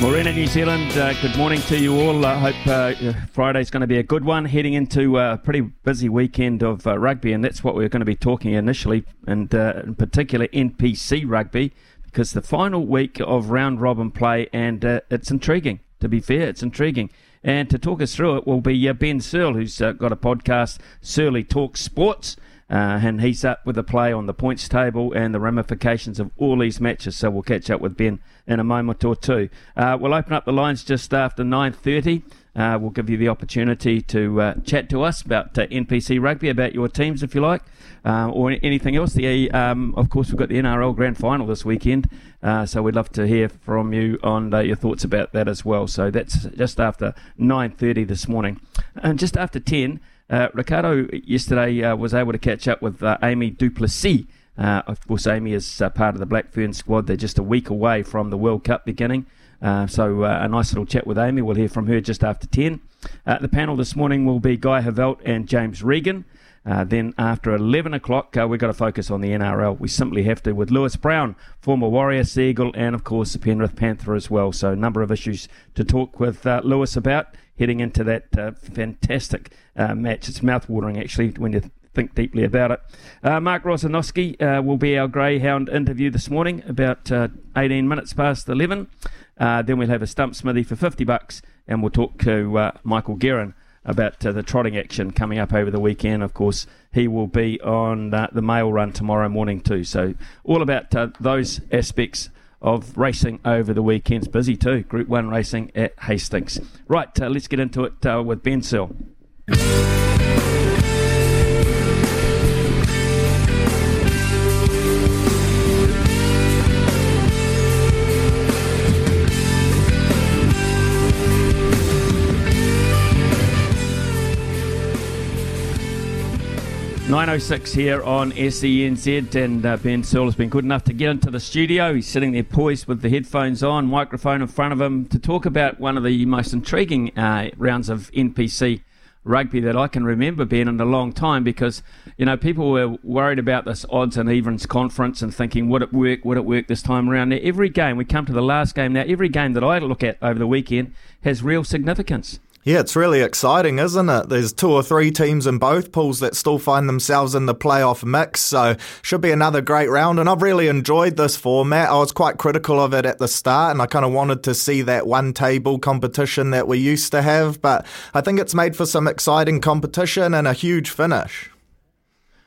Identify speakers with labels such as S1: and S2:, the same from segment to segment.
S1: Morena, New Zealand, uh, good morning to you all. I uh, hope uh, Friday's going to be a good one, heading into a pretty busy weekend of uh, rugby, and that's what we're going to be talking initially, and uh, in particular NPC rugby, because the final week of round robin play, and uh, it's intriguing. To be fair, it's intriguing. And to talk us through it will be Ben Searle, who's got a podcast, Surly Talk Sports. Uh, and he's up with a play on the points table and the ramifications of all these matches. So we'll catch up with Ben in a moment or two. Uh, we'll open up the lines just after 9.30. Uh, we'll give you the opportunity to uh, chat to us about uh, NPC rugby, about your teams if you like, uh, or anything else. The um, of course we've got the NRL Grand Final this weekend, so we'd love to hear from you on your thoughts about that as well. So that's just after 9:30 this morning, and just after 10. Uh, Ricardo yesterday uh, was able to catch up with uh, Amy du Plessis. Uh, of course, Amy is uh, part of the Black Fern squad. They're just a week away from the World Cup beginning. Uh, so, a nice little chat with Amy. We'll hear from her just after 10. the panel this morning will be Guy Heveldt and James Regan. Uh, then after 11 o'clock, uh, we've got to focus on the NRL. We simply have to with Lewis Brown, former Warrior, Seagull, and of course the Penrith Panther as well. So a number of issues to talk with uh, Lewis about heading into that uh, fantastic uh, match. It's mouthwatering actually when you think deeply about it. Uh, Mark Rosanowski will be our Greyhound interview this morning about 18 minutes past 11. then we'll have a stump smithy for 50 bucks and we'll talk to Michael Guerin about uh, the trotting action coming up over the weekend. Of course, he will be on uh, the mail run tomorrow morning too. So all about uh, those aspects of racing over the weekends. Busy too. Group One racing at Hastings. Right, uh, let's get into it uh, with Ben Searle. 906 here on SENZ, and uh, Ben Searle has been good enough to get into the studio. He's sitting there poised with the headphones on, microphone in front of him, to talk about one of the most intriguing uh, rounds of NPC rugby that I can remember, Ben, in a long time because, you know, people were worried about this odds and evens conference and thinking, would it work? Would it work this time around? Now, every game, we come to the last game now, every game that I look at over the weekend has real significance.
S2: Yeah, it's really exciting, isn't it? There's two or three teams in both pools that still find themselves in the playoff mix, so should be another great round. And I've really enjoyed this format. I was quite critical of it at the start, and I kind of wanted to see that one table competition that we used to have, but I think it's made for some exciting competition and a huge finish.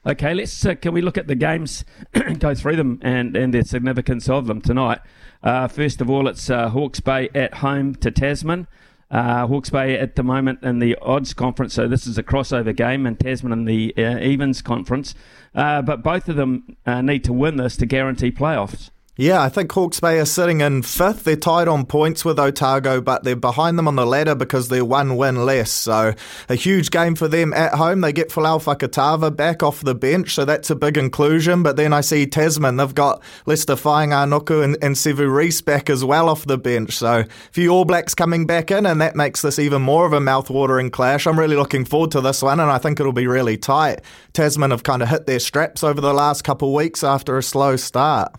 S1: Okay, let's uh, can we look at the games, go through them, and and the significance of them tonight. Uh, first of all, it's uh, Hawke's Bay at home to Tasman. Uh, Hawke's Bay at the moment in the odds conference, so this is a crossover game, and Tasman in the uh, evens conference. Uh, but both of them uh, need to win this to guarantee playoffs.
S2: Yeah, I think Hawke's Bay are sitting in fifth. They're tied on points with Otago, but they're behind them on the ladder because they're one win less. So a huge game for them at home. They get Folau Fakatava back off the bench, so that's a big inclusion. But then I see Tasman, they've got Leicester Fainga'anuku and, and Sevu Reece back as well off the bench. So a few All Blacks coming back in, and that makes this even more of a mouth-watering clash. I'm really looking forward to this one, and I think it'll be really tight. Tasman have kind of hit their straps over the last couple of weeks after a slow start.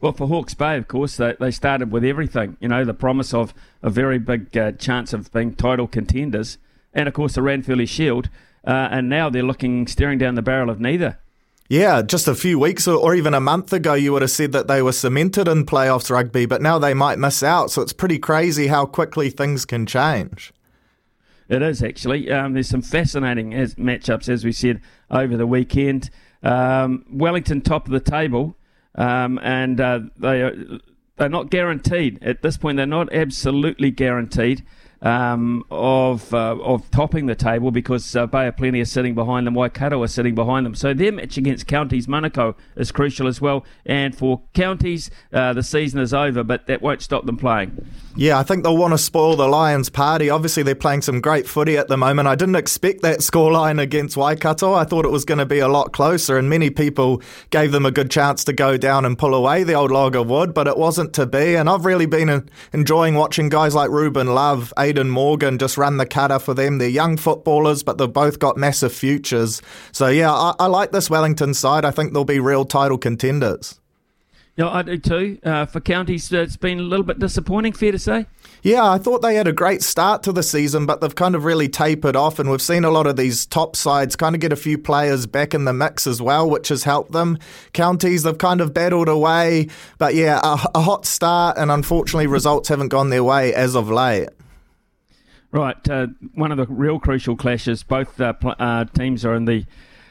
S1: Well, for Hawke's Bay, of course, they, they started with everything. You know, the promise of a very big uh, chance of being title contenders, and of course the Ranfurly Shield, uh, and now they're looking staring down the barrel of neither.
S2: Yeah, just a few weeks or, or, even a month ago, you would have said that they were cemented in playoffs rugby, but now they might miss out. So it's pretty crazy how quickly things can change.
S1: It is actually. Um, there's some fascinating as, matchups, as we said, over the weekend. Um, Wellington top of the table um, and uh, they are they're not guaranteed at this point. They're not absolutely guaranteed. Um, of uh, of topping the table because uh, Bay of Plenty are sitting behind them, Waikato are sitting behind them. So their match against Counties Manukau is crucial as well. And for Counties, uh, the season is over, but that won't stop them playing.
S2: Yeah, I think they'll want to spoil the Lions' party. Obviously, they're playing some great footy at the moment. I didn't expect that scoreline against Waikato. I thought it was going to be a lot closer, and many people gave them a good chance to go down and pull away the old log of wood, but it wasn't to be. And I've really been enjoying watching guys like Ruben Love, Aidan Morgan just run the cutter for them. They're young footballers, but they've both got massive futures. So, yeah, I, I like this Wellington side. I think they'll be real title contenders.
S1: Yeah, I do too. Uh, for counties, uh, it's been a little bit disappointing, fair to say.
S2: Yeah, I thought they had a great start to the season, but they've kind of really tapered off, and we've seen a lot of these top sides kind of get a few players back in the mix as well, which has helped them. Counties, they've kind of battled away, but yeah, a, a hot start, and unfortunately, results haven't gone their way as of late.
S1: Right, uh, one of the real crucial clashes. Both uh, pl- uh, teams are in the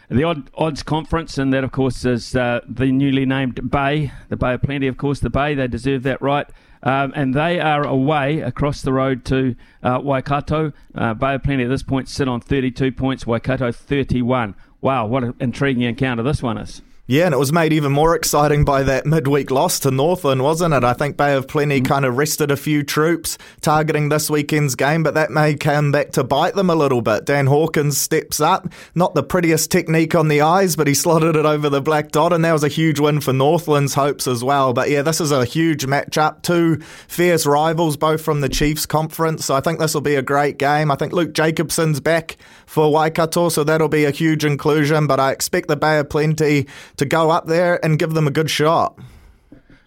S1: the odd, odds conference, and that, of course, is uh, the newly named Bay, the Bay of Plenty, of course, the Bay. They deserve that right. Um, and they are away across the road to uh, Waikato. Uh, Bay of Plenty at this point sit on 32 points, Waikato 31. Wow, what an intriguing encounter this one is.
S2: Yeah, and it was made even more exciting by that midweek loss to Northland, wasn't it? I think Bay of Plenty mm. kind of rested a few troops targeting this weekend's game, but that may come back to bite them a little bit. Dan Hawkins steps up. Not the prettiest technique on the eyes, but he slotted it over the black dot, and that was a huge win for Northland's hopes as well. But yeah, this is a huge matchup. Two fierce rivals, both from the Chiefs Conference. So I think this will be a great game. I think Luke Jacobson's back for Waikato, so that'll be a huge inclusion, but I expect the Bay of Plenty to go up there and give them a good shot.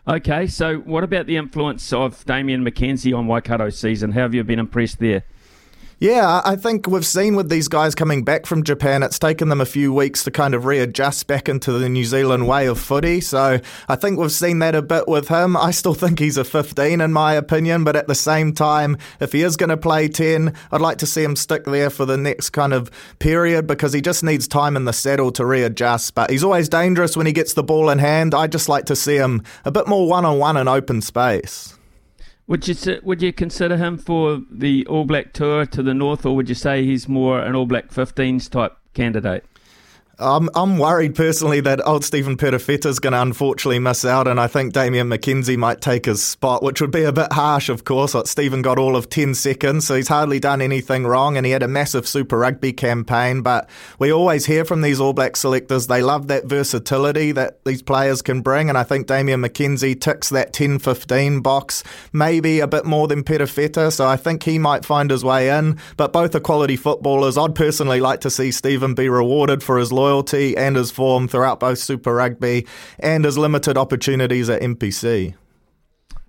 S1: Okay, so what about the influence of Damian McKenzie on Waikato's season? How have you been impressed there?
S2: Yeah, I think we've seen with these guys coming back from Japan, it's taken them a few weeks to kind of readjust back into the New Zealand way of footy. So I think we've seen that a bit with him. I still think he's a 15 in my opinion, but at the same time, if he is going to play 10, I'd like to see him stick there for the next kind of period because he just needs time in the saddle to readjust. But he's always dangerous when he gets the ball in hand. I just like to see him a bit more one on one in open space.
S1: Would you would you consider him for the All Black tour to the north, or would you say he's more an All Black 15s type candidate?
S2: I'm I'm worried personally that old Stephen Perofeta is going to unfortunately miss out, and I think Damian McKenzie might take his spot, which would be a bit harsh, of course. Like Stephen got all of 10 seconds, so he's hardly done anything wrong, and he had a massive Super Rugby campaign. But we always hear from these All Black selectors, they love that versatility that these players can bring, and I think Damian McKenzie ticks that 10 15 box, maybe a bit more than Perofeta, so I think he might find his way in. But both are quality footballers. I'd personally like to see Stephen be rewarded for his loyalty loyalty and his form throughout both Super Rugby and his limited opportunities at NPC.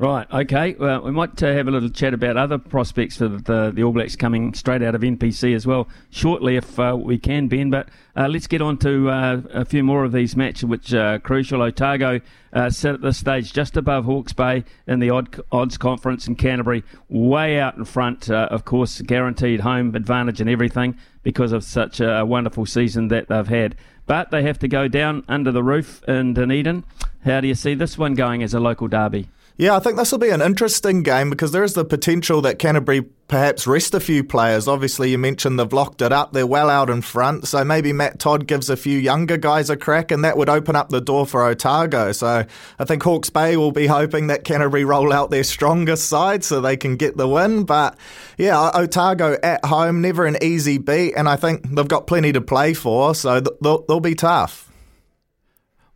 S1: Right, okay. Well, we might uh, have a little chat about other prospects for the, the All Blacks coming straight out of NPC as well shortly, if uh, we can, Ben. But uh, let's get on to uh, a few more of these matches, which are crucial. Otago uh, sit at this stage just above Hawke's Bay in the odd, odds conference in Canterbury, way out in front, uh, of course, guaranteed home advantage and everything because of such a wonderful season that they've had. But they have to go down under the roof in Dunedin. How do you see this one going as a local derby?
S2: Yeah, I think this will be an interesting game because there is the potential that Canterbury perhaps rest a few players. Obviously, you mentioned they've locked it up. They're well out in front. So maybe Matt Todd gives a few younger guys a crack, and that would open up the door for Otago. So I think Hawke's Bay will be hoping that Canterbury roll out their strongest side so they can get the win. But yeah, Otago at home, never an easy beat. And I think they've got plenty to play for. So they'll, they'll be tough.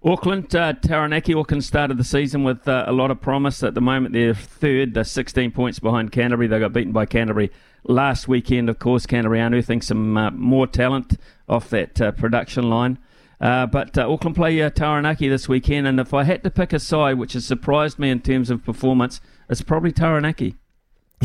S1: Auckland, uh, Taranaki, Auckland started the season with uh, a lot of promise. At the moment, they're third. They're 16 points behind Canterbury. They got beaten by Canterbury last weekend. Of course, Canterbury unearthing some uh, more talent off that uh, production line. Uh, but uh, Auckland play Taranaki this weekend, and if I had to pick a side which has surprised me in terms of performance, it's probably Taranaki.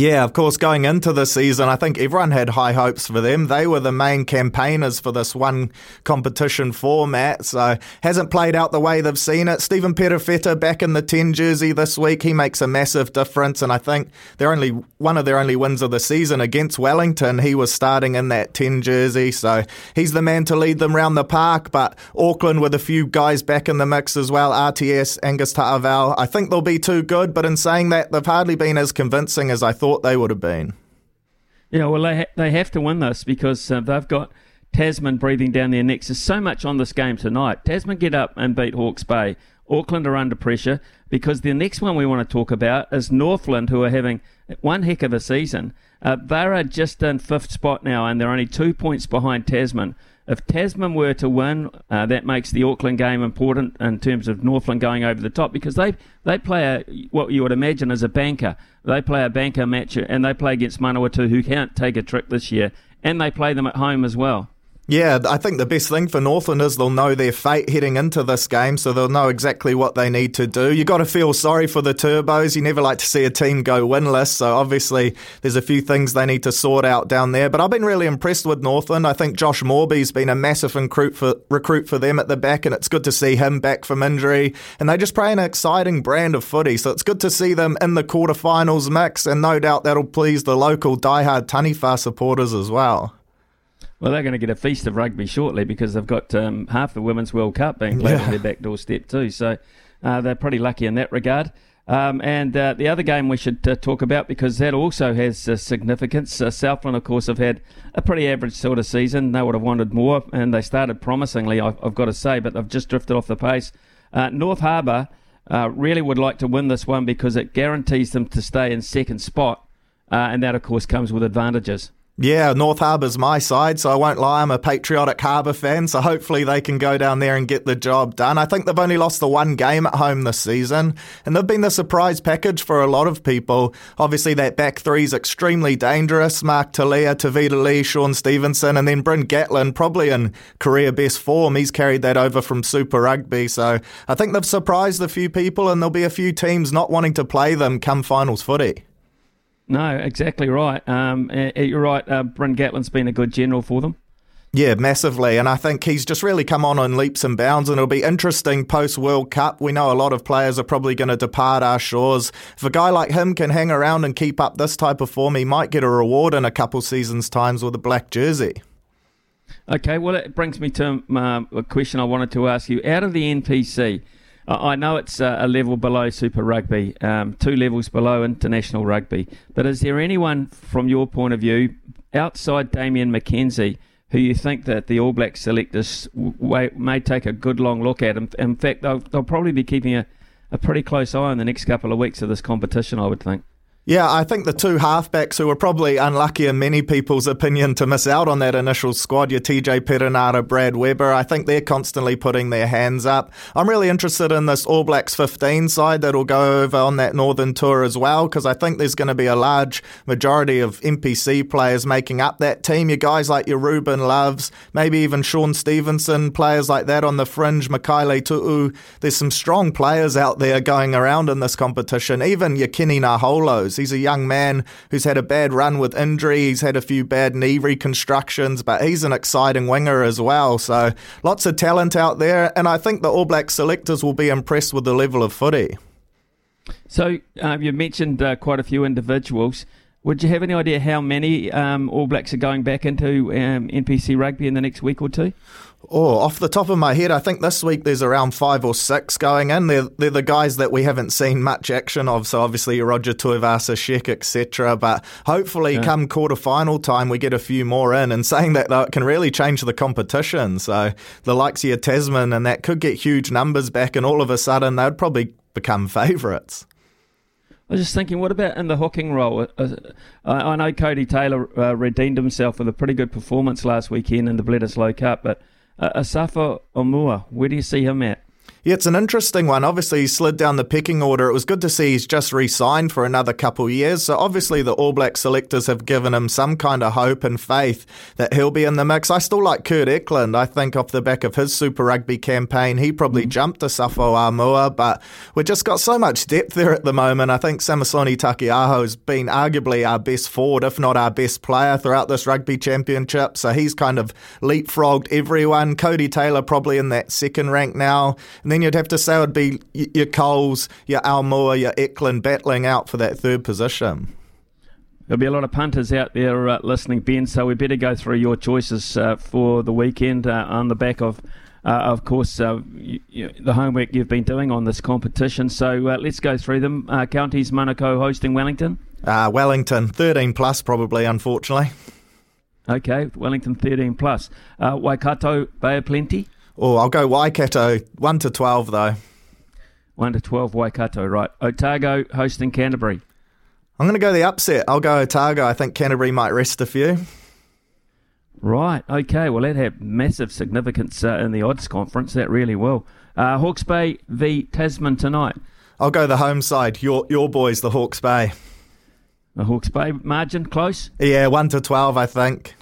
S2: Yeah, of course, going into the season, I think everyone had high hopes for them. They were the main campaigners for this one competition format, so hasn't played out the way they've seen it. Stephen Perofeta back in the 10 jersey this week, he makes a massive difference, and I think they're only one of their only wins of the season against Wellington. He was starting in that 10 jersey, so he's the man to lead them round the park. But Auckland with a few guys back in the mix as well, RTS, Angus Ta'avao, I think they'll be too good, but in saying that, they've hardly been as convincing as I thought they would have been.
S1: Yeah, well, they, ha- they have to win this because uh, they've got Tasman breathing down their necks. There's so much on this game tonight. Tasman get up and beat Hawke's Bay. Auckland are under pressure because the next one we want to talk about is Northland, who are having one heck of a season. Uh, they're just in fifth spot now, and they're only two points behind Tasman. If Tasman were to win, uh, that makes the Auckland game important in terms of Northland going over the top because they they play a, what you would imagine as a banker. They play a banker match and they play against Manawatu, who can't take a trick this year, and they play them at home as well.
S2: Yeah, I think the best thing for Northland is they'll know their fate heading into this game, so they'll know exactly what they need to do. You've got to feel sorry for the Turbos. You never like to see a team go winless, so obviously there's a few things they need to sort out down there. But I've been really impressed with Northland. I think Josh Moorby's been a massive recruit for recruit for them at the back, and it's good to see him back from injury. And they just play an exciting brand of footy, so it's good to see them in the quarterfinals mix, and no doubt that'll please the local diehard Taniwha supporters as well.
S1: Well, they're going to get a feast of rugby shortly because they've got um, half the Women's World Cup being played yeah. on their back doorstep too. So uh, they're pretty lucky in that regard. Um, and uh, the other game we should uh, talk about because that also has uh, significance. Uh, Southland, of course, have had a pretty average sort of season. They would have wanted more, and they started promisingly, I've, I've got to say, but they've just drifted off the pace. Uh, North Harbour really would like to win this one because it guarantees them to stay in second spot, and that, of course, comes with advantages.
S2: Yeah, North Harbour's my side, so I won't lie. I'm a patriotic Harbour fan, so hopefully they can go down there and get the job done. I think they've only lost the one game at home this season, and they've been the surprise package for a lot of people. Obviously, that back three is extremely dangerous. Mark Telea, Tevita Li, Shaun Stevenson, and then Bryn Gatland, probably in career best form. He's carried that over from Super Rugby, so I think they've surprised a few people, and there'll be a few teams not wanting to play them come finals footy.
S1: No, exactly right. Um, you're right. Uh, Bryn Gatland's been a good general for them.
S2: Yeah, massively. And I think he's just really come on in leaps and bounds, and it'll be interesting post World Cup. We know a lot of players are probably going to depart our shores. If a guy like him can hang around and keep up this type of form, he might get a reward in a couple seasons' times with a black jersey.
S1: Okay, well, it brings me to uh, a question I wanted to ask you. Out of the NPC, I know it's a level below Super Rugby, um, two levels below international rugby. But is there anyone, from your point of view, outside Damian McKenzie, who you think that the All Black selectors may take a good long look at? In, in fact, they'll, they'll probably be keeping a, a pretty close eye on the next couple of weeks of this competition, I would think.
S2: Yeah, I think the two halfbacks who were probably unlucky in many people's opinion to miss out on that initial squad, your TJ Perenara, Brad Weber, I think they're constantly putting their hands up. I'm really interested in this All Blacks 15 side that'll go over on that Northern Tour as well, because I think there's going to be a large majority of NPC players making up that team. Your guys like your Ruben Loves, maybe even Shaun Stevenson, players like that on the fringe, Mikaele Tu'u. There's some strong players out there going around in this competition, even your Kini Naholos. He's a young man who's had a bad run with injury. He's had a few bad knee reconstructions, but he's an exciting winger as well. So lots of talent out there, and I think the All Black selectors will be impressed with the level of footy.
S1: So uh, you mentioned uh, quite a few individuals. Would you have any idea how many um, All Blacks are going back into um, NPC rugby in the next week or two?
S2: Oh, off the top of my head, I think this week there's around five or six going in. They're, they're the guys that we haven't seen much action of. So obviously Roger Tuivasa, Sheck, etc. But hopefully, yeah. come quarter final time, we get a few more in. And saying that though, it can really change the competition. So the likes of your Tasman and that could get huge numbers back, and all of a sudden they'd probably become favourites.
S1: I was just thinking, what about in the hooking role? Uh, I, know Codie Taylor uh, redeemed himself with a pretty good performance last weekend in the Bledisloe Cup, but uh, Asafo Aumua, where do you see him at?
S2: Yeah, it's an interesting one. Obviously, he slid down the picking order. It was good to see he's just re signed for another couple of years. So, obviously, the All Black selectors have given him some kind of hope and faith that he'll be in the mix. I still like Kurt Eklund. I think off the back of his Super Rugby campaign, he probably mm. jumped Asafo Aumua, but we've just got so much depth there at the moment. I think Samisoni Taukei'aho has been arguably our best forward, if not our best player throughout this rugby championship. So, he's kind of leapfrogged everyone. Codie Taylor probably in that second rank now. And then you'd have to say it would be your Coles, your Aumua, your Eklund battling out for that third position.
S1: There'll be a lot of punters out there uh, listening, Ben, so we better go through your choices uh, for the weekend uh, on the back of, uh, of course, uh, you, you, the homework you've been doing on this competition. So uh, let's go through them. counties, Manukau hosting Wellington.
S2: Uh, Wellington, 13 plus probably, unfortunately.
S1: Okay, Wellington 13 plus. Uh, Waikato, Bay of Plenty?
S2: Oh, I'll go Waikato, 1 to 12 though.
S1: 1 to 12 Waikato, right. Otago hosting Canterbury.
S2: I'm going to go the upset. I'll go Otago. I think Canterbury might rest a few.
S1: Right, okay. Well, that had massive significance uh, in the odds conference. That really will. Uh, Hawke's Bay v Tasman tonight.
S2: I'll go the home side. Your your boys, the Hawke's Bay.
S1: The Hawke's Bay margin close.
S2: Yeah, one to twelve, I think.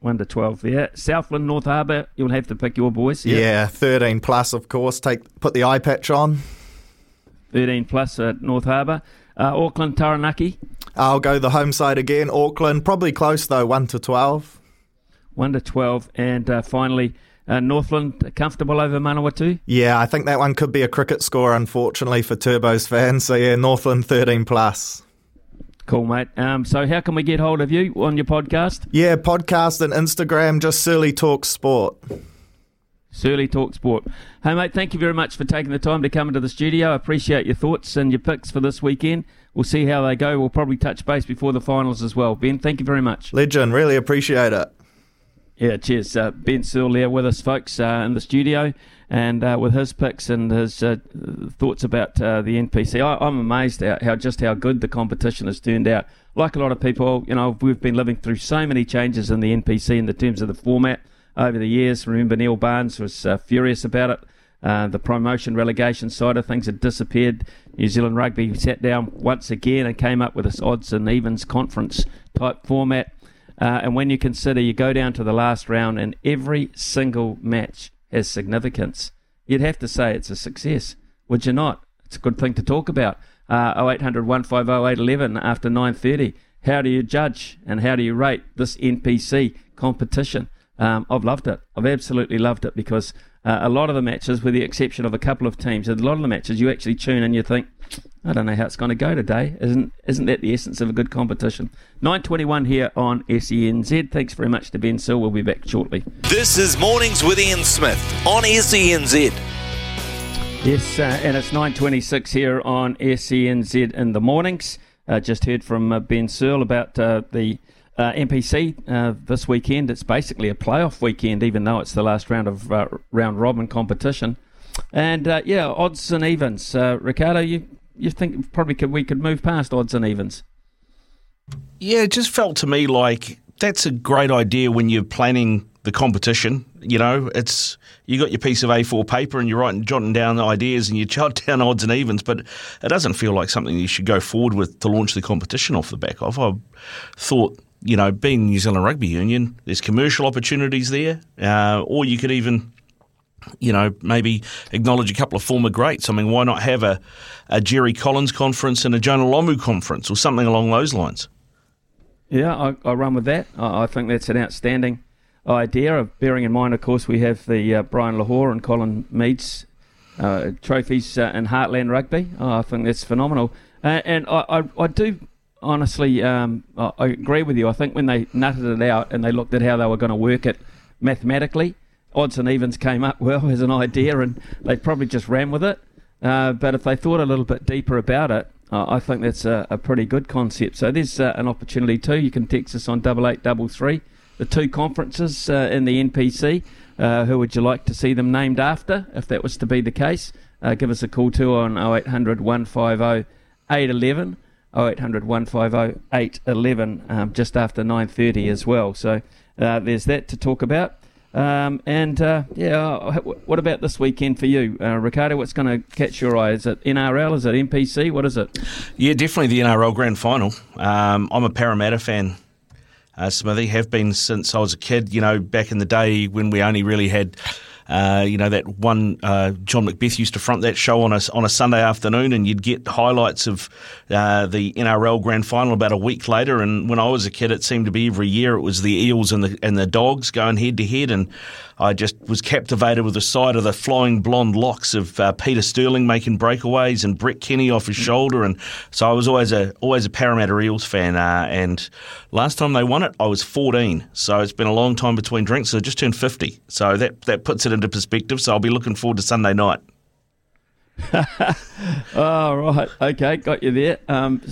S1: One to twelve. Yeah, Southland, North Harbour. You'll have to pick your boys.
S2: Yeah, yeah thirteen plus, of course. Take put the eye patch on.
S1: Thirteen plus at North Harbour. Uh, Auckland, Taranaki.
S2: I'll go the home side again. Auckland, probably close though. One to twelve.
S1: One to twelve, and uh, finally. Uh, Northland comfortable over Manawatu?
S2: Yeah, I think that one could be a cricket score, unfortunately, for Turbos fans. So, yeah, Northland 13 plus.
S1: Cool, mate. Um, so, how can we get hold of you on your podcast?
S2: Yeah, podcast and Instagram, just Surly Talk Sport.
S1: Surly Talk Sport. Hey, mate, thank you very much for taking the time to come into the studio. I appreciate your thoughts and your picks for this weekend. We'll see how they go. We'll probably touch base before the finals as well. Ben, thank you very much.
S2: Legend, really appreciate it.
S1: Yeah, cheers. Uh, ben there with us, folks, uh, in the studio, and uh, with his picks and his uh, thoughts about uh, the NPC. I, am amazed at how just how good the competition has turned out. Like a lot of people, you know, we've been living through so many changes in the NPC in the terms of the format over the years. Remember, Neil Barnes was uh, furious about it. the promotion relegation side of things had disappeared. New Zealand Rugby sat down once again and came up with this odds and evens conference type format uh, and when you consider you go down to the last round and every single match has significance, you'd have to say it's a success, would you not? It's a good thing to talk about. Uh, 0800 150 811 after 9.30. How do you judge and how do you rate this NPC competition? Um, I've loved it. I've absolutely loved it because uh, a lot of the matches, with the exception of a couple of teams, a lot of the matches you actually tune and you think, I don't know how it's going to go today. Isn't isn't that the essence of a good competition? 921 here on SENZ. Thanks very much to Ben Sill. We'll be back shortly.
S3: This is Mornings with Ian Smith on SENZ.
S1: Yes, uh, and it's 926 here on SENZ in the mornings. Uh, just heard from uh, Ben Searle about uh, the uh, NPC uh, this weekend. It's basically a playoff weekend, even though it's the last round of uh, round robin competition. And uh, yeah, odds and evens. Uh, Ricardo, you you think probably could we could move past odds and evens?
S4: Yeah, it just felt to me like that's a great idea when you're planning the competition. You know, it's you got your piece of A4 paper and you're writing, jotting down ideas and you jot down odds and evens, but it doesn't feel like something you should go forward with to launch the competition off the back of. I thought you know, being New Zealand Rugby Union, there's commercial opportunities there, uh, or you could even, you know, maybe acknowledge a couple of former greats. I mean, why not have a, a Jerry Collins conference and a Jonah Lomu conference or something along those lines?
S1: Yeah, I, I run with that. I, I, think that's an outstanding idea. Bearing in mind, of course, we have the uh, Brian Lahore and Colin Meads uh, trophies uh, in Heartland Rugby. Oh, I think that's phenomenal. And I, I, I do honestly, um, I agree with you. I think when they nutted it out and they looked at how they were going to work it mathematically, odds and evens came up well as an idea, and they probably just ran with it. Uh, but if they thought a little bit deeper about it, uh, I think that's a, a, pretty good concept. So there's uh, an opportunity too. You can text us on double eight double three. The two conferences uh, in the NPC. Uh, who would you like to see them named after? If that was to be the case, uh, give us a call too on 0800 150 811. 0800 150 811 um, just after 9.30 as well. So there's that to talk about. Um, and uh, yeah, what about this weekend for you, uh, Ricardo? What's going to catch your eye? Is it NRL? Is it NPC? What is it?
S4: Yeah, definitely the NRL Grand Final. Um, I'm a Parramatta fan. Uh, Smithy have been since I was a kid. You know, back in the day when we only really had uh, you know that one uh, John McBeth used to front that show on a on a Sunday afternoon, and you'd get highlights of uh, the NRL Grand Final about a week later. And when I was a kid, it seemed to be every year it was the Eels and the and the Dogs going head to head, and I just was captivated with the sight of the flying blonde locks of uh, Peter Sterling making breakaways and Brett Kenny off his shoulder, and so I was always a always a Parramatta Eels fan. Uh, and last time they won it, I was 14, so it's been a long time between drinks. So I just turned 50, so that that puts it into perspective. So I'll be looking forward to Sunday night.
S1: oh, right. Okay, got you there. Um,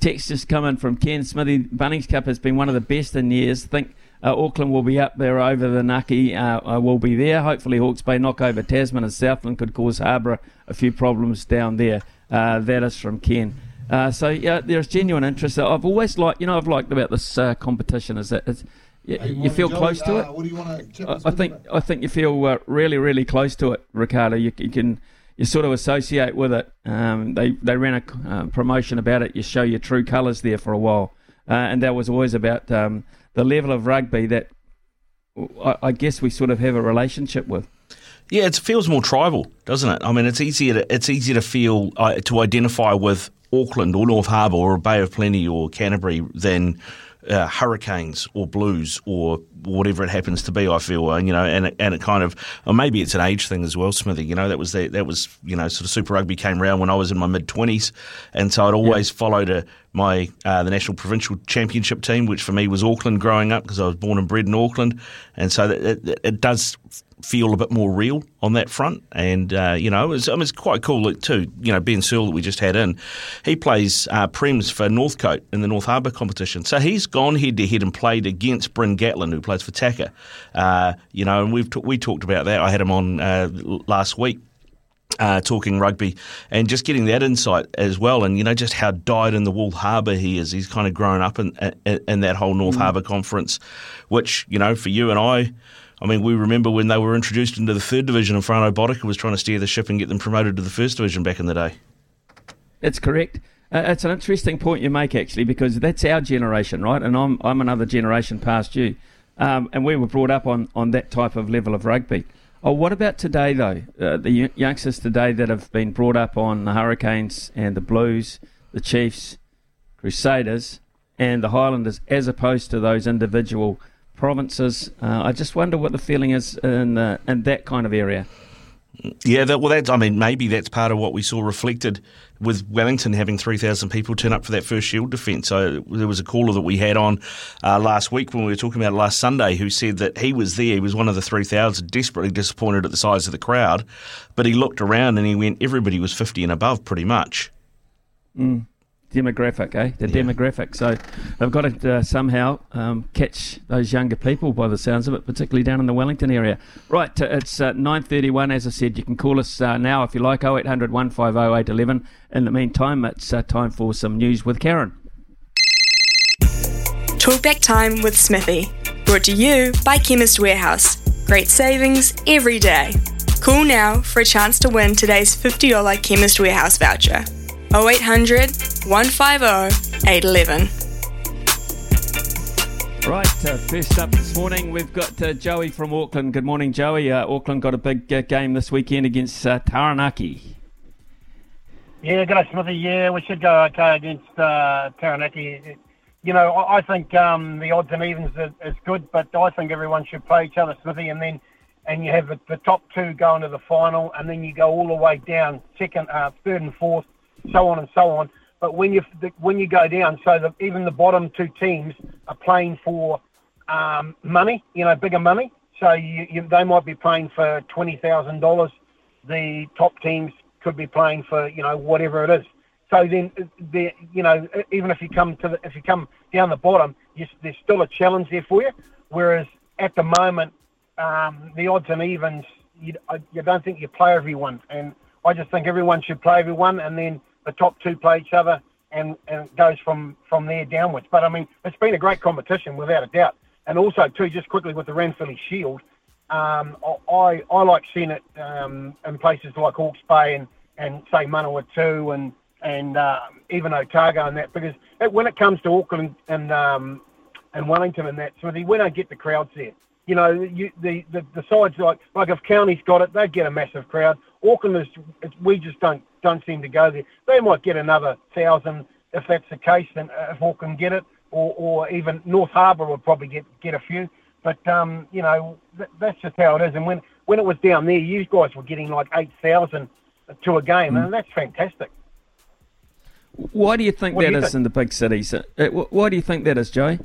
S1: text just coming from Ken Smithy. Bunnings Cup has been one of the best in years. Think uh, Auckland will be up there over the Naki. Uh, will be there. Hopefully, Hawke's Bay knock over Tasman and Southland could cause Harbour a few problems down there. Uh, that is from Ken. Uh, so yeah, there's genuine interest. I've always liked, you know, I've liked about this uh, competition is that it's, you, you feel close to it.
S5: what do you want to?
S1: I, I think I think you feel uh, really really close to it, Ricardo. You, you, can you sort of associate with it. Um, they they ran a uh, promotion about it. You show your true colours there for a while, uh, and that was always about um, the level of rugby that I, I guess we sort of have a relationship with.
S4: Yeah, it feels more tribal, doesn't it? I mean, it's easier to it's easier to feel uh, to identify with Auckland or North Harbour or Bay of Plenty or Canterbury than uh, Hurricanes or Blues or whatever it happens to be. I feel, and you know, and it, and it kind of, or maybe it's an age thing as well, Smithy. You know, that was the, that was you know, sort of Super Rugby came around when I was in my mid twenties, and so I'd always yeah. followed a, my uh, the national provincial championship team, which for me was Auckland growing up because I was born and bred in Auckland, and so it, it, it does feel a bit more real on that front. And, uh, you know, it's, I mean, it's quite cool too. You know, Ben Searle that we just had in, he plays uh, Prems for Northcote in the North Harbour competition. So he's gone head to head and played against Bryn Gatland, who plays for TACA. Uh, you know, and we've t- we talked about that. I had him on uh, last week uh, talking rugby and just getting that insight as well, and you know just how dyed in the wool Harbour he is. He's kind of grown up in in, in that whole North mm. Harbour conference, which you know for you and I. I mean, we remember when they were introduced into the third division and Frano Botica was trying to steer the ship and get them promoted to the first division back in the day.
S1: That's correct. Uh, it's an interesting point you make, actually, because that's our generation, right? And I'm, I'm another generation past you. Um, and we were brought up on, on that type of level of rugby. Oh, what about today, though? Uh, the youngsters today that have been brought up on the Hurricanes and the Blues, the Chiefs, Crusaders, and the Highlanders, as opposed to those individual provinces. Uh, I just wonder what the feeling is in uh, in that kind of area.
S4: Yeah, that, well, that's I mean, maybe that's part of what we saw reflected with Wellington having 3,000 people turn up for that first Shield defence. So there was a caller that we had on uh, last week when we were talking about last Sunday who said that he was there, he was one of the 3,000, desperately disappointed at the size of the crowd, but he looked around and he went, everybody was 50 and above pretty much.
S1: Mm demographic, eh? The yeah. demographic. So they've got to uh, somehow um, catch those younger people, by the sounds of it, particularly down in the Wellington area. Right, it's uh, 9.31, as I said. You can call us uh, now if you like, 0800 150 811. In the meantime, it's uh, time for some news with Karen.
S6: Talkback time with Smithy. Brought to you by Chemist Warehouse. Great savings every day. Call now for a chance to win today's $50 Chemist Warehouse voucher. 0800 150 811.
S1: Right, uh, first up this morning, we've got uh, Joey from Auckland. Good morning, Joey. Uh, Auckland got a big uh, game this weekend against uh, Taranaki.
S7: Yeah, good day, Smithy. Yeah, we should go okay against uh, Taranaki. You know, I, I think um, the odds and evens is, is, good, but I think everyone should play each other, Smithy, and then and you have the, the top two going to the final, and then you go all the way down, second, uh, third, and fourth so on and so on. But when you when you go down, so that even the bottom two teams are playing for um, money, you know, bigger money. So you, you, they might be playing for twenty thousand dollars. The top teams could be playing for you know whatever it is. So then, the, you know, even if you come to the, if you come down the bottom, you, there's still a challenge there for you. Whereas at the moment, um, the odds and evens, you, you don't think you play everyone, and I just think everyone should play everyone, and then the top two play each other, and, and it goes from, from there downwards. But I mean, it's been a great competition without a doubt. And also, too, just quickly with the Ranfurly Shield, um, I, I like seeing it um, in places like Hawke's Bay and, and say Manawatu and and uh, even Otago and that because it, when it comes to Auckland and um, and Wellington and that, Smithy, we don't get the crowds there. You know, you, the, the the sides like like if County's got it, they get a massive crowd. Auckland is we just don't don't seem to go there. They might get another thousand if that's the case. Then uh, if Auckland get it, or, or even North Harbour would probably get get a few. But um, you know th- that's just how it is. And when when it was down there, you guys were getting like eight thousand to a game, mm. and that's fantastic.
S1: Why do you think what that you is think? in the big cities? Uh, why do you think that is, Joey?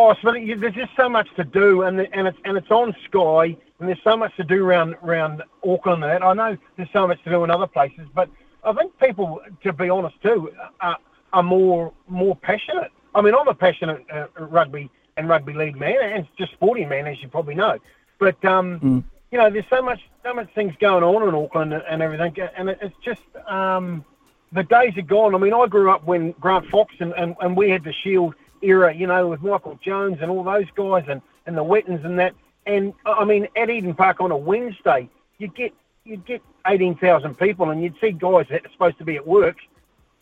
S7: Oh, so there's just so much to do, and and it's and it's on Sky and there's so much to do around around Auckland and that. I know there's so much to do in other places, but I think people, to be honest too, are, are more more passionate. I mean, I'm a passionate uh, rugby and rugby league man, and just sporting man, as you probably know. But um, mm. you know, there's so much so much things going on in Auckland and everything, and it's just um, the days are gone. I mean, I grew up when Grant Fox and, and, and we had the Shield era, you know, with Michael Jones and all those guys and, and the Whettons and that. And I mean, at Eden Park on a Wednesday, you get you'd get eighteen thousand people, and you'd see guys that are supposed to be at work,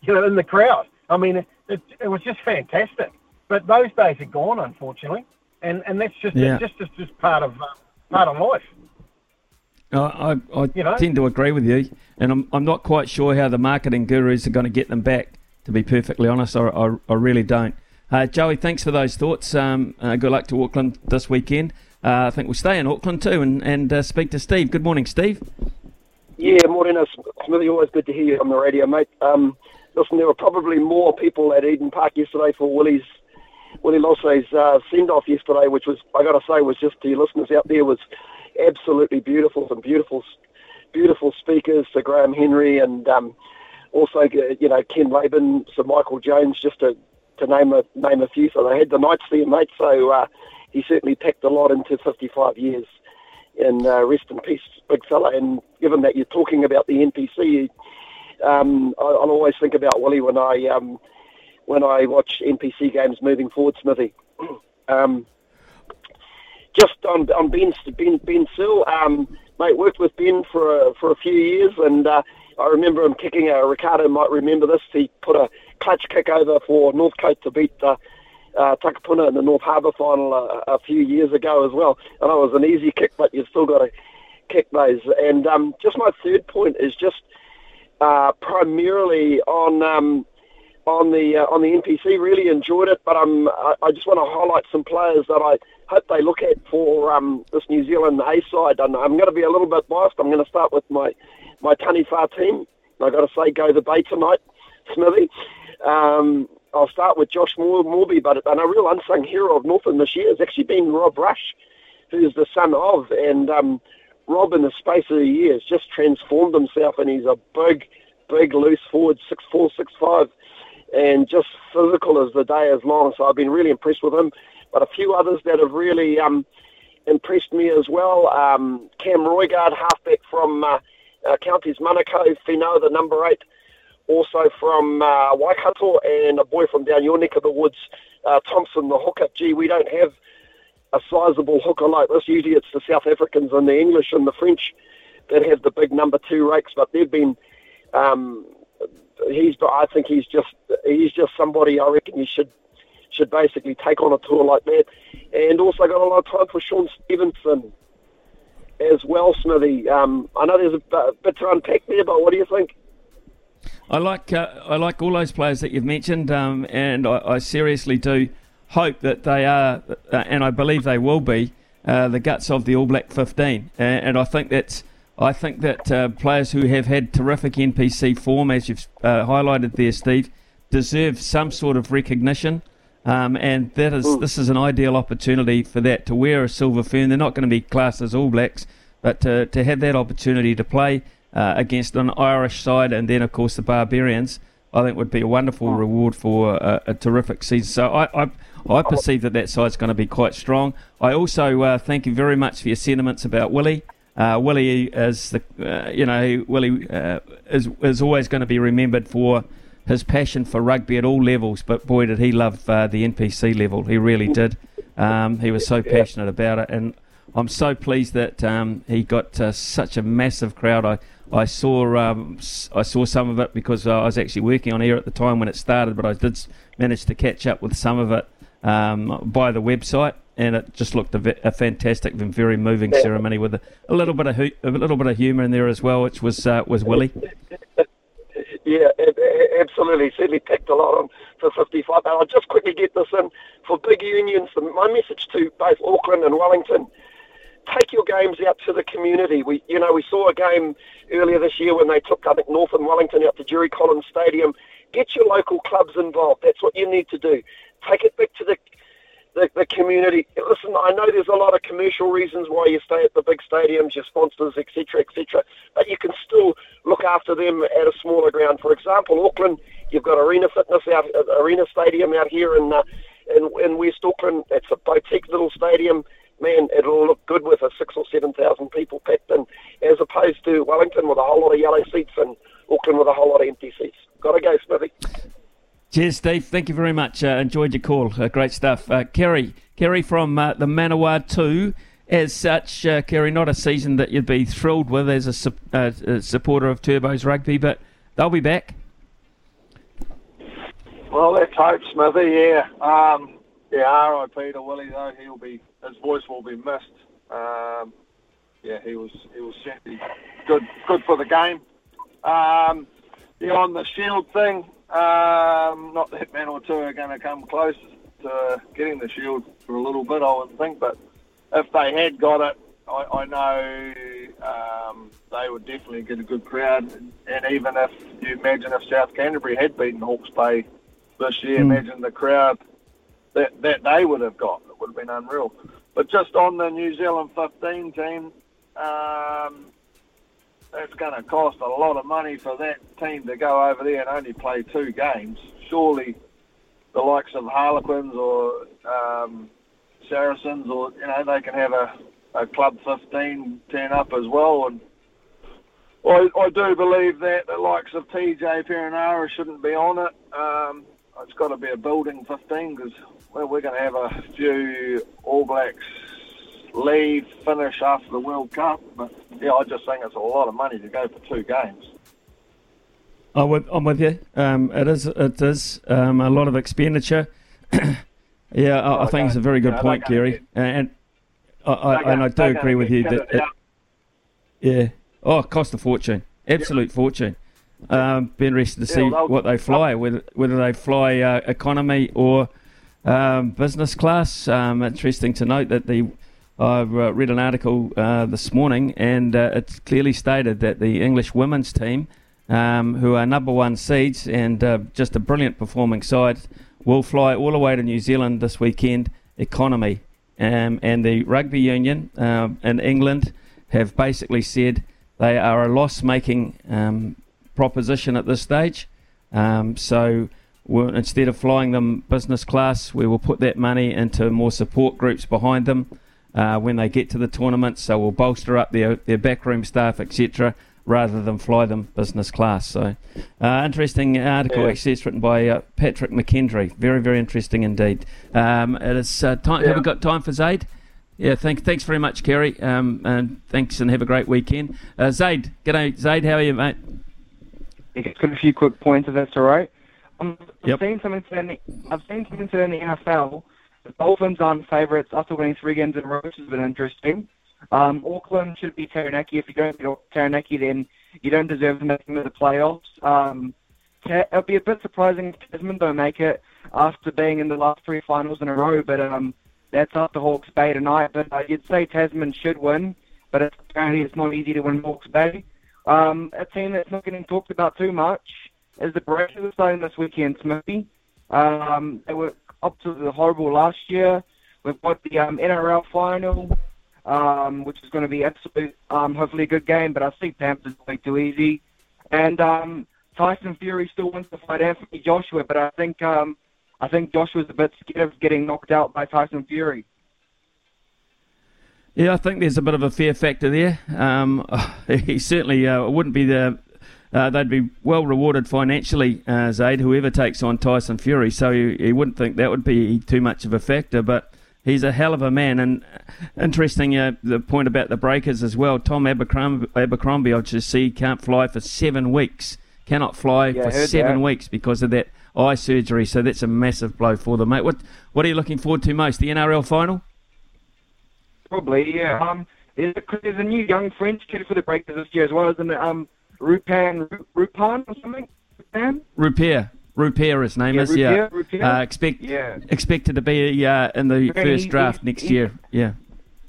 S7: you know, in the crowd. I mean, it, it, it was just fantastic. But those days are gone, unfortunately, and and that's just yeah. just, just just part of uh, part of life.
S1: I, I you know? tend to agree with you, and I'm, I'm not quite sure how the marketing gurus are going to get them back. To be perfectly honest, I, I, I really don't. Uh, Joey, thanks for those thoughts. Um, uh, good luck to Auckland this weekend. Uh, I think we'll stay in Auckland too and, and uh, speak to Steve. Good morning, Steve.
S5: Yeah, morning, uh, Smithy. Always good to hear you on the radio, mate. Um, listen, there were probably more people at Eden Park yesterday for Willie's Willie Lose's uh, send off yesterday, which was I got to say was just to your listeners out there was absolutely beautiful. Some beautiful, beautiful speakers, Sir Graham Henry, and um, also you know Ken Laban, Sir Michael Jones, just to to name a name a few. So they had the Knights there, mate. So uh, he certainly packed a lot into 55 years. And uh, rest in peace, big fella. And given that you're talking about the NPC, um, I, will always think about Willie when I um, when I watch NPC games moving forward, Smithy. um, just on on Ben Ben Ben Sill, um, mate, worked with Ben for a, for a few years, and uh, I remember him kicking a Ricardo might remember this. He put a clutch kick over for Northcote to beat uh, uh, Takapuna in the North Harbour final a, a, few years ago as well. Know it was an easy kick, but you've still got to kick those. And um, just my third point is just uh, primarily on um, on the uh, on the NPC. Really enjoyed it, but um, I, I just want to highlight some players that I hope they look at for um, this New Zealand A side. And I'm going to be a little bit biased. I'm going to start with my my Taniwha team. I've got to say, go the Bay tonight, Smithy. Um, I'll start with Josh Moorby, but and a real unsung hero of Northern this year has actually been Rob Rush, who's the son of, and um, Rob in the space of a year has just transformed himself, and he's a big, big loose forward, six four, six five, and just physical as the day is long. So I've been really impressed with him. But a few others that have really um, impressed me as well. Um, Cam Roigard, halfback from uh, uh, Counties Manukau, Fino, the number eight also from uh, Waikato, and a boy from down your neck of the woods, uh, Thompson, the hooker. Gee, we don't have a sizable hooker like this. Usually it's the South Africans and the English and the French that have the big number two rakes, but they've been. Um, he's, I think he's just he's just somebody I reckon you should should basically take on a tour like that. And also got a lot of time for Shaun Stevenson as well, Smithy. Um, I know there's a, bit to unpack there, but what do you think?
S1: I like uh, I like all those players that you've mentioned, um, and I, I, seriously do hope that they are, uh, and I believe they will be, uh, the guts of the All Black 15. And, and I think that's I think that uh, players who have had terrific NPC form, as you've uh, highlighted there, Steve, deserve some sort of recognition. Um, and that is this is an ideal opportunity for that to wear a silver fern. They're not going to be classed as All Blacks, but to, to have that opportunity to play uh, against an Irish side, and then of course the Barbarians. I think would be a wonderful reward for a, a terrific season. So I, I, I perceive that that side's going to be quite strong. I also uh, thank you very much for your sentiments about Willie. Uh, Willie is the, uh, you know, Willie uh, is is always going to be remembered for his passion for rugby at all levels. But boy, did he love uh, the NPC level. He really did. Um, he was so passionate about it, and I'm so pleased that um, he got uh, such a massive crowd. I I saw um, I saw some of it because uh, I was actually working on air at the time when it started, but I did manage to catch up with some of it um, by the website, and it just looked a, a fantastic and very moving ceremony with a, a, little bit of hu- a little bit of humour in there as well, which was uh, was Willie.
S5: Yeah, absolutely. Certainly packed a lot on for 55. I'll just quickly get this in for big unions. My message to both Auckland and Wellington take your games out to the community. We, you know, we saw a game earlier this year when they took, I think, North and Wellington out to Jerry Collins Stadium. Get your local clubs involved. That's what you need to do. Take it back to the the, the community. Listen, I know there's a lot of commercial reasons why you stay at the big stadiums, your sponsors, etc., etc. But you can still look after them at a smaller ground. For example, Auckland, you've got Arena Fitness out, uh, Arena Stadium out here in, uh, in in West Auckland. It's a boutique little stadium. Man, it'll look good with a six or seven thousand people packed in, as opposed to Wellington with a whole lot of yellow seats and Auckland with a whole lot of empty seats. Got to go, Smithy.
S1: Cheers, Steve. Thank you very much. Uh, enjoyed your call. Uh, great stuff. Uh, Kerry, Kerry from uh, the Manawatu. As such, uh, Kerry, not a season that you'd be thrilled with as a, su- uh, a supporter of Turbos rugby, but they'll be back.
S8: Well, let's hope, Smithy. Yeah, um, yeah. R.I.P. to Willie though. He'll be his voice will be missed. Um, yeah, he was he was certainly good good for the game. Um, yeah, on the shield thing, um, not that man or two are going to come close to getting the shield for a little bit, I would think. But if they had got it, I, I know um, they would definitely get a good crowd. And even if you imagine if South Canterbury had beaten Hawke's Bay this year,
S1: Mm.
S8: imagine the crowd that, that they would have got. It would have been unreal. But just on the New Zealand 15 team, um, it's going to cost a lot of money for that team to go over there and only play two games. Surely the likes of Harlequins or um, Saracens or, you know, they can have a, a Club 15 turn up as well. And I, I do believe that the likes of TJ Perenara shouldn't be on it. Um, it's got to be a building 15 because well, we're going to have a few All Blacks leave, finish after the World Cup. But yeah, I just think it's a lot of money to go for two games.
S1: I'm with, I'm with you. Um, it is it is um, a lot of expenditure. yeah, I, I think it's a very good
S8: Yeah,
S1: point, Gary, and I, I, and I do agree with you that it, yeah, oh, cost a fortune, absolute fortune. Um, be interested to see
S8: Yeah,
S1: what they fly, whether whether they fly uh, economy or um, business class. Um, interesting to note that the I've uh, read an article uh, this morning, and uh, it's clearly stated that the English women's team, um, who are number one seeds and uh, just a brilliant performing side, will fly all the way to New Zealand this weekend. Economy, um, and the rugby union um, in England have basically said they are a loss-making um, proposition at this stage. Um, so we'll, instead of flying them business class, we will put that money into more support groups behind them uh, when they get to the tournament. So we'll bolster up their, their backroom staff, etc., rather than fly them business class. So uh, interesting article,
S8: Yeah.
S1: actually, it's written by uh, Patrick McKendry. Very, very interesting indeed. Um, it is uh, time. Have we got time for Zaid? Yeah, thank, thanks very much, Kerry. Um, and thanks, and have a great weekend. Uh, Zaid, g'day, Zaid. How are you, mate?
S9: Yeah, just got a few quick points, if that's all right. Um, I've
S1: Yep.
S9: seen something today in the, I've seen something today in the NFL. The Dolphins aren't favourites after winning three games in a row, which has been interesting. Um, Auckland should be Taranaki. If you don't beat Taranaki, then you don't deserve to make them to the playoffs. Um, it'll be a bit surprising if Tasman don't make it after being in the last three finals in a row, but um, that's up to Hawke's Bay tonight. But uh, you'd say Tasman should win, but it's, apparently it's not easy to win Hawke's Bay. Um, a team that's not getting talked about too much is the Breakers are starting this weekend, Smithy. Um, they were absolutely horrible last year. We've got the um, NRL final, um, which is going to be absolute, um, hopefully a good game, but I think Panthers way too easy. And um, Tyson Fury still wants to fight Anthony Joshua, but I think um, I think Joshua's a bit scared of getting knocked out by Tyson Fury.
S1: Yeah, I think there's a bit of a fear factor there. Um, he certainly uh, wouldn't be the. Uh, they'd be well rewarded financially, uh, Zaid, whoever takes on Tyson Fury. So you, you wouldn't think that would be too much of a factor. But he's a hell of a man. And interesting, uh, the point about the breakers as well. Tom Abercrombie, Abercrombie I just see, can't fly for seven weeks. Cannot fly
S9: Yeah,
S1: for seven
S9: that.
S1: weeks because of that eye surgery. So that's a massive blow for them, mate. What What are you looking forward to most? The NRL final?
S9: Probably, yeah. Um, there's a, there's a new young French kid for the Breakers this year as well, isn't it? Um, Rupan, Rupan or something? Rupan?
S1: Rupier. Rupier, his name
S9: Yeah,
S1: is, yeah.
S9: Rupier, Rupier.
S1: Uh, expect,
S9: Yeah.
S1: Expected to be uh, in the
S9: Reckon
S1: first
S9: he-
S1: draft
S9: he-
S1: next
S9: he-
S1: year. Yeah.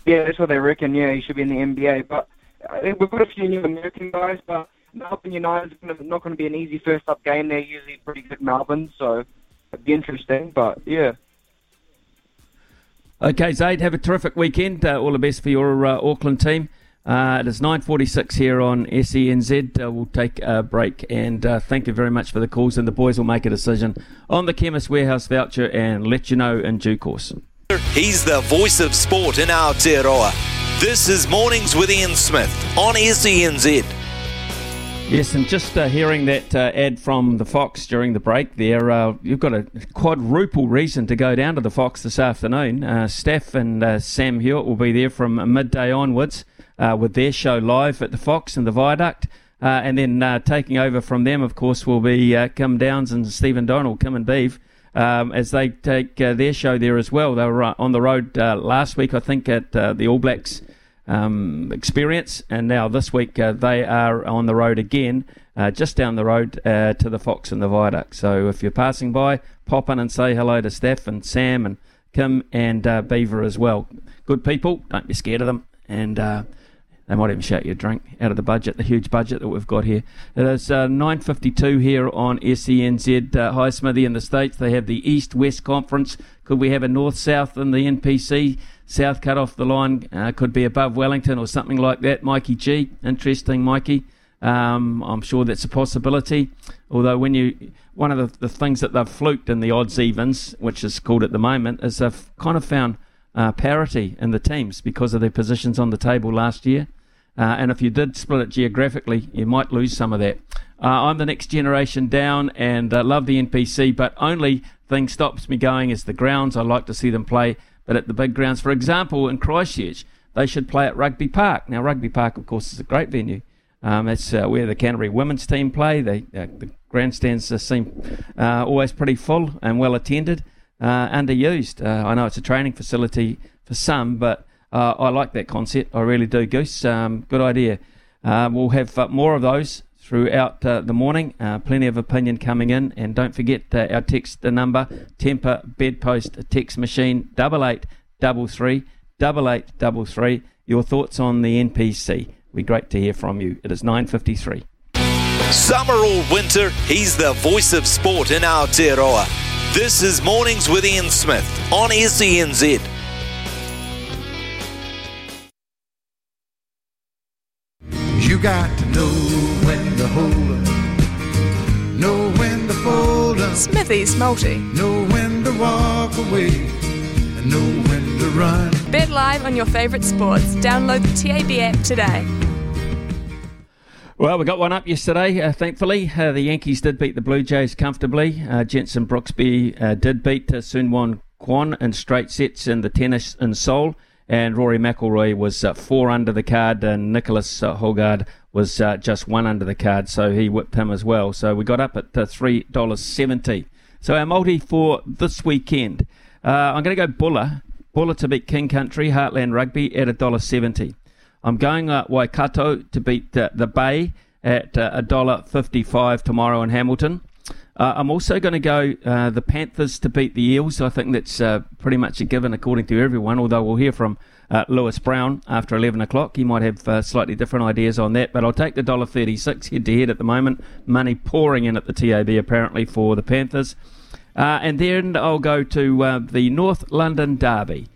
S9: Yeah, that's what they reckon. Yeah, he should be in the NBA. But I think we've got a few new American guys, but Melbourne United is not going to be an easy first up game. They're usually pretty good Melbourne, so it'd be interesting. But yeah,
S1: Okay, Zaid, have a terrific weekend. Uh, all the best for your uh, Auckland team. Uh, it is 9.46 here on SENZ. Uh, we'll take a break and uh, thank you very much for the calls and the boys will make a decision on the Chemist Warehouse voucher and let you know in due course.
S3: He's the voice of sport in Aotearoa. This is Mornings with Ian Smith on SENZ.
S1: Yes, and just uh, hearing that uh, ad from the Fox during the break there, uh, you've got a quadruple reason to go down to the Fox this afternoon. Uh, Steph and uh, Sam Hewitt will be there from midday onwards uh, with their show live at the Fox and the Viaduct. and then taking over from them, of course, will be Kim Downs and Stephen Donald, Kim and Beeve, um, as they take their show there as well. They were on the road last week, I think, at the All Blacks um, experience, and now this week uh, they are on the road again, uh, just down the road uh, to the Fox and the Viaduct. So if you're passing by, pop in and say hello to Steph and Sam and Kim and uh, Beaver as well. Good people, don't be scared of them, and uh, they might even shout you a drink out of the budget, the huge budget that we've got here. It is uh, 9.52 here on SENZ. Uh, Hi Smithy in the States. They have the East-West Conference. Could we have a North-South in the NPC? South cut off the line uh, could be above Wellington or something like that. Mikey G, interesting, Mikey. Um, I'm sure that's a possibility. Although when you one of the, the, things that they've fluked in the odds evens, which is called at the moment, is they've kind of found uh, parity in the teams because of their positions on the table last year. Uh, and if you did split it geographically, you might lose some of that. Uh, I'm the next generation down and uh, love the NPC, but only thing stops me going is the grounds. I like to see them play but at the big grounds. For example, in Christchurch, they should play at Rugby Park. Now, Rugby Park, of course, is a great venue. Um, that's uh, where the Canterbury women's team play. They, uh, the grandstands seem uh, always pretty full and well attended, uh, underused. I know it's a training facility for some, but I like that concept. I really do, Goose. Um, good idea. we'll have more of those throughout uh, the morning. Uh, plenty of opinion coming in, and don't forget uh, our text the number: Temper Bedpost Text Machine double eight double three double eight double three. Your thoughts on the NPC? Be great to hear from you. It is nine fifty three.
S3: Summer or winter, he's the voice of sport in Aotearoa. This is Mornings with Ian Smith on SENZ.
S10: You got to know when to hold up, know when to fold up,
S6: Smithy's multi.
S10: know when to walk away, and know when to run.
S6: Bet live on your favourite sports. Download the TAB app today.
S1: Well, we got one up yesterday, uh, thankfully. Uh, the Yankees did beat the Blue Jays comfortably. Uh, Jenson Brooksby uh, did beat uh, Soonwoo Kwon in straight sets in the tennis in Seoul and Rory McIlroy was uh, four under the card, and Nicholas uh, Højgaard was uh, just one under the card, so he whipped him as well. So we got up at uh, three dollars seventy. So our multi for this weekend, uh, I'm going to go Buller, Buller to beat King Country Heartland Rugby at a dollar seventy. I'm going uh, Waikato to beat uh, the Bay at a dollar fifty-five tomorrow in Hamilton. Uh, I'm also going to go uh, the Panthers to beat the Eels. I think that's uh, pretty much a given according to everyone, although we'll hear from uh, Lewis Brown after 11 o'clock. He might have uh, slightly different ideas on that, but I'll take the $1.36 head to head at the moment. Money pouring in at the TAB apparently for the Panthers. Uh, and then I'll go to the North London Derby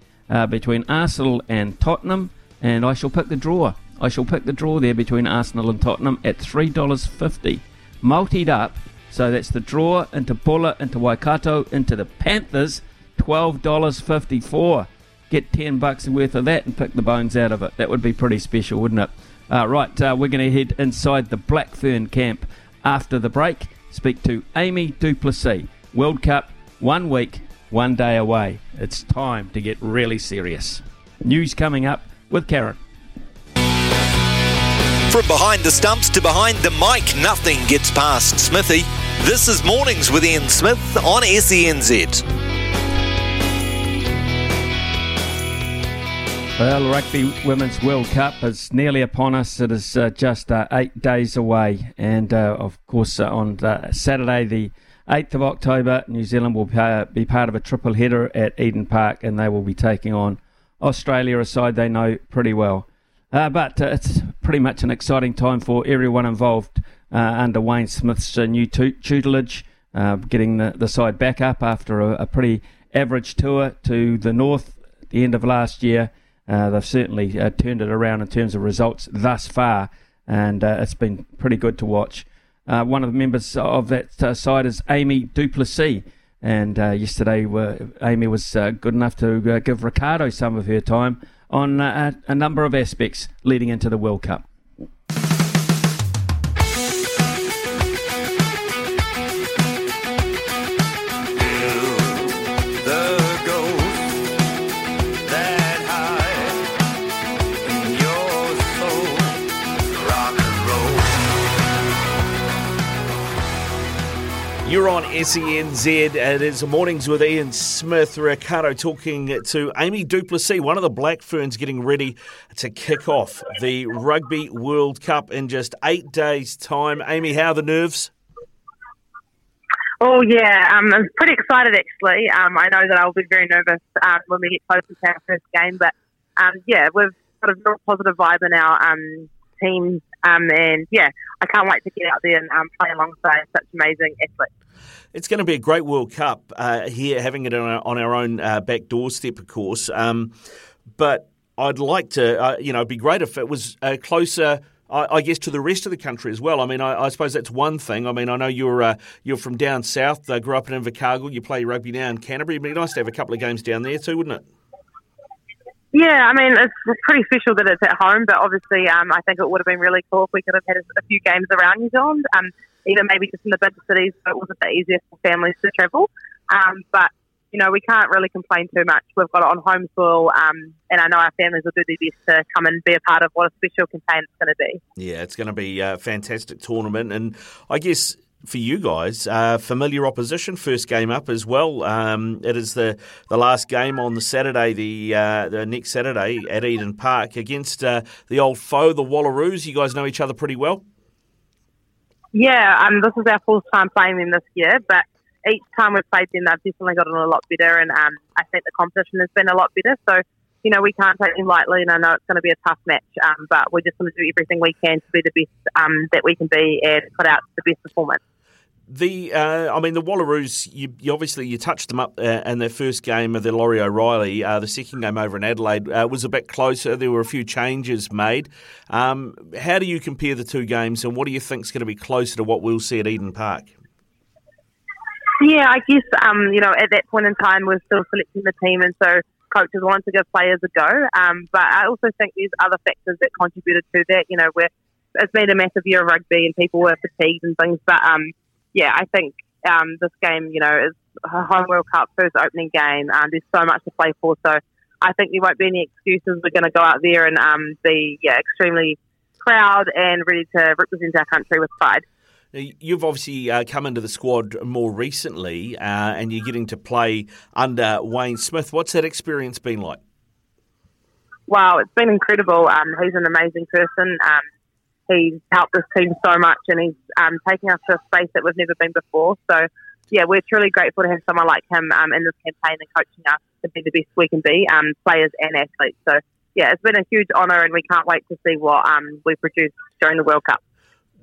S1: between Arsenal and Tottenham, and I shall pick the draw. I shall pick the draw there between Arsenal and Tottenham at $3.50. Multied up so that's the draw into Buller, into Waikato, into the Panthers, $12.54. Get 10 bucks worth of that and pick the bones out of it. That would be pretty special, wouldn't it? Uh, right, uh, we're going to head inside the Blackfern camp after the break. Speak to Amy du Plessis. World Cup, one week, one day away. It's time to get really serious. News coming up with Karen.
S3: From behind the stumps to behind the mic, nothing gets past Smithy. This is Mornings with Ian Smith on SENZ.
S1: Well, Rugby Women's World Cup is nearly upon us. It is uh, just uh, eight days away. And uh, of course, uh, on Saturday, the 8th of October, New Zealand will be part of a triple header at Eden Park and they will be taking on Australia, a side they know pretty well. Uh, but uh, it's pretty much an exciting time for everyone involved uh, under Wayne Smith's uh, new tutelage, uh, getting the, the side back up after a, a, pretty average tour to the north at the end of last year. Uh, they've certainly turned it around in terms of results thus far, and it's been pretty good to watch. One of the members of that side is Amy du Plessis, and yesterday Amy was good enough to give Ricardo some of her time on uh, a number of aspects leading into the World Cup.
S4: You're on SENZ. It is Mornings with Ian Smith. Ricardo talking to Amy du Plessis, one of the Black Ferns getting ready to kick off the Rugby World Cup in just eight days' time. Amy, how are the nerves?
S11: Oh, yeah. Um, I'm pretty excited, actually. Um, I know that I'll be very nervous um, when we get closer to our first game, but um, yeah, we've got a real positive vibe in our um, team. Um, and yeah, I can't wait to get out there and play alongside such amazing athletes.
S4: It's going to be a great World Cup uh, here, having it on our, on our own uh, back doorstep, of course. Um, but I'd like to, uh, you know, it'd be great if it was uh, closer. I, guess to the rest of the country as well. I mean, I, I suppose that's one thing. I mean, I know you're uh, you're from down south. Uh, grew up in Invercargill. You play rugby now in Canterbury. It'd be nice to have a couple of games down there too, wouldn't it?
S11: Yeah, I mean, it's pretty official that it's at home, but obviously, um, I think it would have been really cool if we could have had a, few games around New Zealand. Um, even maybe just in the bigger cities, so it was a bit easier for families to travel. Um, but you know, we can't really complain too much. We've got it on home soil, um, and I know our families will do their best to come and be a part of what a special campaign it's going to be.
S4: Yeah, it's going to be a fantastic tournament, and I guess for you guys, uh, familiar opposition, first game up as well. Um, it is the, the last game on the Saturday, the uh, the next Saturday at Eden Park against uh, the old foe, the Wallaroos. You guys know each other pretty well.
S11: Yeah, um, this is our fourth time playing them this year, but each time we've played them, they've definitely gotten a lot better, and um, I think the competition has been a lot better. So, you know, we can't take them lightly, and I know it's going to be a tough match, um, but we're just going to do everything we can to be the best um, that we can be and put out the best performance.
S4: The, uh, I mean, the Wallaroos. You, you, obviously you touched them up uh, in their first game of the Laurie O'Reilly. Uh, the second game over in Adelaide uh, was a bit closer. There were a few changes made. Um, how do you compare the two games, and what do you think is going to be closer to what we'll see at Eden Park?
S11: Yeah, I guess um, you know at that point in time we're still selecting the team, and so coaches wanted to give players a go. Um, but I also think there's other factors that contributed to that. You know, where it's been a massive year of rugby and people were fatigued and things, but um, yeah, I think um, this game, you know, is a home World Cup first opening game. Um, there's so much to play for, so I think there won't be any excuses. We're going to go out there and um, be yeah extremely proud and ready to represent our country with pride.
S4: You've obviously uh, come into the squad more recently, uh, and you're getting to play under Wayne Smith. What's that experience been like?
S11: Wow, it's been incredible. Um, he's an amazing person. Um, he's helped this team so much and he's um, taking us to a space that we've never been before. So, yeah, we're truly grateful to have someone like him um, in this campaign and coaching us to be the best we can be, um, players and athletes. So, yeah, it's been a huge honour and we can't wait to see what um, we produce during the World Cup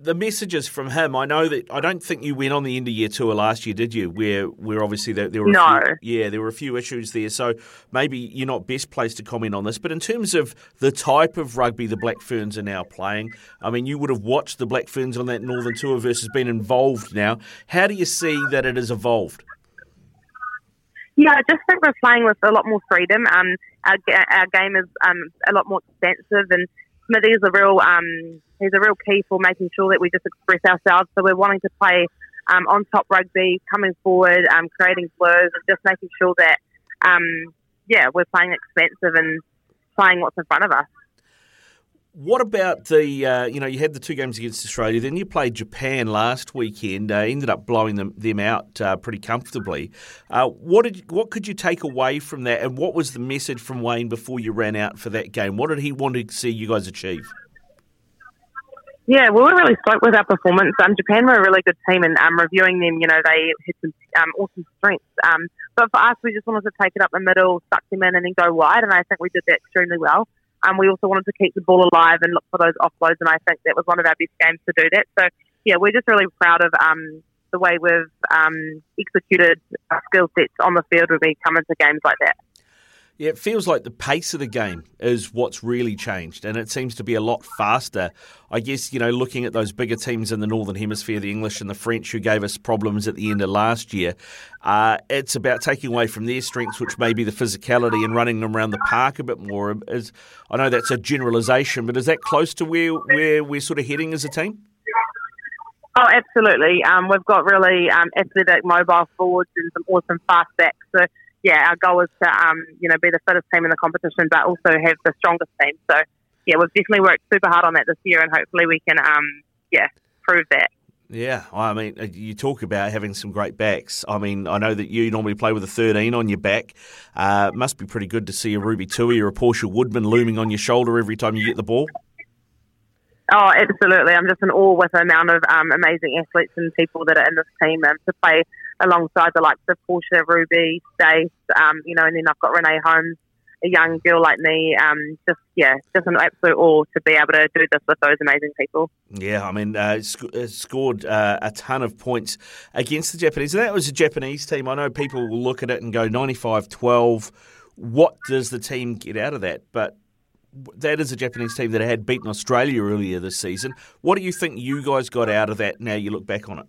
S4: the messages from him. I know that I don't think you went on the end of year tour last year, did you? Where where obviously there, there were
S11: no.
S4: few, yeah there were a few issues there. So maybe you're not best placed to comment on this. But in terms of the type of rugby the Black Ferns are now playing, I mean you would have watched the Black Ferns on that Northern tour versus been involved now. How do you see that it has evolved?
S11: Yeah, I just think we're playing with a lot more freedom. Um, our, our game is um, a lot more expansive, and Smithy a real um, he's a real key for making sure that we just express ourselves. So we're wanting to play um, on top rugby, coming forward, um, creating flows, and just making sure that, um, yeah, we're playing expensive and playing what's in front of us.
S4: What about the, uh, you know, you had the two games against Australia, then you played Japan last weekend, uh, ended up blowing them, them out uh, pretty comfortably. Uh, what, did, what could you take away from that, and what was the message from Wayne before you ran out for that game? What did he want to see you guys achieve?
S11: Yeah, we were really stoked with our performance. Um, Japan were a really good team, and um, reviewing them, you know, they had some um, awesome strengths. Um, but for us, we just wanted to take it up the middle, suck them in, and then go wide, and I think we did that extremely well. Um, we also wanted to keep the ball alive and look for those offloads, and I think that was one of our best games to do that. So, yeah, we're just really proud of um, the way we've um, executed our skill sets on the field when we come into games like that.
S4: Yeah, it feels like the pace of the game is what's really changed, and it seems to be a lot faster. I guess, you know, looking at those bigger teams in the Northern Hemisphere, the English and the French, who gave us problems at the end of last year, uh, it's about taking away from their strengths, which may be the physicality and running them around the park a bit more. Is I know that's a generalisation, but is that close to where, where we're sort of heading as a team?
S11: Oh, absolutely. Um, we've got really um, athletic mobile forwards and some awesome fast backs. So yeah, our goal is to um, you know be the fittest team in the competition, but also have the strongest team. So yeah, we've definitely worked super hard on that this year, and hopefully we can um, yeah prove that.
S4: Yeah, I mean, uh, you talk about having some great backs. I mean, I know that you normally play with a 13 on your back. Uh, must be pretty good to see a Ruby Tui or a Portia Woodman looming on your shoulder every time you get the ball.
S11: Oh, absolutely. I'm just in awe with the amount of um, amazing athletes and people that are in this team and to play alongside the likes of Portia, Ruby, Stace, um, you know, and then I've got Renee Holmes, a young girl like me. Um, just yeah, just an absolute awe to be able to do this with those amazing people.
S4: Yeah, I mean, uh, sc- uh, scored uh, a ton of points against the Japanese. And that was a Japanese team. I know people will look at it and go 95-12. What does the team get out of that? But that is a Japanese team that had beaten Australia earlier this season. What do you think you guys got out of that now you look back on it?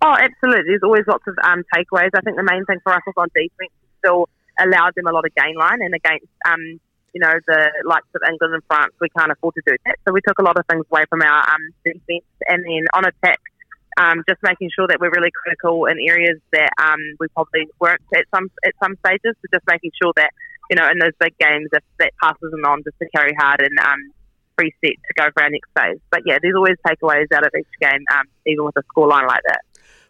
S11: Oh, absolutely. There's always lots of um, takeaways. I think the main thing for us was on defence. Still allowed them a lot of gain line, and against um, you know the likes of England and France, we can't afford to do that. So we took a lot of things away from our um, defence, and then on attack, um, just making sure that we're really critical in areas that um, we probably weren't at some at some stages. So just making sure that you know in those big games, if that passes them on, just to carry hard and um, reset to go for our next phase. But yeah, there's always takeaways out of each game, um, even with a scoreline like that.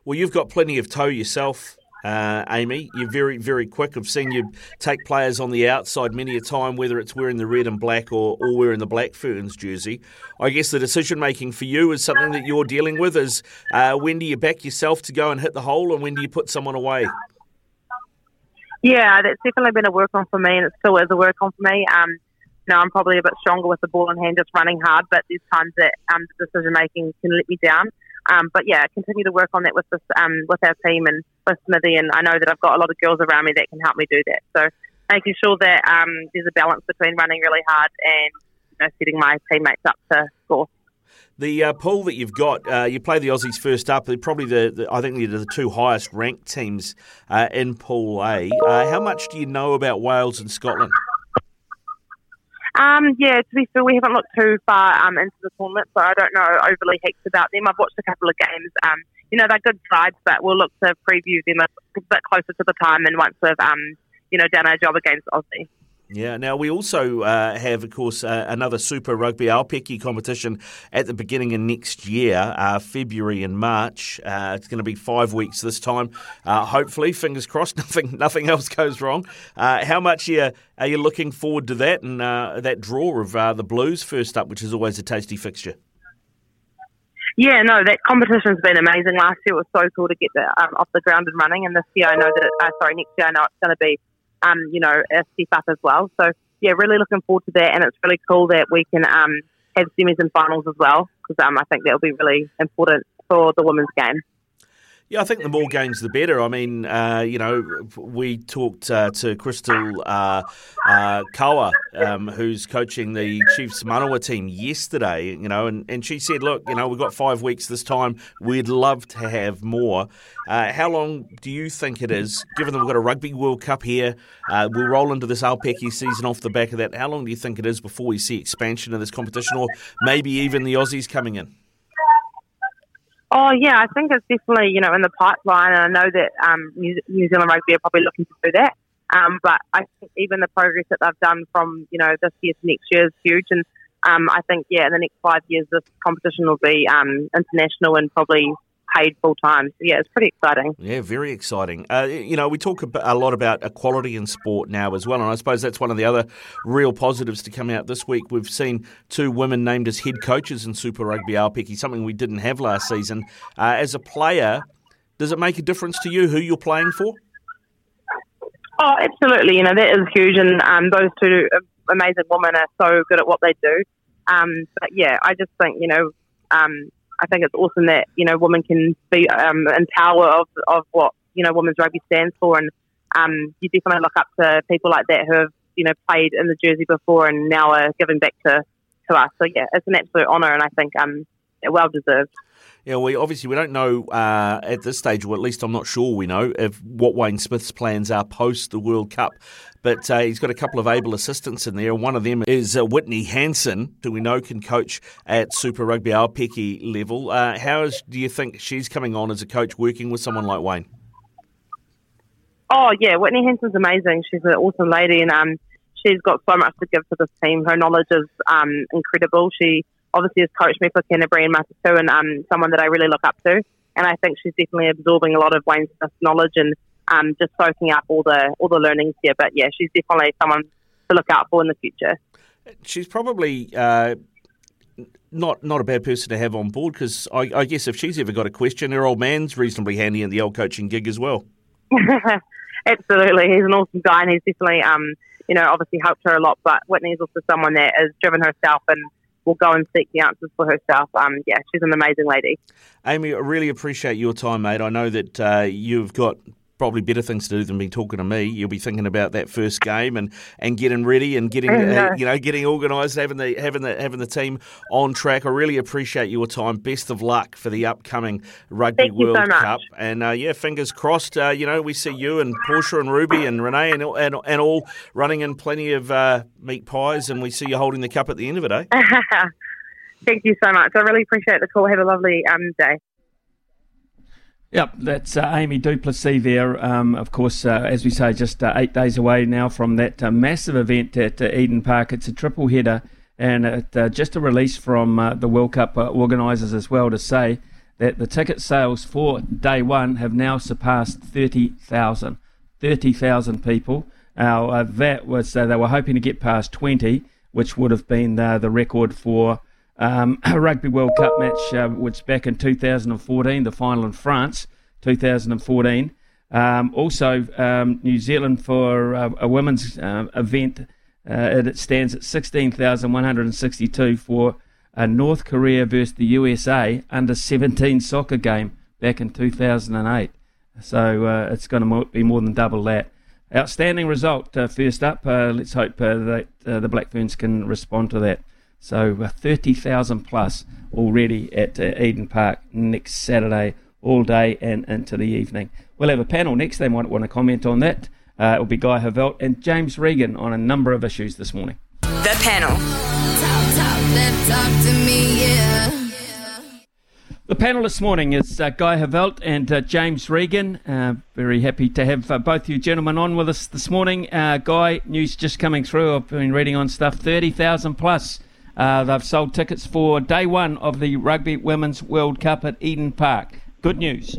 S4: Well, you've got plenty of toe yourself, uh, Amy. You're very, very quick. I've seen you take players on the outside many a time, whether it's wearing the red and black or, or wearing the Black Ferns jersey. I guess the decision making for you is something that you're dealing with. Is uh, when do you back yourself to go and hit the hole, and when do you put someone away?
S11: Yeah, that's definitely been a work on for me, and it still is a work on for me. Um, I'm probably a bit stronger with the ball in hand, just running hard, but there's times that um, the decision making can let me down. Um, but yeah, continue to work on that with this, um, with our team and with Smithy. And I know that I've got a lot of girls around me that can help me do that. So making sure that um, there's a balance between running really hard and you know, setting my teammates up to score.
S4: The uh, pool that you've got, uh, you play the Aussies first up. They're probably the, the I think they're the two highest ranked teams uh, in Pool A. Uh, how much do you know about Wales and Scotland?
S11: Um, yeah, to be fair, we haven't looked too far um, into the tournament, so I don't know overly heaps about them. I've watched a couple of games. Um, you know, they're good sides, but we'll look to preview them a bit closer to the time and once we've, um, you know, done our job against Aussie.
S4: Yeah, now we also uh, have, of course, uh, another Super Rugby Aupiki competition at the beginning of next year, uh, February and March. Uh, it's going to be five weeks this time. Uh, hopefully, fingers crossed, nothing nothing else goes wrong. Uh, how much are you, are you looking forward to that and that draw of the Blues first up, which is always a tasty fixture?
S11: Yeah, no, that competition's been amazing. Last year it was so cool to get that um, off the ground and running, and this year I know that it, sorry, next year I know it's going to be um, you know, a step up as well. So yeah, really looking forward to that, and it's really cool that we can um, have semis and finals as well because um, I think that will be really important for the women's game.
S4: Yeah, I think the more games, the better. I mean, uh, you know, we talked uh, to Crystal uh, uh, Kaua, um, who's coaching the Chiefs Manawa team yesterday, you know, and, and she said, look, you know, we've got five weeks this time. We'd love to have more. Uh, how long do you think it is, given that we've got a Rugby World Cup here, uh, we'll roll into this Aupiki season off the back of that. How long do you think it is before we see expansion of this competition or maybe even the Aussies coming in?
S11: Oh yeah, I think it's definitely you know in the pipeline, and I know that um, New, Zealand Rugby are probably looking to do that. Um, but I think even the progress that they've done from you know this year to next year is huge, and um, I think yeah, in the next five years this competition will be um, international and probably paid full time. So, yeah, it's pretty exciting.
S4: Yeah, very exciting. Uh, you know, we talk a lot about equality in sport now as well, and I suppose that's one of the other real positives to come out this week. We've seen two women named as head coaches in Super Rugby Aupiki, something we didn't have last season. Uh, as a player, does it make a difference to you who you're playing for?
S11: Oh, absolutely. You know, that is huge, and um, those two amazing women are so good at what they do. Um, but yeah, I just think, you know, um, I think it's awesome that you know women can be um, in power of, of what you know women's rugby stands for, and um, you definitely look up to people like that who have you know played in the jersey before and now are giving back to to us. So yeah, it's an absolute honour, and I think um, well deserved.
S4: Yeah, we obviously we don't know uh, at this stage, or at least I'm not sure we know, if what Wayne Smith's plans are post the World Cup. But uh, he's got a couple of able assistants in there. One of them is uh, Whitney Hansen, who we know can coach at Super Rugby Aupiki level. Uh, how is, do you think she's coming on as a coach working with someone like Wayne?
S11: Oh yeah, Whitney Hansen's amazing. She's an awesome lady, and um, she's got so much to give to this team. Her knowledge is um, incredible. She obviously has coached me for Canterbury and Matatu and um, someone that I really look up to. And I think she's definitely absorbing a lot of Wayne Smith's knowledge and um, just soaking up all the all the learnings here. But yeah, she's definitely someone to look out for in the future.
S4: She's probably uh, not not a bad person to have on board because I, I, guess if she's ever got a question, her old man's reasonably handy in the old coaching gig as well.
S11: Absolutely, he's an awesome guy, and he's definitely um, you know obviously helped her a lot. But Whitney's also someone that has driven herself and will go and seek the answers for herself. Um, yeah, she's an amazing lady.
S4: Amy, I really appreciate your time, mate. I know that uh, you've got probably better things to do than be talking to me. You'll be thinking about that first game and, and getting ready and getting uh, you know getting organised, having the having the having the team on track. I really appreciate your time. Best of luck for the upcoming Rugby
S11: Thank
S4: World
S11: so
S4: Cup. And uh, yeah, fingers crossed. Uh, you know, we see you and Portia and Ruby and Renee and and, and all running in plenty of uh, meat pies, and we see you holding the cup at the end of it, eh?
S11: Thank you so much. I really appreciate the call. Have a lovely um, day.
S1: Yep, that's uh, Amy du Plessis there. Um, of course, uh, as we say, just uh, eight days away now from that uh, massive event at uh, Eden Park. It's a triple header and uh, just a release from the World Cup organisers as well to say that the ticket sales for day one have now surpassed 30,000. 30,000 people. That was, they were hoping to get past 20, which would have been the record for um, a Rugby World Cup match, uh, which back in 2014, the final in France, 2014. Um, also, um, New Zealand for uh, a women's uh, event, uh, it stands at 16,162 for a North Korea versus the USA under 17 soccer game back in 2008. So uh, it's going to be more than double that. Outstanding result. Uh, first up, let's hope that the Black Ferns can respond to that. So uh, 30,000 plus already at uh, Eden Park next Saturday, all day and into the evening. We'll have a panel next. They might want to comment on that. Uh, it will be Guy Heveldt and James Regan on a number of issues this morning.
S6: The panel. Talk,
S1: talk, me, yeah. The panel this morning is uh, Guy Heveldt and uh, James Regan. Uh, very happy to have uh, both you gentlemen on with us this morning. Uh, Guy, news just coming through. I've been reading on stuff 30,000 plus uh, they've sold tickets for day one of the Rugby Women's World Cup at Eden Park. Good news.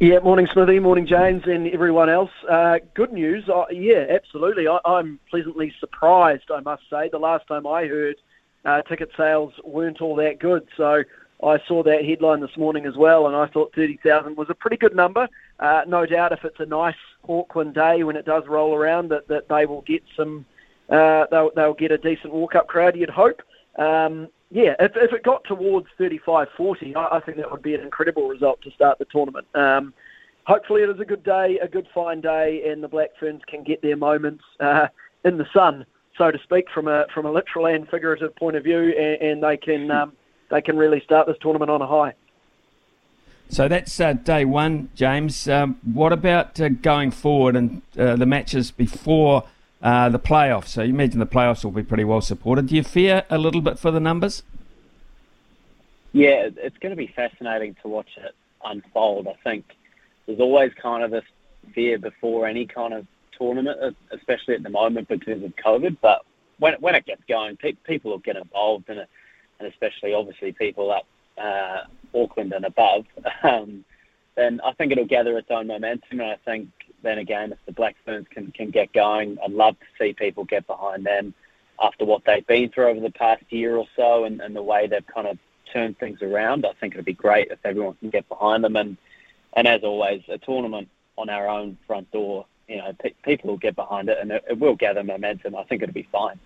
S12: Yeah, morning Smithy, morning James, and everyone else. Uh, good news, uh, yeah, absolutely. I, am pleasantly surprised, I must say. The last time I heard, uh, ticket sales weren't all that good, so I saw that headline this morning as well, and I thought 30,000 was a pretty good number. Uh, no doubt, if it's a nice Auckland day when it does roll around, that, that they will get some uh, they'll, they'll get a decent walk-up crowd, you'd hope. Um, yeah, if, if it got towards 35 40, I, I think that would be an incredible result to start the tournament. Um, hopefully, it is a good day, a good fine day, and the Black Ferns can get their moments uh, in the sun, so to speak, from a from a literal and figurative point of view, and, and they can um, they can really start this tournament on a high.
S1: So that's uh, day one, James. Um, what about uh, going forward and uh, the matches before uh, the playoffs. So you imagine the playoffs will be pretty well supported. Do you fear a little bit for the numbers?
S13: Yeah, it's going to be fascinating to watch it unfold. I think there's always kind of this fear before any kind of tournament, uh, especially at the moment because of COVID. But when when it gets going, pe- people will get involved in it, and especially obviously people up uh, Auckland and above. Um, then I think it'll gather its own momentum, and I think then again, if the Black Ferns can, can get going, I'd love to see people get behind them after what they've been through over the past year or so and, and the way they've kind of turned things around. I think it'd be great if everyone can get behind them. And, and as always, a tournament on our own front door, you know, pe- people will get behind it and it, it, will gather momentum. I think it'll be fine.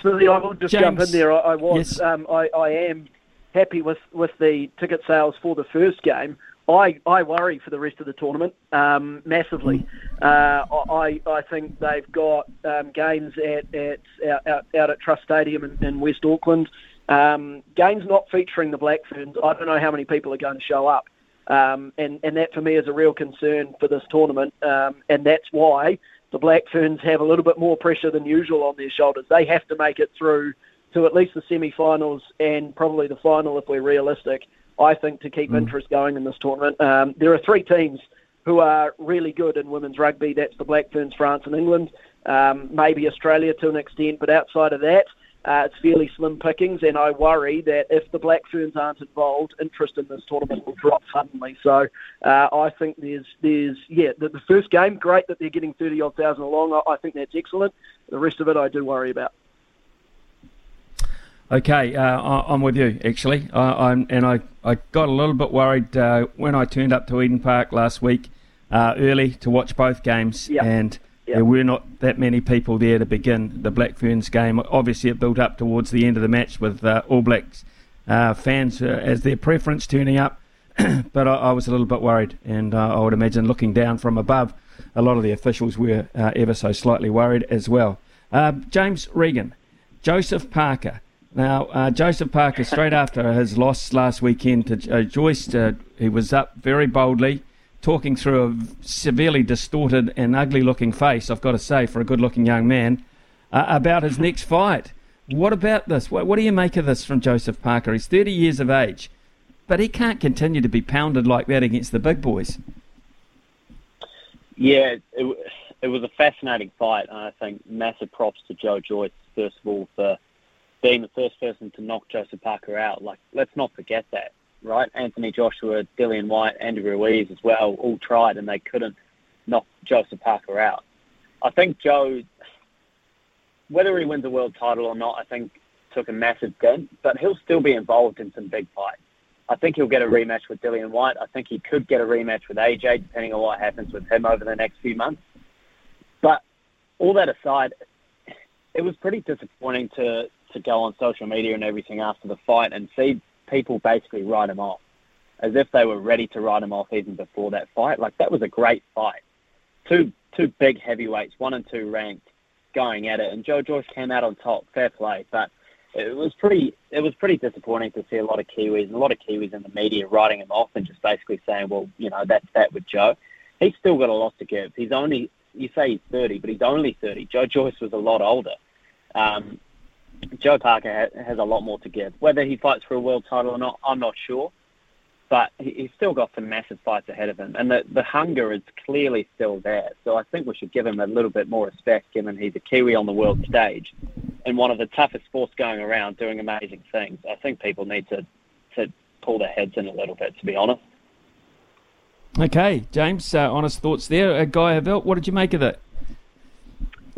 S12: Smithy, I will just James, jump in there. I, I was, yes. um, I, I am happy with, with the ticket sales for the first game. I, I worry for the rest of the tournament um, massively. Uh, I, I think they've got um, games at, at out, out, at Trust Stadium in, in West Auckland. Um, games not featuring the Black Ferns. I don't know how many people are going to show up, um, and and that for me is a real concern for this tournament. Um, and that's why the Black Ferns have a little bit more pressure than usual on their shoulders. They have to make it through to at least the semi-finals and probably the final if we're realistic. I think, to keep mm. interest going in this tournament. Um, there are three teams who are really good in women's rugby. That's the Black Ferns, France, and England. Um, maybe Australia to an extent, but outside of that, uh, it's fairly slim pickings. And I worry that if the Black Ferns aren't involved, interest in this tournament will drop suddenly. So uh, I think there's, there's, yeah, the, the first game, great that they're getting thirty odd thousand along. I, I think that's excellent. The rest of it, I do worry about.
S1: Okay, uh, I, am with you actually, I, and I, I got a little bit worried uh, when I turned up to Eden Park last week uh, early to watch both games,
S12: yep.
S1: and
S12: yep.
S1: there were not that many people there to begin the Black Ferns game. Obviously, it built up towards the end of the match with uh, All Blacks uh, fans uh, as their preference turning up, but I, I, was a little bit worried, and I would imagine looking down from above, a lot of the officials were ever so slightly worried as well. James Regan, Joseph Parker. Now, uh, Joseph Parker, straight after his loss last weekend to uh, Joyce, uh, he was up very boldly, talking through a severely distorted and ugly looking face, I've got to say, for a good looking young man, uh, about his next fight. What about this? What, what, do you make of this from Joseph Parker? He's 30 years of age, but he can't continue to be pounded like that against the big boys.
S13: Yeah, it, it was a fascinating fight, and I think massive props to Joe Joyce, first of all, for being the first person to knock Joseph Parker out. Like, let's not forget that, right? Anthony Joshua, Dillian Whyte, Andy Ruiz as well, all tried and they couldn't knock Joseph Parker out. I think Joe, whether he wins a world title or not, I think took a massive dent, but he'll still be involved in some big fights. I think he'll get a rematch with Dillian Whyte. I think he could get a rematch with AJ, depending on what happens with him over the next few months. But all that aside, it was pretty disappointing to to go on social media and everything after the fight and see people basically write him off as if they were ready to write him off even before that fight. Like that was a great fight. Two two big heavyweights, one and two ranked, going at it, and Joe Joyce came out on top. Fair play, but it was pretty it was pretty disappointing to see a lot of Kiwis and a lot of Kiwis in the media writing him off and just basically saying, well, you know, that's that with Joe. He's still got a lot to give. He's only you say he's 30, but he's only 30. Joe Joyce was a lot older. Um, Joe Parker has a lot more to give. Whether he fights for a world title or not, I'm not sure. But he's still got some massive fights ahead of him, and the the hunger is clearly still there. So I think we should give him a little bit more respect, given he's a Kiwi on the world stage, and one of the toughest sports going around, doing amazing things. I think people need to to pull their heads in a little bit, to be honest.
S1: Okay, James, uh, honest thoughts there. Uh, Guy Heveldt, what did you make of it?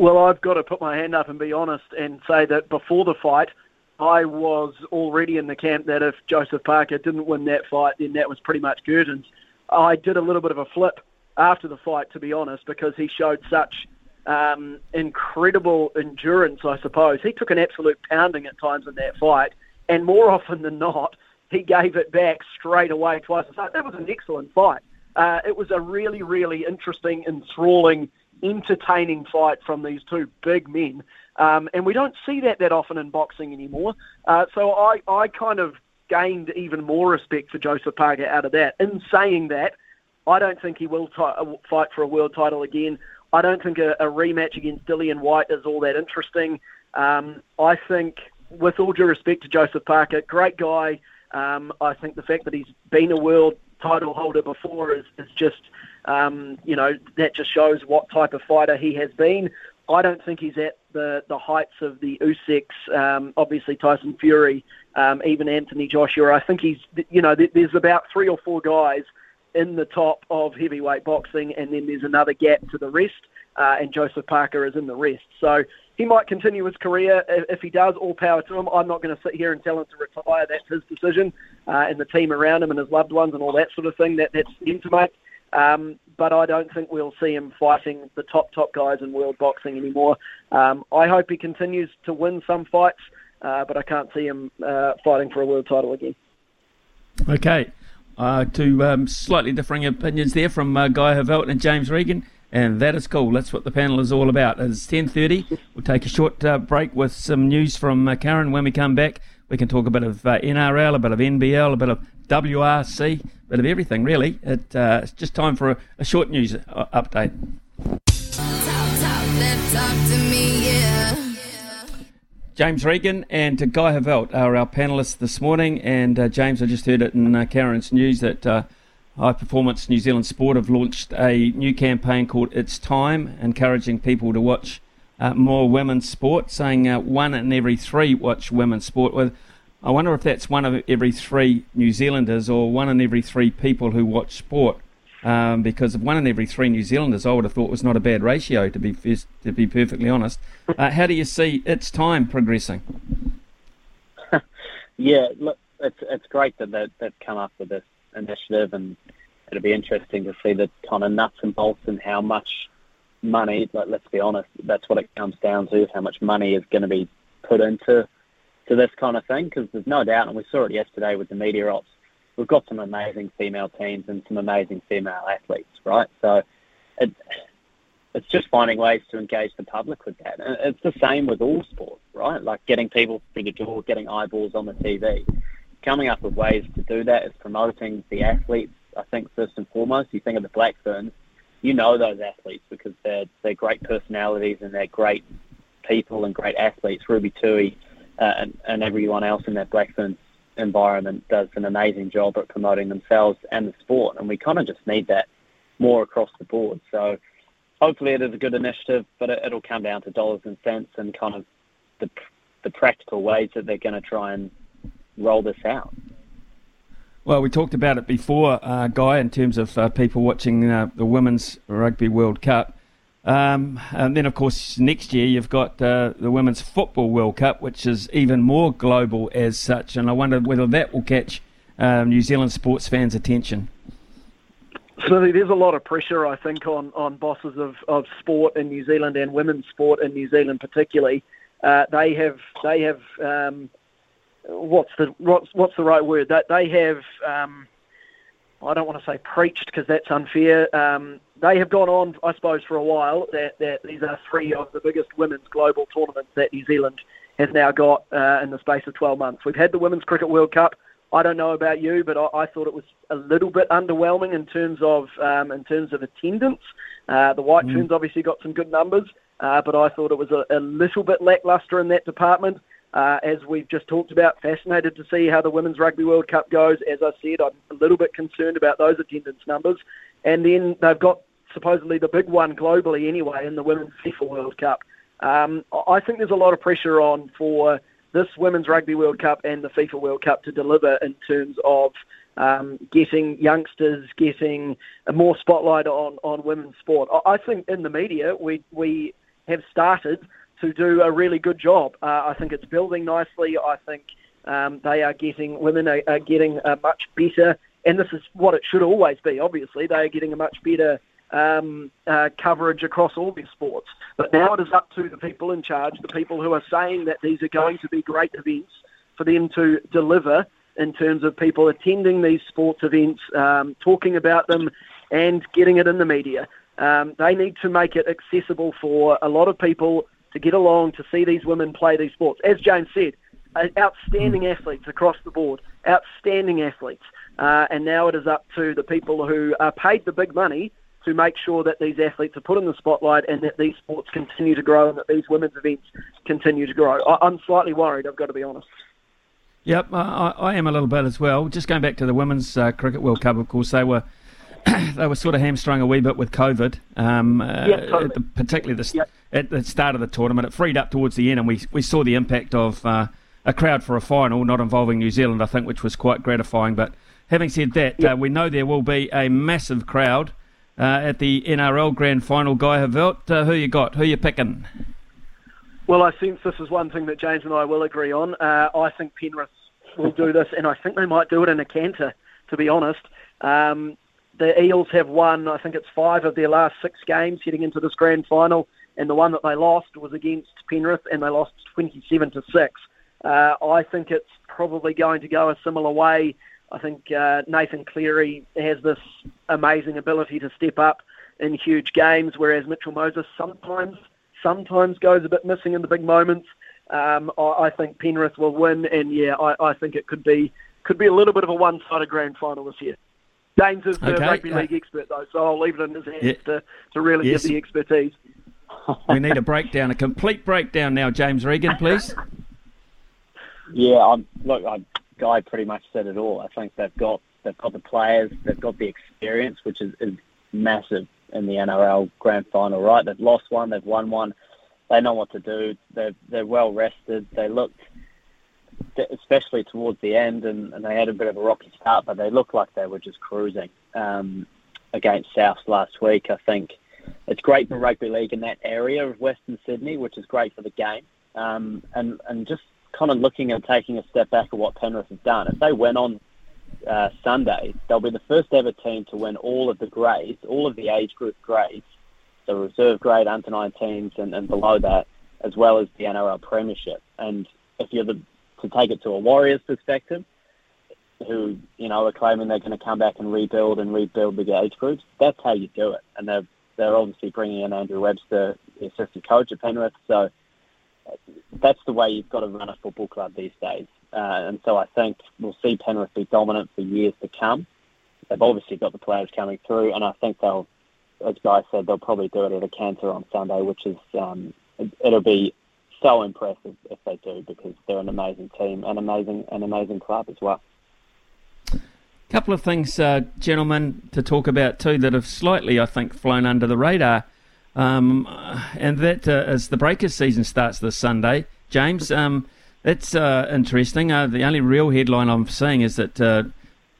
S12: Well, I've got to put my hand up and be honest and say that before the fight, I was already in the camp that if Joseph Parker didn't win that fight, then that was pretty much curtains. I did a little bit of a flip after the fight, to be honest, because he showed such um, incredible endurance, I suppose. He took an absolute pounding at times in that fight, and more often than not, he gave it back straight away twice. So that was an excellent fight. Uh, it was a really, really interesting, enthralling entertaining fight from these two big men. Um, and we don't see that that often in boxing anymore. Uh, so I, I kind of gained even more respect for Joseph Parker out of that. In saying that, I don't think he will t- uh, fight for a world title again. I don't think a, a rematch against Dillian Whyte is all that interesting. Um, I think, with all due respect to Joseph Parker, great guy. Um, I think the fact that he's been a world title holder before is, is just um, you know, that just shows what type of fighter he has been. I don't think he's at the, the heights of the Usyks, um, obviously Tyson Fury, um, even Anthony Joshua. I think he's, you know, there's about three or four guys in the top of heavyweight boxing, and then there's another gap to the rest, uh, and Joseph Parker is in the rest. So he might continue his career. If he does, all power to him. I'm not going to sit here and tell him to retire. That's his decision, uh, and the team around him and his loved ones and all that sort of thing. That that's him to make. Um, but I don't think we'll see him fighting the top top guys in world boxing anymore. Um, I hope he continues to win some fights, uh, but I can't see him uh, fighting for a world title again.
S1: Okay. Uh, two um, slightly differing opinions there from uh, Guy Heveldt and James Regan, and that is cool. That's what the panel is all about. It's 10.30. We'll take a short uh, break with some news from uh, Karen. When we come back, we can talk a bit of uh, NRL, a bit of NBL, a bit of WRC, a bit of everything, really. It, uh, it's just time for a, a short news update. James Regan and Guy Heveldt are our panellists this morning. And uh, James, I just heard it in uh, Karen's news that uh, High Performance New Zealand Sport have launched a new campaign called It's Time, encouraging people to watch uh, more women's sport, saying uh, one in every three watch women's sport. Well, I wonder if that's one of every three New Zealanders or one in every three people who watch sport um, because one in every three New Zealanders I would have thought was not a bad ratio to be to be perfectly honest. Uh, how do you see its time progressing?
S13: yeah, look, it's it's great that they, they've come up with this initiative, and it'll be interesting to see the kind of nuts and bolts and how much money. Like, let's be honest, that's what it comes down to: is how much money is going to be put into to this kind of thing. Because there's no doubt, and we saw it yesterday with the media ops we've got some amazing female teams and some amazing female athletes, right? So it, it's just finding ways to engage the public with that. And it's the same with all sports, right? Like getting people through the door, getting eyeballs on the TV. Coming up with ways to do that is promoting the athletes. I think first and foremost, you think of the Black Ferns, you know those athletes because they're they're great personalities and they're great people and great athletes. Ruby Tui uh, and, and everyone else in that Black Ferns environment does an amazing job at promoting themselves and the sport, and we kind of just need that more across the board. So hopefully it is a good initiative, but it, will come down to dollars and cents and kind of the the practical ways that they're going to try and roll this out.
S1: Well, we talked about it before, uh, Guy, in terms of uh, people watching uh, the Women's Rugby World Cup. Um, and then, of course, next year you've got uh, the Women's Football World Cup, which is even more global as such. And I wonder whether that will catch um, New Zealand sports fans' attention.
S12: So there's a lot of pressure, I think, on, on bosses of, of sport in New Zealand and women's sport in New Zealand, particularly. Uh, they have they have um, what's the what's, what's the right word? That they have um, I don't want to say preached because that's unfair. Um, they have gone on, I suppose, for a while that, that these are three of the biggest women's global tournaments that New Zealand has now got uh, in the space of 12 months. We've had the Women's Cricket World Cup. I don't know about you, but I, I thought it was a little bit underwhelming in terms of um, in terms of attendance. Uh, the White mm. Ferns obviously got some good numbers, uh, but I thought it was a, a little bit lacklustre in that department. Uh, as we've just talked about, fascinated to see how the Women's Rugby World Cup goes. As I said, I'm a little bit concerned about those attendance numbers. And then they've got supposedly the big one globally anyway in the Women's FIFA World Cup. Um, I think there's a lot of pressure on for this Women's Rugby World Cup and the FIFA World Cup to deliver in terms of um, getting youngsters, getting more spotlight on, on women's sport. I think in the media we we have started to do a really good job. Uh, I think it's building nicely. I think um, they are getting women are, are getting a much better, and this is what it should always be. Obviously, they are getting a much better um, uh, coverage across all these sports. But now it is up to the people in charge, the people who are saying that these are going to be great events, for them to deliver in terms of people attending these sports events, um, talking about them, and getting it in the media. Um, they need to make it accessible for a lot of people to get along to see these women play these sports. As James said, uh, outstanding athletes across the board, outstanding athletes. Uh, and now it is up to the people who are paid the big money to make sure that these athletes are put in the spotlight and that these sports continue to grow and that these women's events continue to grow. I, am slightly worried, I've got to be honest.
S1: Yep, I, I, am a little bit as well. Just going back to the Women's uh, Cricket World Cup, of course, they were they were sort of hamstrung a wee bit with COVID, um, uh, totally. the, particularly the, yep. at the start of the tournament. It freed up towards the end, and we we saw the impact of uh, a crowd for a final, not involving New Zealand, I think, which was quite gratifying. But having said that, yep. uh, we know there will be a massive crowd uh, at the NRL Grand Final. Guy Heveldt, uh, who you got? Who you picking?
S12: Well, I sense this is one thing that James and I will agree on. Uh, I think Penrith will do this, and I think they might do it in a canter. To be honest, um, the Eels have won, I think it's five of their last six games heading into this grand final, and the one that they lost was against Penrith, and they lost 27 to six. Uh, I think it's probably going to go a similar way. I think uh, Nathan Cleary has this amazing ability to step up in huge games, whereas Mitchell Moses sometimes sometimes goes a bit missing in the big moments. Um, I, I think Penrith will win, and yeah, I, I think it could be could be a little bit of a one-sided grand final this year. James is the
S1: Okay,
S12: rugby
S1: uh,
S12: league expert, though, so I'll leave it in his hands
S1: Yeah.
S12: to, to really
S1: Yes.
S12: give the expertise.
S1: we need a breakdown, a complete breakdown now, James Regan, please.
S13: Yeah, I'm, look, I, Guy pretty much said it all. I think they've got they've got the players, they've got the experience, which is, is massive in the NRL Grand Final. Right? They've lost one, they've won one. They know what to do. They're they're well rested. They looked, especially towards the end, and, and they had a bit of a rocky start, but they looked like they were just cruising um, against Souths last week. I think it's great for rugby league in that area of Western Sydney, which is great for the game. Um, and and just kind of looking and taking a step back at what Penrith have done. If they went on uh, Sunday, they'll be the first ever team to win all of the grades, all of the age group grades, the reserve grade, under 19s, and, and below that, as well as the NRL Premiership. And if you're the, to take it to a Warriors perspective, who you know are claiming they're going to come back and rebuild and rebuild the age groups, that's how you do it. And they're they're obviously bringing in Andrew Webster, the assistant coach at Penrith, so that's the way you've got to run a football club these days. Uh, and so I think we'll see Penrith be dominant for years to come. They've obviously got the players coming through, and I think they'll, as Guy said, they'll probably do it at a canter on Sunday, which is um, it, it'll be so impressive if they do because they're an amazing team, an amazing, an amazing club as well.
S1: couple of things, uh, gentlemen, to talk about too that have slightly, I think, flown under the radar. Um, and that uh, as the Breakers season starts this Sunday, James, um, that's uh, interesting. Uh, the only real headline I'm seeing is that uh,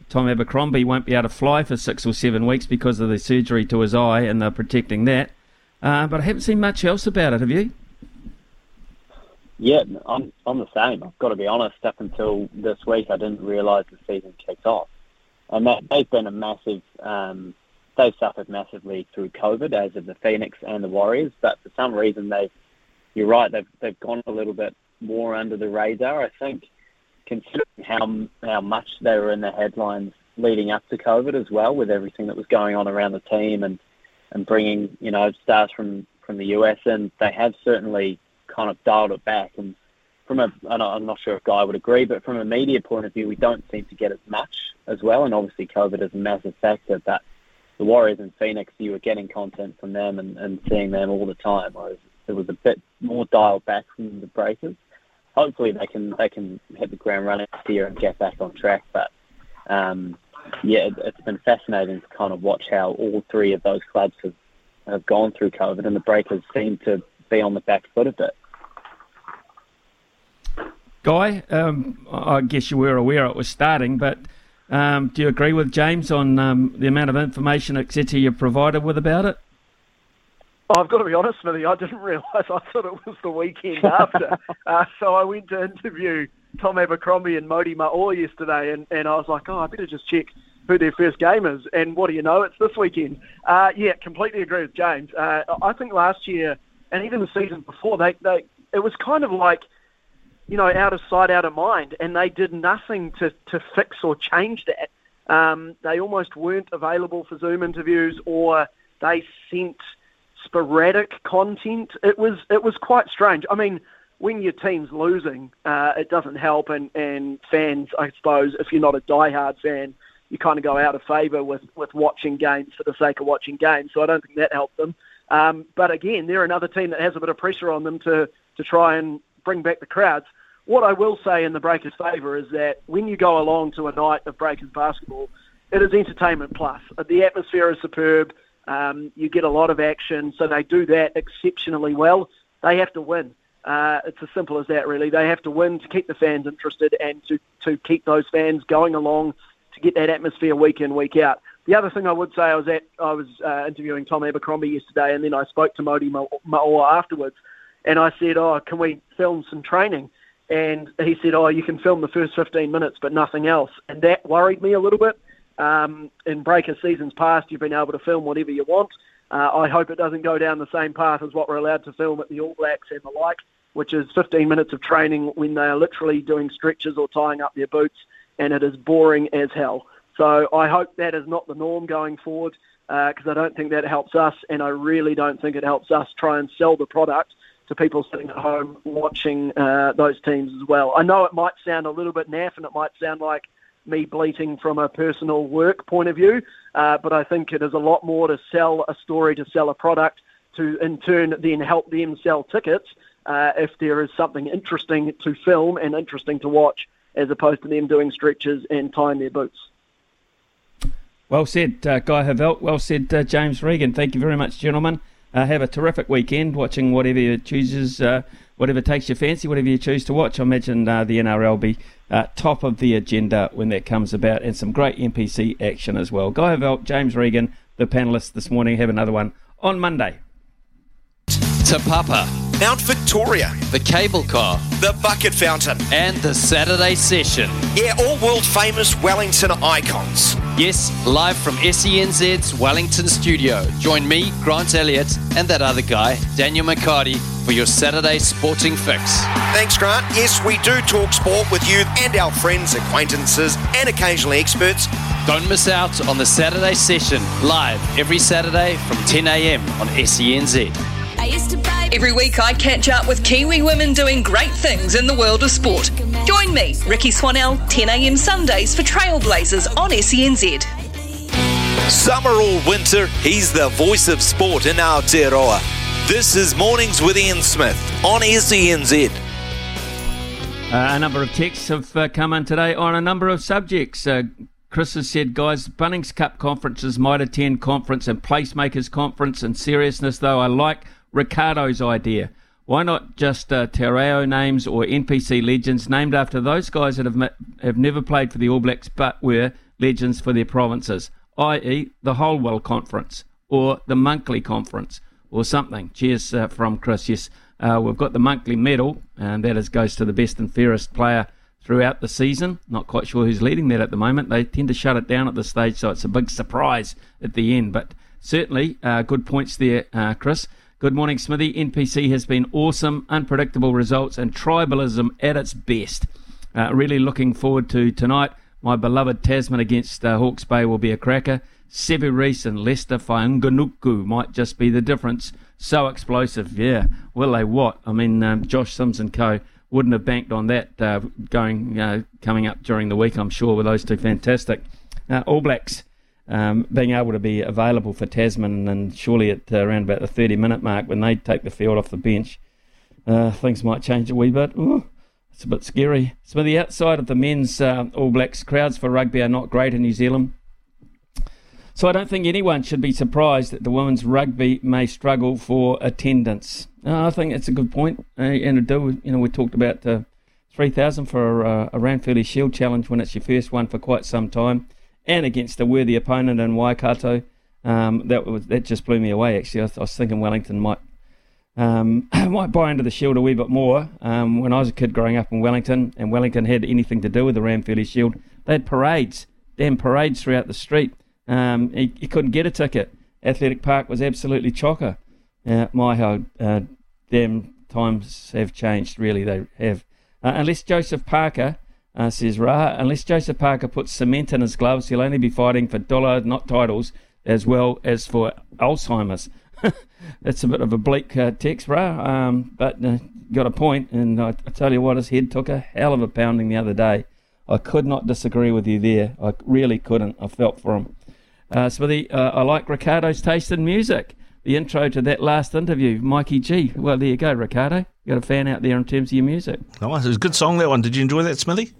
S1: Tom Abercrombie won't be able to fly for six or seven weeks because of the surgery to his eye, and they're protecting that. Uh, but I haven't seen much else about it. Have you?
S13: Yeah, I'm I'm the same. I've got to be honest. Up until this week, I didn't realise the season kicked off, and that they've been a massive. Um, they've suffered massively through COVID, as have the Phoenix and the Warriors. But for some reason, they've. You're right. They've they've gone a little bit more under the radar. I think, considering how how much they were in the headlines leading up to COVID as well, with everything that was going on around the team and and bringing you know stars from from the US, and they have certainly kind of dialed it back. And from a, and I'm not sure if Guy would agree, but from a media point of view, we don't seem to get as much as well. And obviously, COVID is a massive factor. But the Warriors and Phoenix, you were getting content from them and, and seeing them all the time, whereas it was a bit more dialed back from the Breakers. Hopefully, they can they can hit the ground running year and get back on track. But um, yeah, it, it's been fascinating to kind of watch how all three of those clubs have have gone through COVID, and the Breakers seem to be on the back foot a bit.
S1: Guy, um, I guess you were aware it was starting, but um, do you agree with James on um, the amount of information, etc., you provided with about it?
S12: I've got to be honest with you, I didn't realise. I thought it was the weekend after. uh, so I went to interview Tom Abercrombie and Mody Maor yesterday, and, and I was like, oh, I better just check who their first game is. And what do you know? It's this weekend. Uh, yeah, completely agree with James. Uh, I think last year, and even the season before, they, they it was kind of like, you know, out of sight, out of mind, and they did nothing to, to fix or change that. Um, they almost weren't available for Zoom interviews, or they sent sporadic content. It was it was quite strange. I mean, when your team's losing, uh, it doesn't help, and, and fans, I suppose, if you're not a diehard fan, you kind of go out of favour with, with watching games for the sake of watching games. So I don't think that helped them. Um, but again, they're another team that has a bit of pressure on them to, to try and bring back the crowds. What I will say in the Breakers' favour is that when you go along to a night of Breakers basketball, it is entertainment plus. The atmosphere is superb. Um, you get a lot of action, so they do that exceptionally well. They have to win. Uh, it's as simple as that, really. They have to win to keep the fans interested and to, to keep those fans going along to get that atmosphere week in, week out. The other thing I would say, I was at, I was uh, interviewing Tom Abercrombie yesterday, and then I spoke to Mody Maor afterwards, and I said, "Oh, can we film some training?" And he said, "Oh, you can film the first 15 minutes, but nothing else." And that worried me a little bit. Um, in Breaker seasons past, you've been able to film whatever you want. Uh, I hope it doesn't go down the same path as what we're allowed to film at the All Blacks and the like, which is 15 minutes of training when they are literally doing stretches or tying up their boots and it is boring as hell. So I hope that is not the norm going forward because uh, I don't think that helps us, and I really don't think it helps us try and sell the product to people sitting at home watching uh, those teams as well. I know it might sound a little bit naff, and it might sound like me bleating from a personal work point of view, uh, but I think it is a lot more to sell a story, to sell a product, to in turn then help them sell tickets uh, if there is something interesting to film and interesting to watch, as opposed to them doing stretches and tying their boots.
S1: Well said, uh, Guy Heveldt. Well said, uh, James Regan. Thank you very much, gentlemen. Uh, have a terrific weekend watching whatever you chooses, uh, whatever takes your fancy, whatever you choose to watch. I imagine uh, the NRL be uh, top of the agenda when that comes about, and some great NPC action as well. Guy Heveldt, James Regan, the panelists this morning. Have another one on Monday.
S14: To Papa.
S15: Mount Victoria,
S14: the cable car,
S15: the bucket fountain,
S14: and the Saturday session.
S15: Yeah, all world famous Wellington icons.
S14: Yes, live from SENZ's Wellington studio. Join me, Grant Elliott, and that other guy, Daniel McCarty, for your Saturday sporting fix.
S15: Thanks, Grant. Yes, we do talk sport with you and our friends, acquaintances, and occasionally experts.
S14: Don't miss out on the Saturday session, live every Saturday from 10 a.m. on SENZ.
S16: Every week I catch up with Kiwi women doing great things in the world of sport. Join me, Rikki Swannell, 10am Sundays for Trailblazers on SENZ.
S3: Summer or winter, he's the voice of sport in Aotearoa. This is Mornings with Ian Smith on SENZ.
S1: Uh, a number of texts have uh, come in today on a number of subjects. Uh, Chris has said, guys, Bunnings Cup conferences might attend conference and placemakers conference. In seriousness, though, I like Ricardo's idea. Why not just uh, names or NPC legends named after those guys that have have never played for the All Blacks but were legends for their provinces, i.e., the Holwell Conference or the Monkley Conference or something. Cheers uh, from Chris. Yes, uh, we've got the Monkley Medal, and that is, goes to the best and fairest player throughout the season. Not quite sure who's leading that at the moment. They tend to shut it down at this stage, so it's a big surprise at the end. But certainly, uh, good points there, uh, Chris. Good morning, Smithy. NPC has been awesome, unpredictable results, and tribalism at its best. Uh, really looking forward to tonight. My beloved Tasman against uh, Hawke's Bay will be a cracker. Sevu Reece and Leicester Fainga'anuku might just be the difference. So explosive, yeah. Will they what? I mean, um, Josh Syms and co wouldn't have banked on that uh, going uh, coming up during the week, I'm sure, with those two fantastic. Uh, All Blacks um, being able to be available for Tasman, and surely at uh, around about the 30 minute mark when they take the field off the bench, uh, things might change a wee bit. Ooh, it's a bit scary. So, the outside of the men's uh, All Blacks, crowds for rugby are not great in New Zealand. So, I don't think anyone should be surprised that the women's rugby may struggle for attendance. Uh, I think it's a good point. Uh, and do, you know, we talked about uh, 3,000 for a, a Ranfurly Shield challenge when it's your first one for quite some time and against a worthy opponent in Waikato. Um, that was that just blew me away. Actually, I, I was thinking Wellington might um, might buy into the Shield a wee bit more. Um, when I was a kid growing up in Wellington, and Wellington had anything to do with the Ranfurly Shield, they had parades, damn parades throughout the street. Um, you, couldn't get a ticket. Athletic Park was absolutely chocker. Uh, my how uh, damn times have changed. Really, they have. Uh, unless Joseph Parker uh, says Ra, unless Joseph Parker puts cement in his gloves, he'll only be fighting for dollar, not titles, as well as for Alzheimer's. That's a bit of a bleak uh, text, Ra, um, but uh, got a point. And I, I, tell you what, his head took a hell of a pounding the other day. I could not disagree with you there. I really couldn't. I felt for him. Uh, Smithy, uh, I like Ricardo's taste in music. The intro to that last interview, Mikey G. Well, there you go, Ricardo. You got a fan out there in terms of your music.
S4: Nice. It was a good song, that one. Did you enjoy that, Smithy?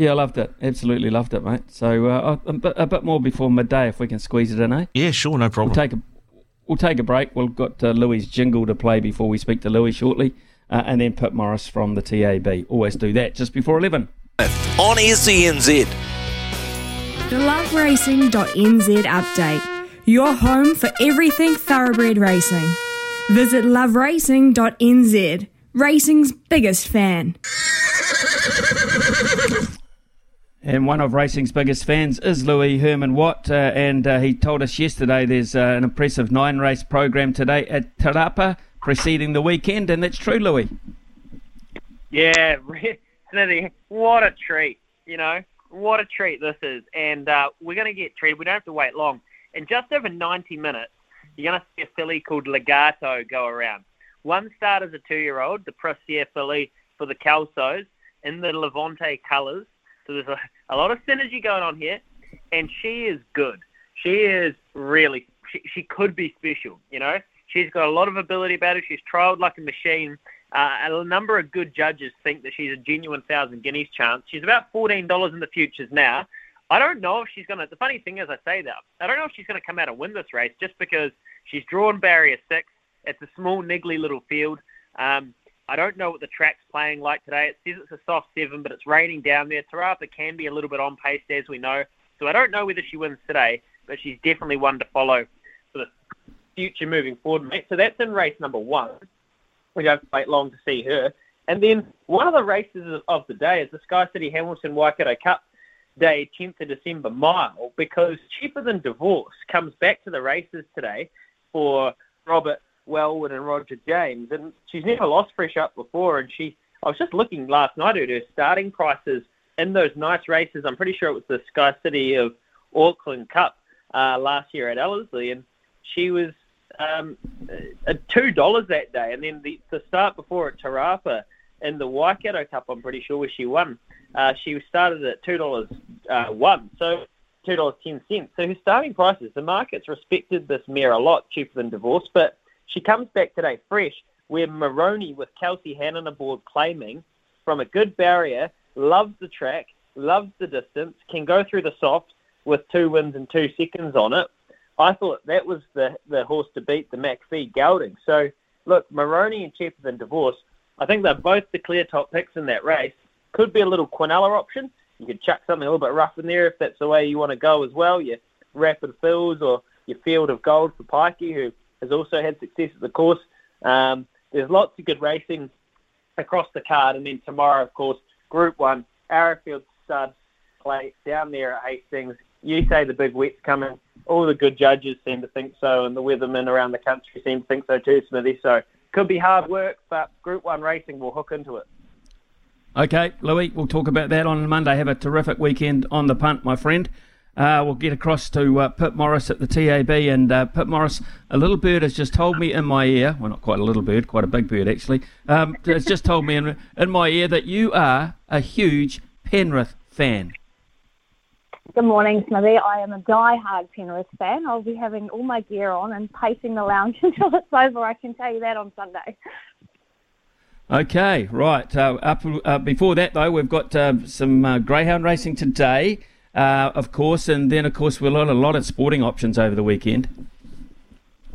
S1: Yeah, I loved it. Absolutely loved it, mate. So uh, a, bit, a, bit, more before midday if we can squeeze it in, eh?
S4: Yeah, sure, no problem.
S1: We'll take a, we'll take a break. We've got uh, Louis' jingle to play before we speak to Louis shortly, uh, and then Pip Morris from the TAB. Always do that just before 11.
S3: On SENZ.
S17: The loveracing.nz update. Your home for everything thoroughbred racing. Visit loveracing.nz, racing's biggest fan.
S1: And one of racing's biggest fans is Louis Herman Watt, uh, and uh, he told us yesterday there's uh, an impressive nine race program today at Te Rapa preceding the weekend, and that's true, Louis.
S18: Yeah, Smithy, what a treat. You know, what a treat this is. And uh, we're going to get treated. We don't have to wait long. In just over 90 minutes, you're going to see a filly called Legato go around. One start as a two-year-old, the Proisir filly for the Kelsos in the Levante colours. So there's a, a lot of synergy going on here. And she is good. She is really, she, she could be special, you know. She's got a lot of ability about her. She's trialled like a machine. Uh, a number of good judges think that she's a genuine thousand guineas chance. She's about fourteen dollars in the futures now. I don't know if she's gonna. The funny thing is, I say that I don't know if she's gonna come out and win this race just because she's drawn barrier six. It's a small, niggly little field. Um, I don't know what the track's playing like today. It says it's a soft seven, but it's raining down there. Te Rapa can be a little bit on pace, as we know. So I don't know whether she wins today, but she's definitely one to follow for the future moving forward, mate. So that's in race number one. We don't wait long to see her. And then one of the races of the day is the Sky City Hamilton Waikato Cup Day, 10th of December mile, because Cheaper Than Divorce comes back to the races today for Robert Wellwood and Roger James. And she's never lost fresh up before. And she, I was just looking last night at her starting prices in those nice races. I'm pretty sure it was the Sky City of Auckland Cup uh, last year at Ellerslie. And she was um, uh, two dollars that day, and then the, the start before at Te Rapa in the Waikato Cup, I'm pretty sure where she won. Uh, she was started at two dollars uh, one, so two dollars ten cents. So her starting prices, the market's respected this mare a lot cheaper than divorce, but she comes back today fresh, where Maroney with Kelsey Hannan aboard claiming from a good barrier, loves the track, loves the distance, can go through the soft with two wins and two seconds on it. I thought that was the, the horse to beat the McPhee Gelding. So, look, Maroney and Cheaper Than Divorce, I think they're both the clear top picks in that race. Could be a little Quinella option. You could chuck something a little bit rough in there if that's the way you want to go as well. Your Rapid Fills or your Field of Gold for Pikey, who has also had success at the course. Um, there's lots of good racing across the card. And then tomorrow, of course, Group 1, Arrowfield Stud Plate down there at Hastings. You say the big wet's coming all the good judges seem to think so, and the weathermen around the country seem to think so too, Smithy. So could be hard work, but Group One racing will hook into it.
S1: Okay, Louis, we'll talk about that on Monday. Have a terrific weekend on the punt, my friend. Uh, we'll get across to uh, Pip Morris at the TAB. And uh, Pip Morris, a little bird has just told me in my ear, well, not quite a little bird, quite a big bird actually, um, has just told me in, in my ear that you are a huge Penrith fan.
S19: Good morning, Smithy. I am a die-hard Penrith fan. I'll be having all my gear on and pacing the lounge until it's over. I can tell you that on Sunday.
S1: Okay, right. Uh, up uh, before that, though, we've got uh, some uh, greyhound racing today, uh, of course, and then, of course, we'll have a lot of sporting options over the weekend.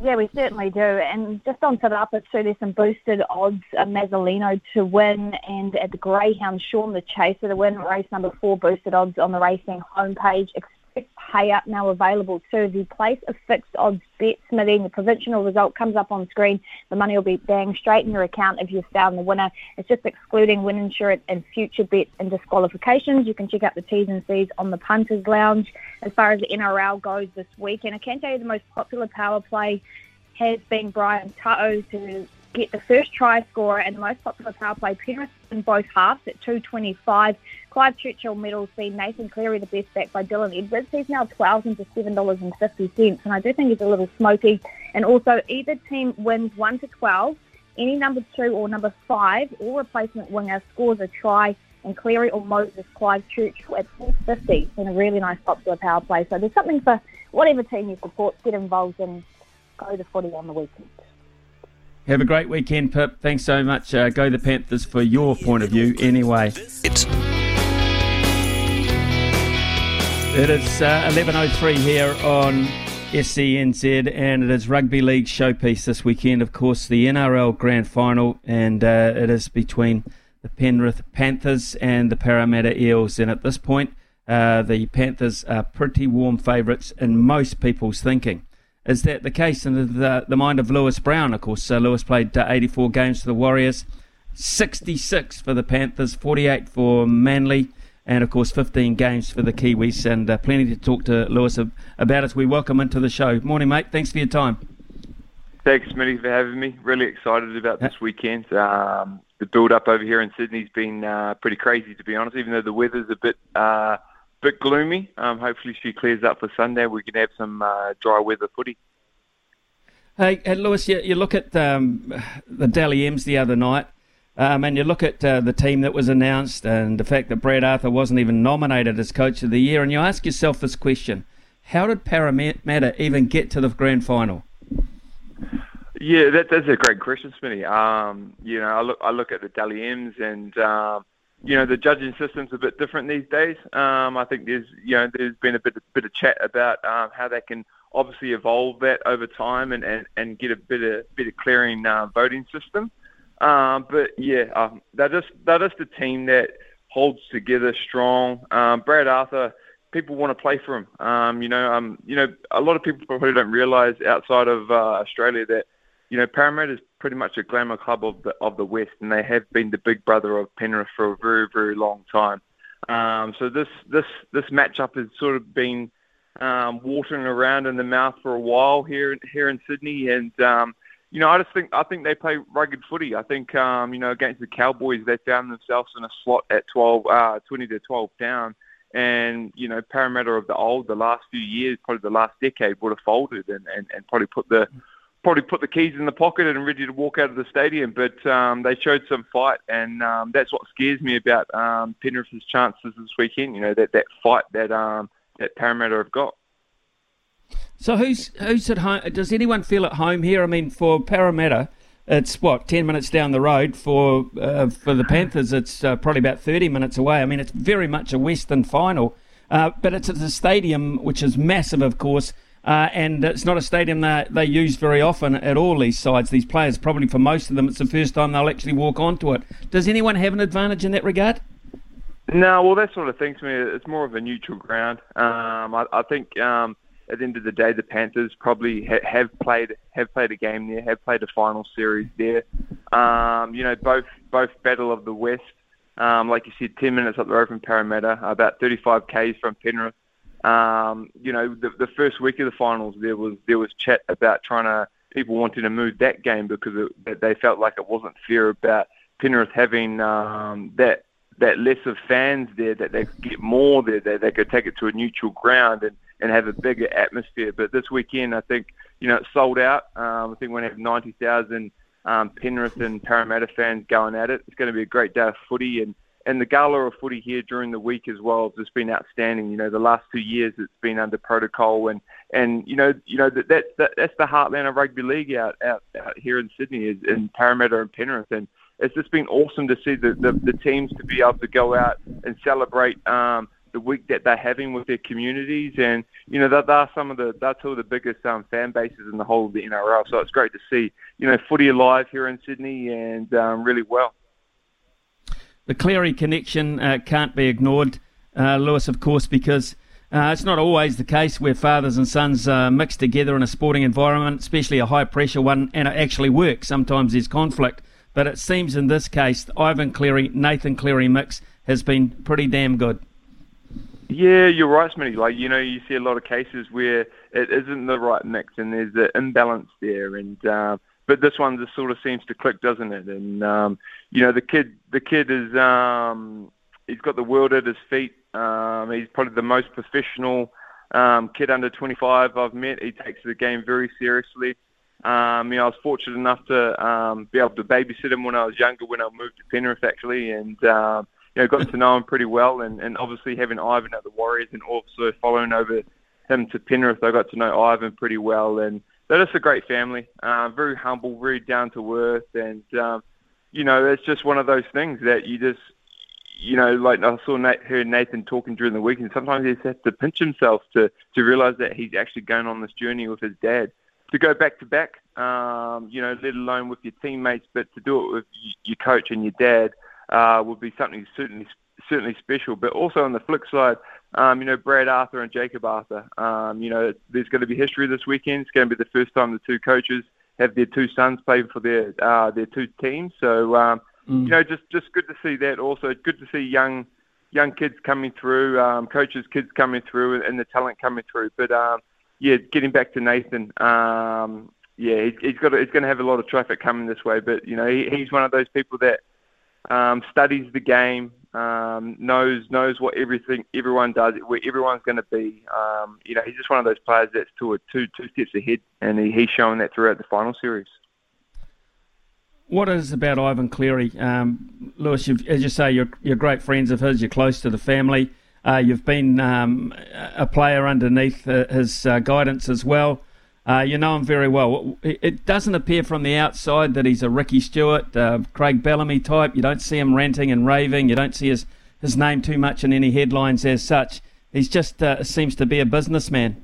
S19: Yeah, we certainly do. And just on to the upper two, there's some boosted odds. Uh, Mazzolino to win, and at the Greyhound, Sean the Chaser to win. Race number four, boosted odds on the racing homepage. Payout now available to the place of fixed odds bet. Smithy, the provincial result comes up on screen. The money will be bang straight in your account if you've found the winner. It's just excluding win insurance and future bets and disqualifications. You can check out the T's and C's on the Punters Lounge. As far as the NRL goes this week, and I can tell you the most popular power play has been Brian To'o to get the first try scorer and the most popular power play Penrith in both halves at 225. Clive Churchill medals see Nathan Cleary the best back by Dylan Edwards. He's now 12 into $7.50 and I do think he's a little smoky. And also either team wins 1 to 12, any number 2 or number 5 or replacement winger scores a try and Cleary or Moses Clive Churchill at 450 in a really nice popular power play. So there's something for whatever team you support, get involved and go to footy on the weekend.
S1: Have a great weekend, Pip. Thanks so much. Uh, go the Panthers for your point of view, anyway. It is uh, 11.03 here on SENZ, and it is Rugby League showpiece this weekend. Of course, the NRL Grand Final, and uh, it is between the Penrith Panthers and the Parramatta Eels. And at this point, uh, the Panthers are pretty warm favourites in most people's thinking. Is that the case in the, the mind of Lewis Brown? Of course, uh, Lewis played uh, 84 games for the Warriors, 66 for the Panthers, 48 for Manly and of course 15 games for the Kiwis, and uh, plenty to talk to Lewis about as we welcome into the show. Morning, mate. Thanks for your time.
S20: Thanks, Smitty, for having me. Really excited about this weekend. Um, the build up over here in Sydney's been uh, pretty crazy, to be honest. Even though the weather's a bit uh, bit gloomy. Um, hopefully she clears up for Sunday. We can have some uh, dry weather footy.
S1: Hey, hey Lewis, you, you look at um, the Dally M's the other night, um, and you look at uh, the team that was announced and the fact that Brad Arthur wasn't even nominated as Coach of the Year, and you ask yourself this question how did Parramatta even get to the grand final?
S20: Yeah, that, that's a great question, Smitty. Um, you know, I look I look at the Dally M's and um, you know the judging system's a bit different these days. Um, I think there's you know there's been a bit bit of chat about um, how they can obviously evolve that over time and, and, and get a bit of bit of clearing uh, voting system. Um, but yeah, um, they're just they're just a team that holds together strong. Um, Brad Arthur, people want to play for him. Um, you know, um, you know, a lot of people probably don't realise outside of uh, Australia that you know Parramatta is pretty much a glamour club of the of the West, and they have been the big brother of Penrith for a very very long time. Um, so this this this matchup has sort of been watering around in the mouth for a while here here in Sydney, and you know I just think I think they play rugged footy. I think um, you know against the Cowboys they found themselves in a slot at 12, uh, 20 to 12 down, and you know Parramatta of the old, the last few years, probably the last decade, would have folded and, and, and probably put the probably put the keys in the pocket and ready to walk out of the stadium. But um, they showed some fight, and um, that's what scares me about um, Penrith's chances this weekend. You know that that fight that um, that Parramatta have got.
S1: So who's who's at home? Does anyone feel at home here? I mean, for Parramatta, it's what ten minutes down the road. For uh, for the Panthers, it's uh, probably about thirty minutes away. I mean, it's very much a Western final, uh, but it's at the stadium, which is massive, of course. Uh, and it's not a stadium that they use very often at all, these sides, these players. Probably for most of them, it's the first time they'll actually walk onto it. Does anyone have an advantage in that regard?
S20: No, well, that sort of thing to me, it's more of a neutral ground. Um, I, I think um, at the end of the day, the Panthers probably ha- have played have played a game there, have played a final series there. Um, you know, both both Battle of the West, um, like you said, 10 minutes up the road from Parramatta, about 35 k's from Penrith. Um, you know, the, the first week of the finals, there was there was chat about trying to people wanting to move that game because it, they felt like it wasn't fair about Penrith having um, that that less of fans there, that they could get more there, that they could take it to a neutral ground and, and have a bigger atmosphere. But this weekend, I think you know it's sold out. Um, I think we're to have ninety thousand um, Penrith and Parramatta fans going at it. It's going to be a great day of footy and and the gala of footy here during the week as well has just been outstanding. You know, the last two years it's been under protocol, and and you know, you know that, that, that that's the heartland of rugby league out, out out here in Sydney, is in Parramatta and Penrith, and it's just been awesome to see the the, the teams to be able to go out and celebrate. Um, the week that they're having with their communities, and you know that are some of the that's two of the biggest um, fan bases in the whole of the NRL. So it's great to see you know footy alive here in Sydney and um, really well
S1: the Cleary connection uh, can't be ignored, uh, Lewis, of course, because uh, it's not always the case where fathers and sons uh, mix together in a sporting environment, especially a high pressure one, and it actually works. Sometimes there's conflict, but it seems in this case, Ivan Cleary, Nathan Cleary mix has been pretty damn good.
S20: Yeah, you're right, Smitty. Like you know, you see a lot of cases where it isn't the right mix, and there's an imbalance there, and um, but this one just sort of seems to click, doesn't it? And um, you know, the kid, the kid is um, he's got the world at his feet. Um, he's probably the most professional um, kid under 25 I've met. He takes the game very seriously. Um, you know, I was fortunate enough to um, be able to babysit him when I was younger, when I moved to Penrith actually, and um, you know, got to know him pretty well. And, and obviously having Ivan at the Warriors and also following over him to Penrith, I got to know Ivan pretty well. And they're just a great family. Uh, very humble, very down to earth, and um, you know, it's just one of those things that you just, you know, like I saw Nate, heard Nathan talking during the week, and sometimes he has to pinch himself to to realize that he's actually going on this journey with his dad. To go back to back, um, you know, let alone with your teammates, but to do it with your coach and your dad uh, would be something certainly certainly special. But also on the flip side, um, you know, Brad Arthur and Jacob Arthur. Um, you know, there's going to be history this weekend. It's going to be the first time the two coaches have their two sons play for their uh, their two teams. So, um, mm. you know, just just good to see that. Also, good to see young young kids coming through, um, coaches' kids coming through, and the talent coming through. But um, yeah, getting back to Nathan. Um, yeah, he's, he's got. he's going to have a lot of traffic coming this way, but you know, he, he's one of those people that um, studies the game, Um, knows knows what everything everyone does, where everyone's going to be. Um, you know, he's just one of those players that's two or two two steps ahead, and he, he's showing that throughout the final series.
S1: What is about Ivan Cleary, um, Lewis? as you say, you're you're great friends of his. You're close to the family. Uh, you've been um, a player underneath uh, his uh, guidance as well. Uh, you know him very well. It doesn't appear from the outside that he's a Ricky Stuart, uh, Craig Bellamy type. You don't see him ranting and raving. You don't see his, his name too much in any headlines as such. He's just uh, seems to be a businessman.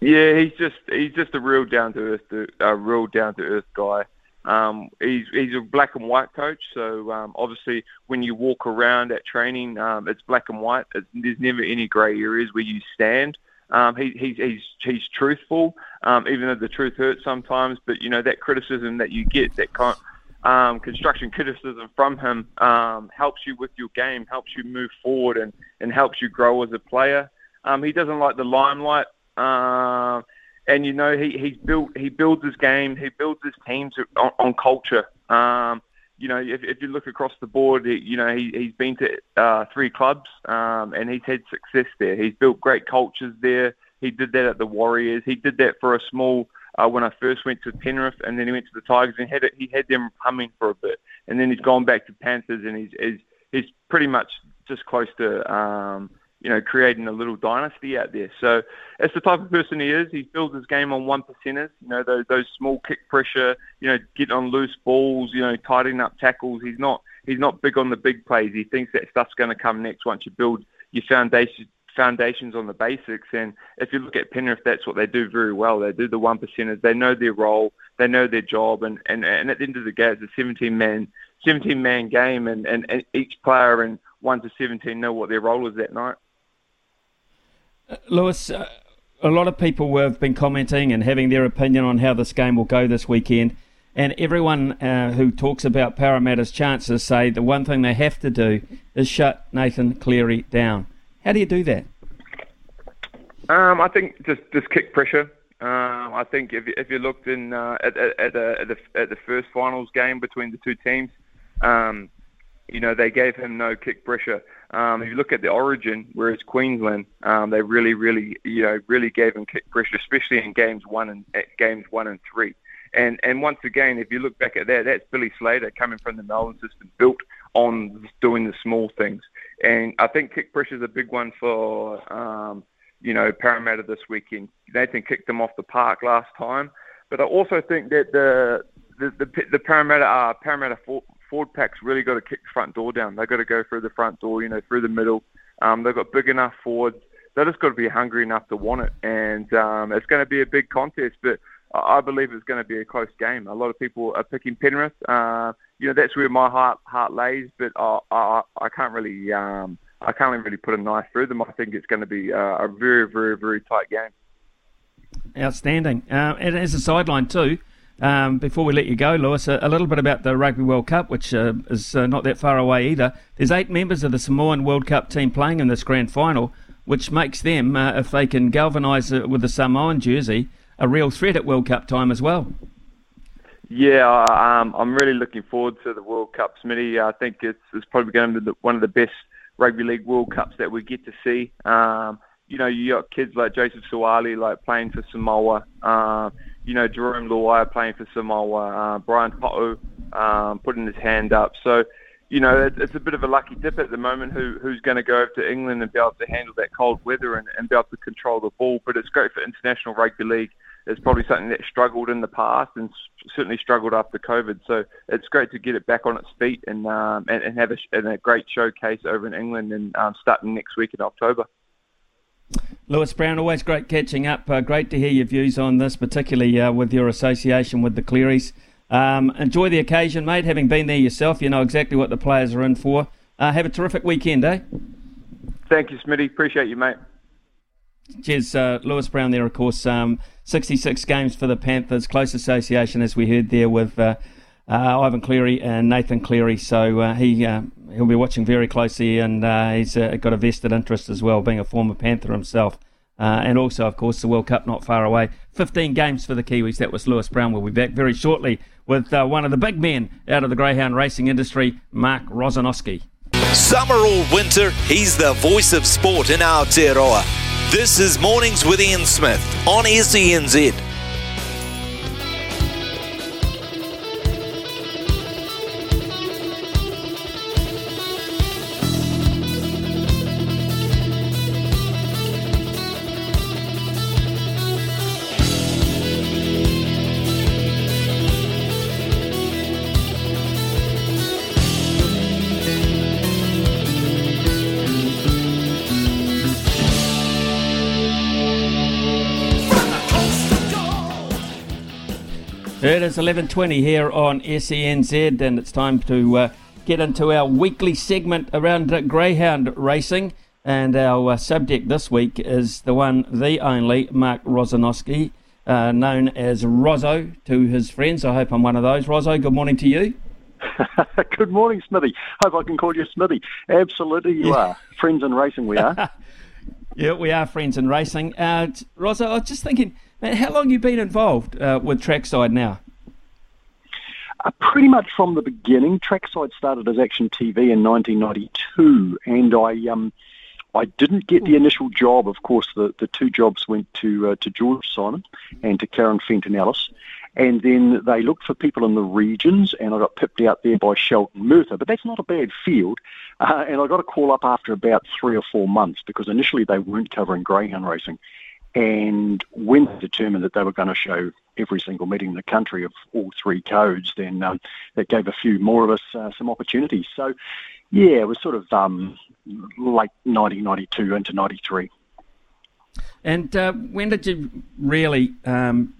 S20: Yeah, he's just he's just a real down to earth, a real down to earth guy. Um, he's he's a black and white coach, so um, obviously when you walk around at training, um, it's black and white. It's, there's never any grey areas where you stand. Um, he, he, he's he's truthful, um, even though the truth hurts sometimes. But you know that criticism that you get, that con- um, construction criticism from him, um, helps you with your game, helps you move forward, and, and helps you grow as a player. Um, he doesn't like the limelight, uh, and you know he he's built he builds his game, he builds his teams on, on culture. Um, you know, if, if you look across the board, you know, he, he's been to uh, three clubs um, and he's had success there. He's built great cultures there. He did that at the Warriors. He did that for a small uh, when I first went to Penrith, and then he went to the Tigers and had it, he had them humming for a bit, and then he's gone back to Panthers, and he's he's, he's pretty much just close to um, you know, creating a little dynasty out there. So that's the type of person he is. He builds his game on one percenters, you know, those those small kick pressure, you know, getting on loose balls, you know, tidying up tackles. He's not he's not big on the big plays. He thinks that stuff's going to come next once you build your foundation foundations on the basics. And if you look at Penrith, that's what they do very well. They do the one percenters. They know their role. They know their job. And, and, and at the end of the day, it's a 17 man 17 man game, and, and, and each player in one to 17 know what their role is that night.
S1: Lewis, uh, a lot of people have been commenting and having their opinion on how this game will go this weekend. And everyone uh, who talks about Parramatta's chances say the one thing they have to do is shut Nathan Cleary down. How do you do that?
S20: Um, I think just just kick pressure. Um, I think if if you looked in uh, at, at, at, the, at, the, at the first finals game between the two teams, um, you know they gave him no kick pressure. Um, if you look at the origin, whereas Queensland, um, they really, really, you know, really gave him kick pressure, especially in games one and games one and three. And and once again, if you look back at that, that's Billy Slater coming from the Melbourne system, built on doing the small things. And I think kick pressure is a big one for um, you know Parramatta this weekend. Nathan kicked them off the park last time, but I also think that the the the, the Parramatta uh, Parramatta forward pack's really got to kick the front door down. They've got to go through the front door, you know, through the middle. Um, they've got big enough forwards. They've just got to be hungry enough to want it. And um, it's going to be a big contest, but I believe it's going to be a close game. A lot of people are picking Penrith. Uh, you know, that's where my heart heart lays, but I, I, I can't really um, I can't really put a knife through them. I think it's going to be a, a very, very, very tight game.
S1: Outstanding. Uh, and as a sideline too, um, before we let you go, Lewis, a, a, little bit about the Rugby World Cup, which uh, is uh, not that far away either. There's eight members of the Samoan World Cup team playing in this grand final, which makes them, uh, if they can galvanise it with the Samoan jersey, a real threat at World Cup time as well.
S20: Yeah, um, I'm really looking forward to the World Cup, Smitty. I think it's, it's probably going to be one of the best Rugby League World Cups that we get to see. Um, you know, you got kids like Joseph Suaalii, like playing for Samoa. Uh, you know, Jarome Luai playing for Samoa, uh, Brian To'o um, putting his hand up. So, you know, it, it's a bit of a lucky dip at the moment who, who's going to go over to England and be able to handle that cold weather and, and be able to control the ball. But it's great for international rugby league. It's probably something that struggled in the past and certainly struggled after COVID. So it's great to get it back on its feet and um, and, and have a, and a great showcase over in England and um, starting next week in October.
S1: Lewis Brown, always great catching up. Uh, great to hear your views on this, particularly uh, with your association with the Clearys. Um, enjoy the occasion, mate. Having been there yourself, you know exactly what the players are in for. Uh, have a terrific weekend, eh?
S20: Thank you, Smitty. Appreciate you, mate.
S1: Cheers, uh, Lewis Brown. There, of course, um, 66 games for the Panthers. Close association, as we heard there, with uh, uh, Ivan Cleary and Nathan Cleary. So uh, he uh, he'll be watching very closely, and uh, he's uh, got a vested interest as well, being a former Panther himself. Uh, and also, of course, the World Cup not far away. 15 games for the Kiwis. That was Lewis Brown. We'll be back very shortly with one of the big men out of the greyhound racing industry, Mark Rosanowski.
S3: Summer or winter, he's the voice of sport in our Aotearoa. This is Mornings with Ian Smith on SENZ.
S1: Is 11.20 here on SENZ and it's time to uh, get into our weekly segment around uh, greyhound racing and our uh, subject this week is the one, the only, Mark Rosanowski, uh, known as Rozzo to his friends. I hope I'm one of those. Rozzo, good morning to you.
S21: Good morning, Smithy. Hope I can call you Smithy. Absolutely, you
S1: Yeah.
S21: are. Friends in racing, we are.
S1: Yeah, we are friends in racing. Uh, I was just thinking, man, how long you been involved uh, with Trackside now?
S21: Uh, pretty much from the beginning. Trackside started as Action TV in 1992, and I um, I didn't get the initial job. Of course, the, the two jobs went to uh, to George Simon and to Karen Fenton Ellis. And then they looked for people in the regions, and I got pipped out there by Sheldon Murtha. But that's not a bad field. Uh, and I got a call up after about three or four months because initially they weren't covering greyhound racing. And when they determined that they were going to show every single meeting in the country of all three codes, then um, that gave a few more of us uh, some opportunities. So, yeah, it was sort of um, late 1992 into 93.
S1: And uh, when did you really um,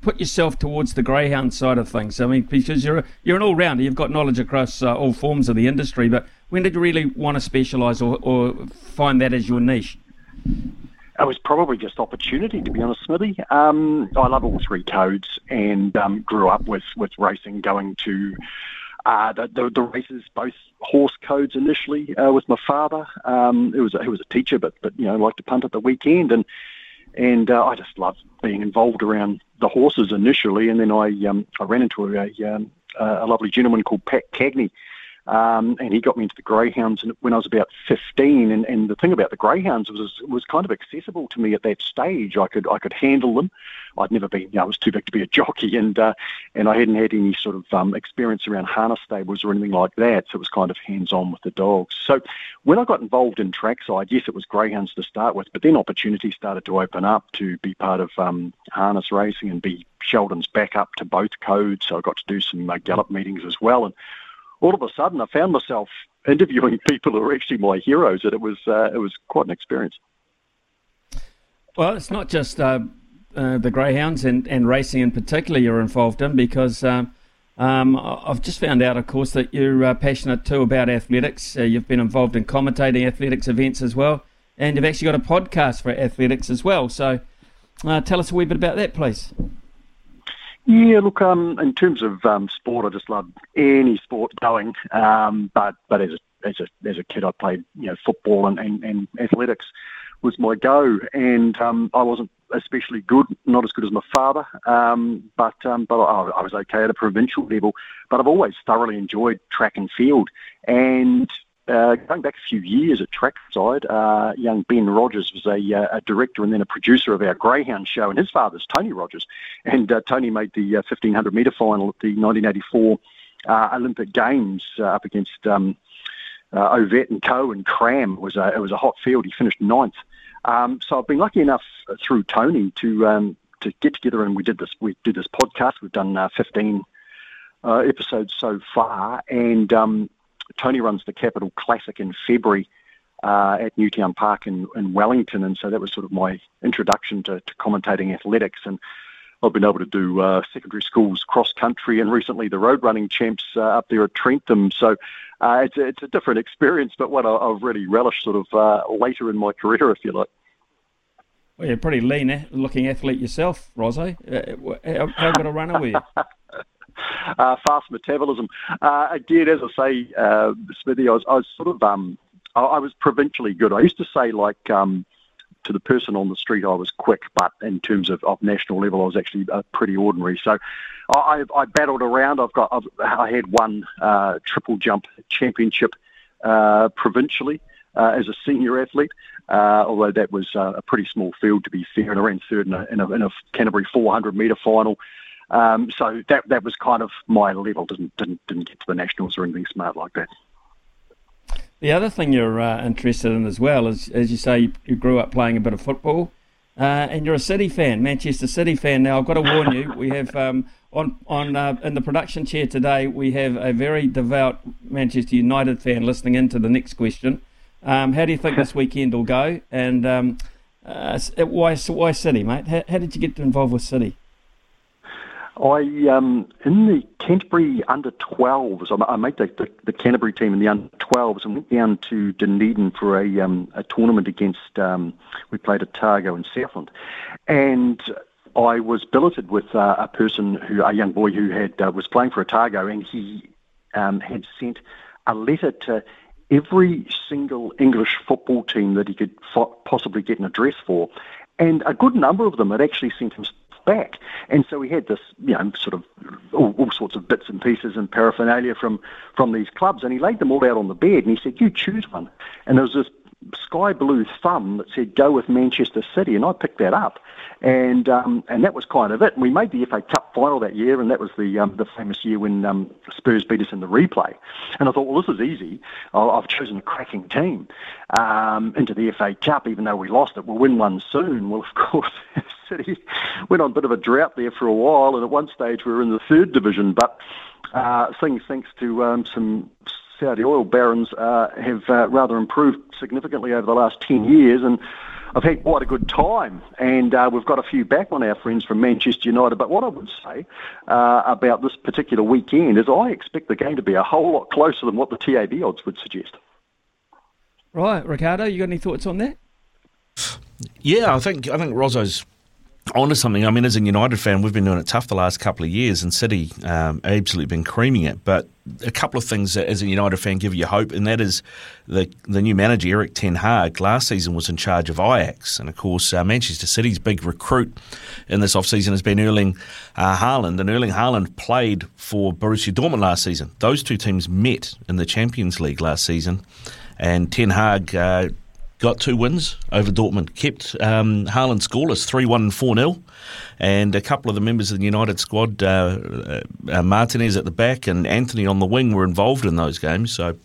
S1: put yourself towards the greyhound side of things? I mean, because you're a, you're an all rounder, you've got knowledge across uh, all forms of the industry. But when did you really want to specialise or, or find that as your niche?
S21: It was probably just opportunity, to be honest, Smithy. Um, I love all three codes and um, grew up with, with racing, going to uh, the, the, the races, both horse codes initially uh, with my father. Um, he was a, he was a teacher, but but you know liked to punt at the weekend, and and uh, I just loved being involved around the horses initially, and then I um, I ran into a um, a lovely gentleman called Pat Cagney. Um, and he got me into the greyhounds when I was about 15. And, and the thing about the greyhounds was was kind of accessible to me at that stage. I could I could handle them. I'd never been, you know, I was too big to be a jockey, and uh, and I hadn't had any sort of um, experience around harness stables or anything like that. So it was kind of hands on with the dogs. So when I got involved in trackside, yes, it was greyhounds to start with, but then opportunities started to open up to be part of um, harness racing and be Sheldon's backup to both codes. So I got to do some uh, gallop meetings as well, and all of a sudden I found myself interviewing people who are actually my heroes, and it was uh, it was quite an experience.
S1: Well, it's not just uh, uh, the greyhounds and, and racing in particular you're involved in because um, um, I- I've just found out, of course, that you're uh, passionate too about athletics. Uh, you've been involved in commentating athletics events as well, and you've actually got a podcast for athletics as well. So uh, tell us a wee bit about that, please.
S21: Yeah, look, um, in terms of um, sport, I just love any sport going. Um, but but as a, as a as a kid, I played you know football and, and, and athletics was my go, and um, I wasn't especially good, not as good as my father, um, but um, but I, I was okay at a provincial level. But I've always thoroughly enjoyed track and field, and uh, going back a few years at Trackside, uh, young Ben Rogers was a, uh, a director and then a producer of our Greyhound show, and his father's Tony Rogers. And uh, Tony made the uh, 1500 metre final at the 1984 uh, Olympic Games uh, up against um, uh, Ovett and Co. and Cram. It was a, it was a hot field. He finished ninth. Um, so I've been lucky enough uh, through Tony to um, to get together and we did this. We did this podcast. We've done uh, 15 uh, episodes so far, and um, Tony runs the Capital Classic in February uh, at Newtown Park in, in Wellington, and so that was sort of my introduction to, to commentating athletics. And I've been able to do uh, secondary schools cross country, and recently the road running champs uh, up there at Trentham. So uh, it's a, it's a different experience, but one I, I've really relished sort of uh, later in my career, if you like.
S1: Well, you're a pretty lean looking athlete yourself, Rozzo. Uh, how, how good a runner were you?
S21: uh, fast metabolism. Uh, again, as I say, uh, Smithy, I was, I was sort of, um, I, I was provincially good. I used to say, like, um, to the person on the street, I was quick, but in terms of, of national level, I was actually uh, pretty ordinary. So I, I battled around. I've got, I've, I had one uh, triple jump championship uh, provincially uh, as a senior athlete. Uh, although that was uh, a pretty small field to be fair, and I ran third in a, in a, in a Canterbury 400 metre final. Um, so that that was kind of my level. Didn't didn't didn't get to the nationals or anything smart like that.
S1: The other thing you're uh, interested in as well is, as you say, you, grew up playing a bit of football, uh, and you're a City fan, Manchester City fan. Now I've got to warn you, we have um, on on uh, in the production chair today we have a very devout Manchester United fan listening in to the next question. Um, how do you think this weekend will go? And um, uh, why why City, mate? How, how did you get involved with City?
S21: I um, in the Canterbury under 12s. I, made the, the, the, Canterbury team in the under 12s and went down to Dunedin for a um, a tournament against. Um, we played Otago in Southland, and I was billeted with uh, a person who a young boy who had uh, was playing for Otago, and he um, had sent a letter to every single English football team that he could fo- possibly get an address for, and a good number of them had actually sent him back. And so we had this, you know, sort of all, all, sorts of bits and pieces and paraphernalia from, from these clubs. And he laid them all out on the bed and he said, You choose one. And there was this sky blue thumb that said, Go with Manchester City. And I picked that up and um, and that was kind of it. And we made the FA Cup final that year, and that was the um, the famous year when um, Spurs beat us in the replay. And I thought, well, this is easy. I've chosen a cracking team um, into the FA Cup, even though we lost it. We'll win one soon. Well, of course, City went on a bit of a drought there for a while, and at one stage we were in the third division, but. Uh, things thanks to um, some Saudi oil barons uh, have uh, rather improved significantly over the last 10 years, and I've had quite a good time, and uh, we've got a few back on our friends from Manchester United. But what I would say uh, about this particular weekend is I expect the game to be a whole lot closer than what the TAB odds would suggest.
S1: Right, Ricardo, you got any thoughts on that?
S4: Yeah, I think I think Rozzo's onto something. I mean, as a United fan, we've been doing it tough the last couple of years, and City um, absolutely been creaming it. But a couple of things that, as a United fan, give you hope, and that is the the new manager Erik Ten Hag last season was in charge of Ajax, and of course uh, Manchester City's big recruit in this off season has been Erling uh, Haaland, and Erling Haaland played for Borussia Dortmund last season. Those two teams met in the Champions League last season, and Ten Hag. Uh, got two wins over Dortmund, kept um, Haaland scoreless 3 1 and 4 0. And a couple of the members of the United squad, uh, uh, uh, Martinez at the back and Antony on the wing, were involved in those games. So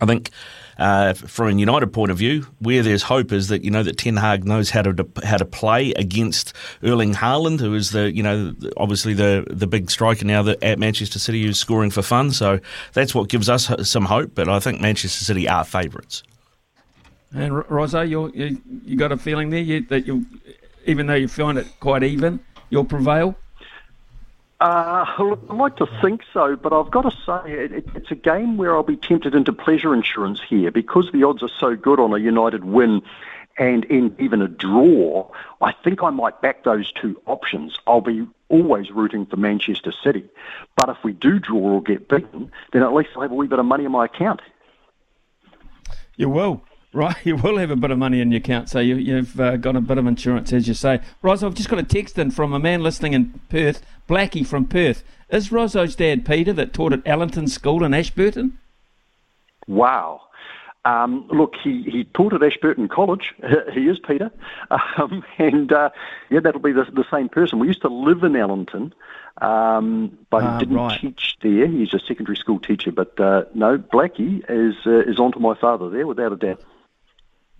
S4: I think. Uh, from a United point of view, where there's hope is that you know that Ten Hag knows how to how to play against Erling Haaland, who is the you know obviously the the big striker now that at Manchester City who's scoring for fun. So that's what gives us some hope. But I think Manchester City are favourites.
S1: And Rozzo, you you you got a feeling there you, that you, even though you find it quite even, you'll prevail.
S21: Uh, I'd like to think so, but I've got to say it, it, it's a game where I'll be tempted into pleasure insurance here because the odds are so good on a United win and in even a draw. I think I might back those two options. I'll be always rooting for Manchester City, but if we do draw or get beaten, then at least I'll have a wee bit of money in my account.
S1: You will. Right, you will have a bit of money in your account, so you, have uh, got a bit of insurance, as you say. Ros, I've just got a text in from a man listening in Perth, Blackie from Perth. Is Rozzo's dad Peter that taught at Allenton School in Ashburton?
S21: Wow. Um, look, he, he taught at Ashburton College. He is Peter. Um, and uh, yeah, that'll be the, the same person. We used to live in Allenton, um, but he didn't right. teach there. He's a secondary school teacher. But uh, no, Blackie is, uh, is onto my father there, without a doubt.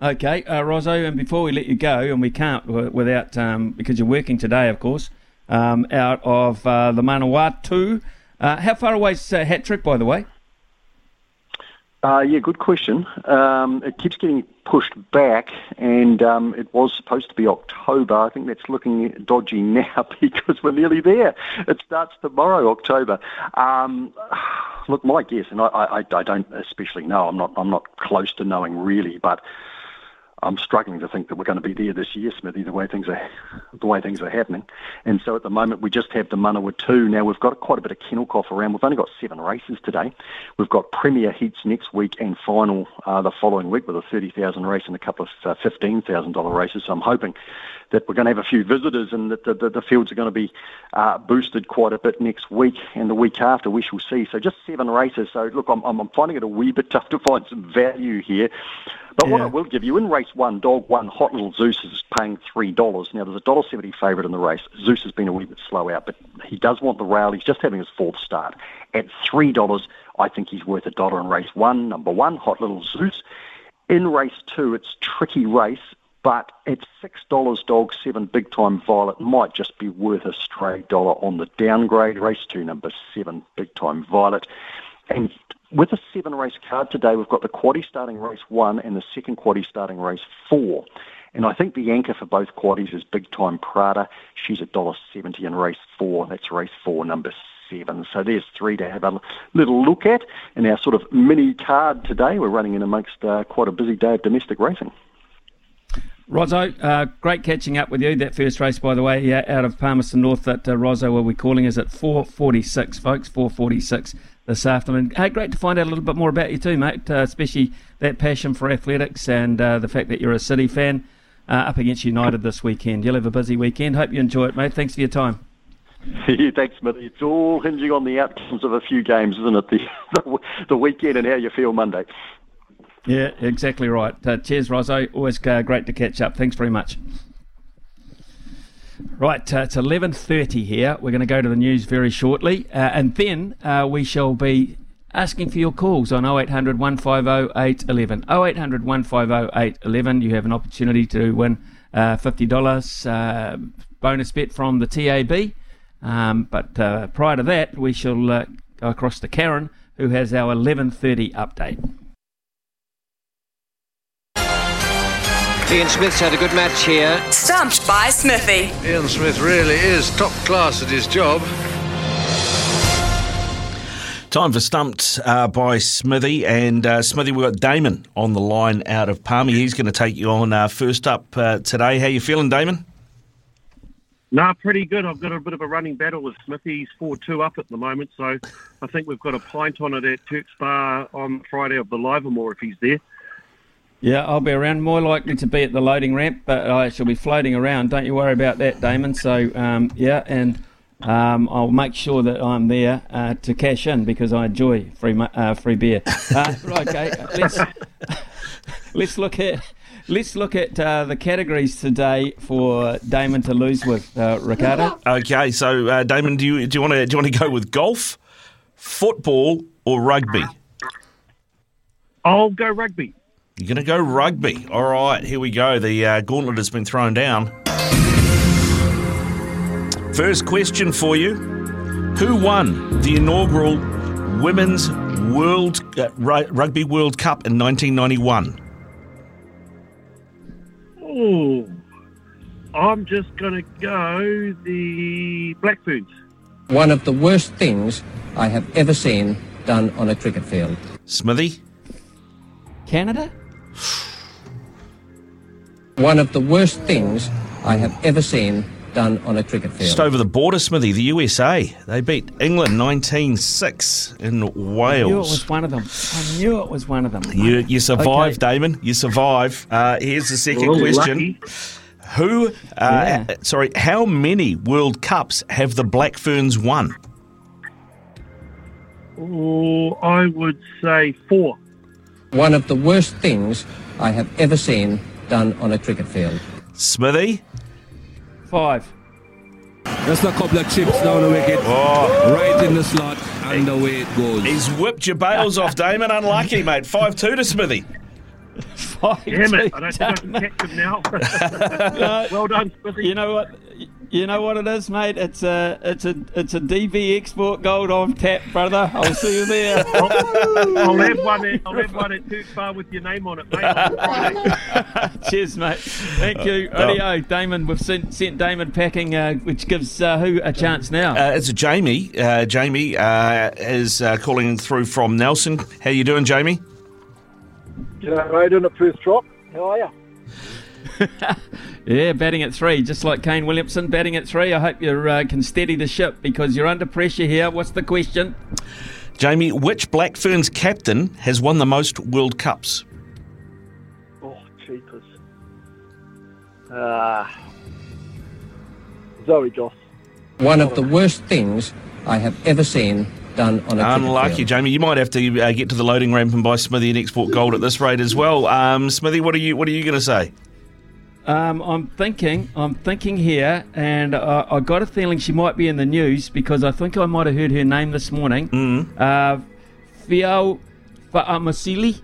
S1: Okay, uh, Rozzo, and before we let you go, and we can't without, um, because you're working today, of course, um, out of uh, the Manawatu. Uh, how far away is uh, Hat Trick, by the way?
S21: Uh, yeah, good question. Um, it keeps getting pushed back, and um, it was supposed to be October. I think that's looking dodgy now because we're nearly there. It starts tomorrow, October. Um, look, my guess, and I, I, I don't especially know. I'm not. I'm not close to knowing really, but I'm struggling to think that we're going to be there this year, Smithy. The way things are, the way things are happening, and so at the moment we just have the Manawatu. Now we've got quite a bit of kennel cough around. We've only got seven races today. We've got Premier heats next week and final uh, the following week with a thirty thousand race and a couple of uh, fifteen thousand dollar races. So I'm hoping that we're going to have a few visitors and that the, the, the fields are going to be uh, boosted quite a bit next week and the week after. We shall see. So just seven races. So look, I'm, I'm finding it a wee bit tough to find some value here. But yeah. what I will give you in race one, dog one, Hot Little Zeus is paying three dollars. Now there's a dollar seventy favourite in the race. Zeus has been a wee bit slow out, but he does want the rail. He's just having his fourth start at three dollars. I think he's worth a dollar in race one. Number one, Hot Little Zeus. In race two, it's tricky race but at six dollars dog seven big time violet might just be worth a stray dollar on the downgrade race two number seven big time violet and with a seven race card today we've got the quaddy starting race one and the second quaddy starting race four and I think the anchor for both quaddies is Big Time Prada. She's a dollar seventy in race four. That's race four, number seven. So there's three to have a little look at in our sort of mini card today. We're running in amongst uh, quite a busy day of domestic racing.
S1: Rosso, uh, great catching up with you. That first race, by the way, yeah, out of Palmerston North that uh, Rosso will be calling is at 4.46, folks, 4.46 this afternoon. Hey, great to find out a little bit more about you too, mate, uh, especially that passion for athletics and uh, the fact that you're a City fan uh, up against United this weekend. You'll have a busy weekend. Hope you enjoy it, mate. Thanks for your time.
S21: Yeah, thanks, Smithy. It's all hinging on the outcomes of a few games, isn't it? The, the, the weekend and how you feel Monday.
S1: Yeah, exactly right. Uh, cheers, Rosso. Always uh, great to catch up. Thanks very much. Right, uh, it's 11.30 here. We're going to go to the news very shortly. Uh, and then uh, we shall be asking for your calls on 0800 150 811. 0800 150 811. You have an opportunity to win uh, $50 bonus bet from the TAB. Um, but prior to that, we shall go across to Karen, who has our 11.30 update.
S22: Ian Smith's had a good match here.
S6: Stumped by Smithy.
S23: Ian Smith really is top class at his job.
S4: Time for Stumped uh, by Smithy. And uh, Smithy, we've got Damon on the line out of Palmy. He's going to take you on uh, first up uh, today. How you feeling, Damon?
S24: Nah, pretty good. I've got a bit of a running battle with Smithy. He's 4 2 up at the moment, so I think we've got a pint on it at Turk's Bar on Friday of the Livermore if he's there.
S1: Yeah, I'll be around. More likely to be at the loading ramp, but I shall be floating around. Don't you worry about that, Damon. So, um, yeah, and um, I'll make sure that I'm there uh, to cash in because I enjoy free uh, free beer. Uh, okay, let's let's look at let's look at uh, the categories today for Damon to lose with uh, Ricardo.
S4: Okay, so uh, Damon, do you do you want to do you want to go with golf, football, or rugby?
S24: I'll go rugby.
S4: You're going to go rugby. All right, here we go. The uh, gauntlet has been thrown down. First question for you Who won the inaugural Women's World uh, Rugby World Cup in 1991?
S24: Oh, I'm just going to go the Black Ferns.
S22: One of the worst things I have ever seen done on a cricket field.
S4: Smithy?
S1: Canada?
S22: One of the worst things I have ever seen done on a cricket field.
S4: Just over the border, Smithy, the USA. They beat England 19 6 in Wales. I
S1: knew it was one of them. I knew it was one of them.
S4: You, you survive, okay. Damon. You survive. Uh, here's the second question. Lucky. Who, uh, yeah. sorry, how many World Cups have the Black Ferns won?
S24: Oh, I would say four.
S22: One of the worst things I have ever seen done on a cricket field.
S4: Smithy?
S1: Five.
S23: Just a couple of chips down the wicket, oh. right in the slot, and away it goes.
S4: He's whipped your bails off, Damon. Unlucky, mate. 5 2 to Smithy.
S24: Five Damn it, I don't think I can catch him now. well done, Smithy.
S1: You know what? You know what it is, mate? It's a it's a it's a DB export gold on tap, brother. I'll see you there.
S24: I'll, I'll have one. At, I'll have one at Tooth Bar with your name on it, mate.
S1: Cheers, mate. Thank you. Uh, Damon. We've sent, sent Damon packing, uh, which gives uh, who a chance now?
S4: Uh, it's a Jamie. Uh, Jamie uh, is calling through from Nelson. How you doing, Jamie?
S25: G'day, mate. In a first drop. How are you?
S1: Yeah, batting at three, just like Kane Williamson batting at three. I hope you uh, can steady the ship because you're under pressure here. What's the question?
S4: Jamie, which Black Ferns captain has won the most World Cups?
S12: Oh, cheapers. Uh, Zoe Goss.
S22: One of the worst things I have ever seen done on a cricket
S4: Unlucky,
S22: field.
S4: Jamie. You might have to uh, get to the loading ramp and buy Smithy an export gold at this rate as well. Um, Smithy, what are you what are you going to say?
S1: Um, I'm thinking, I'm thinking here, and uh, I got a feeling she might be in the news because I think I might have heard her name this morning.
S4: Mm.
S1: Uh, Fiao'o Fa'amausili,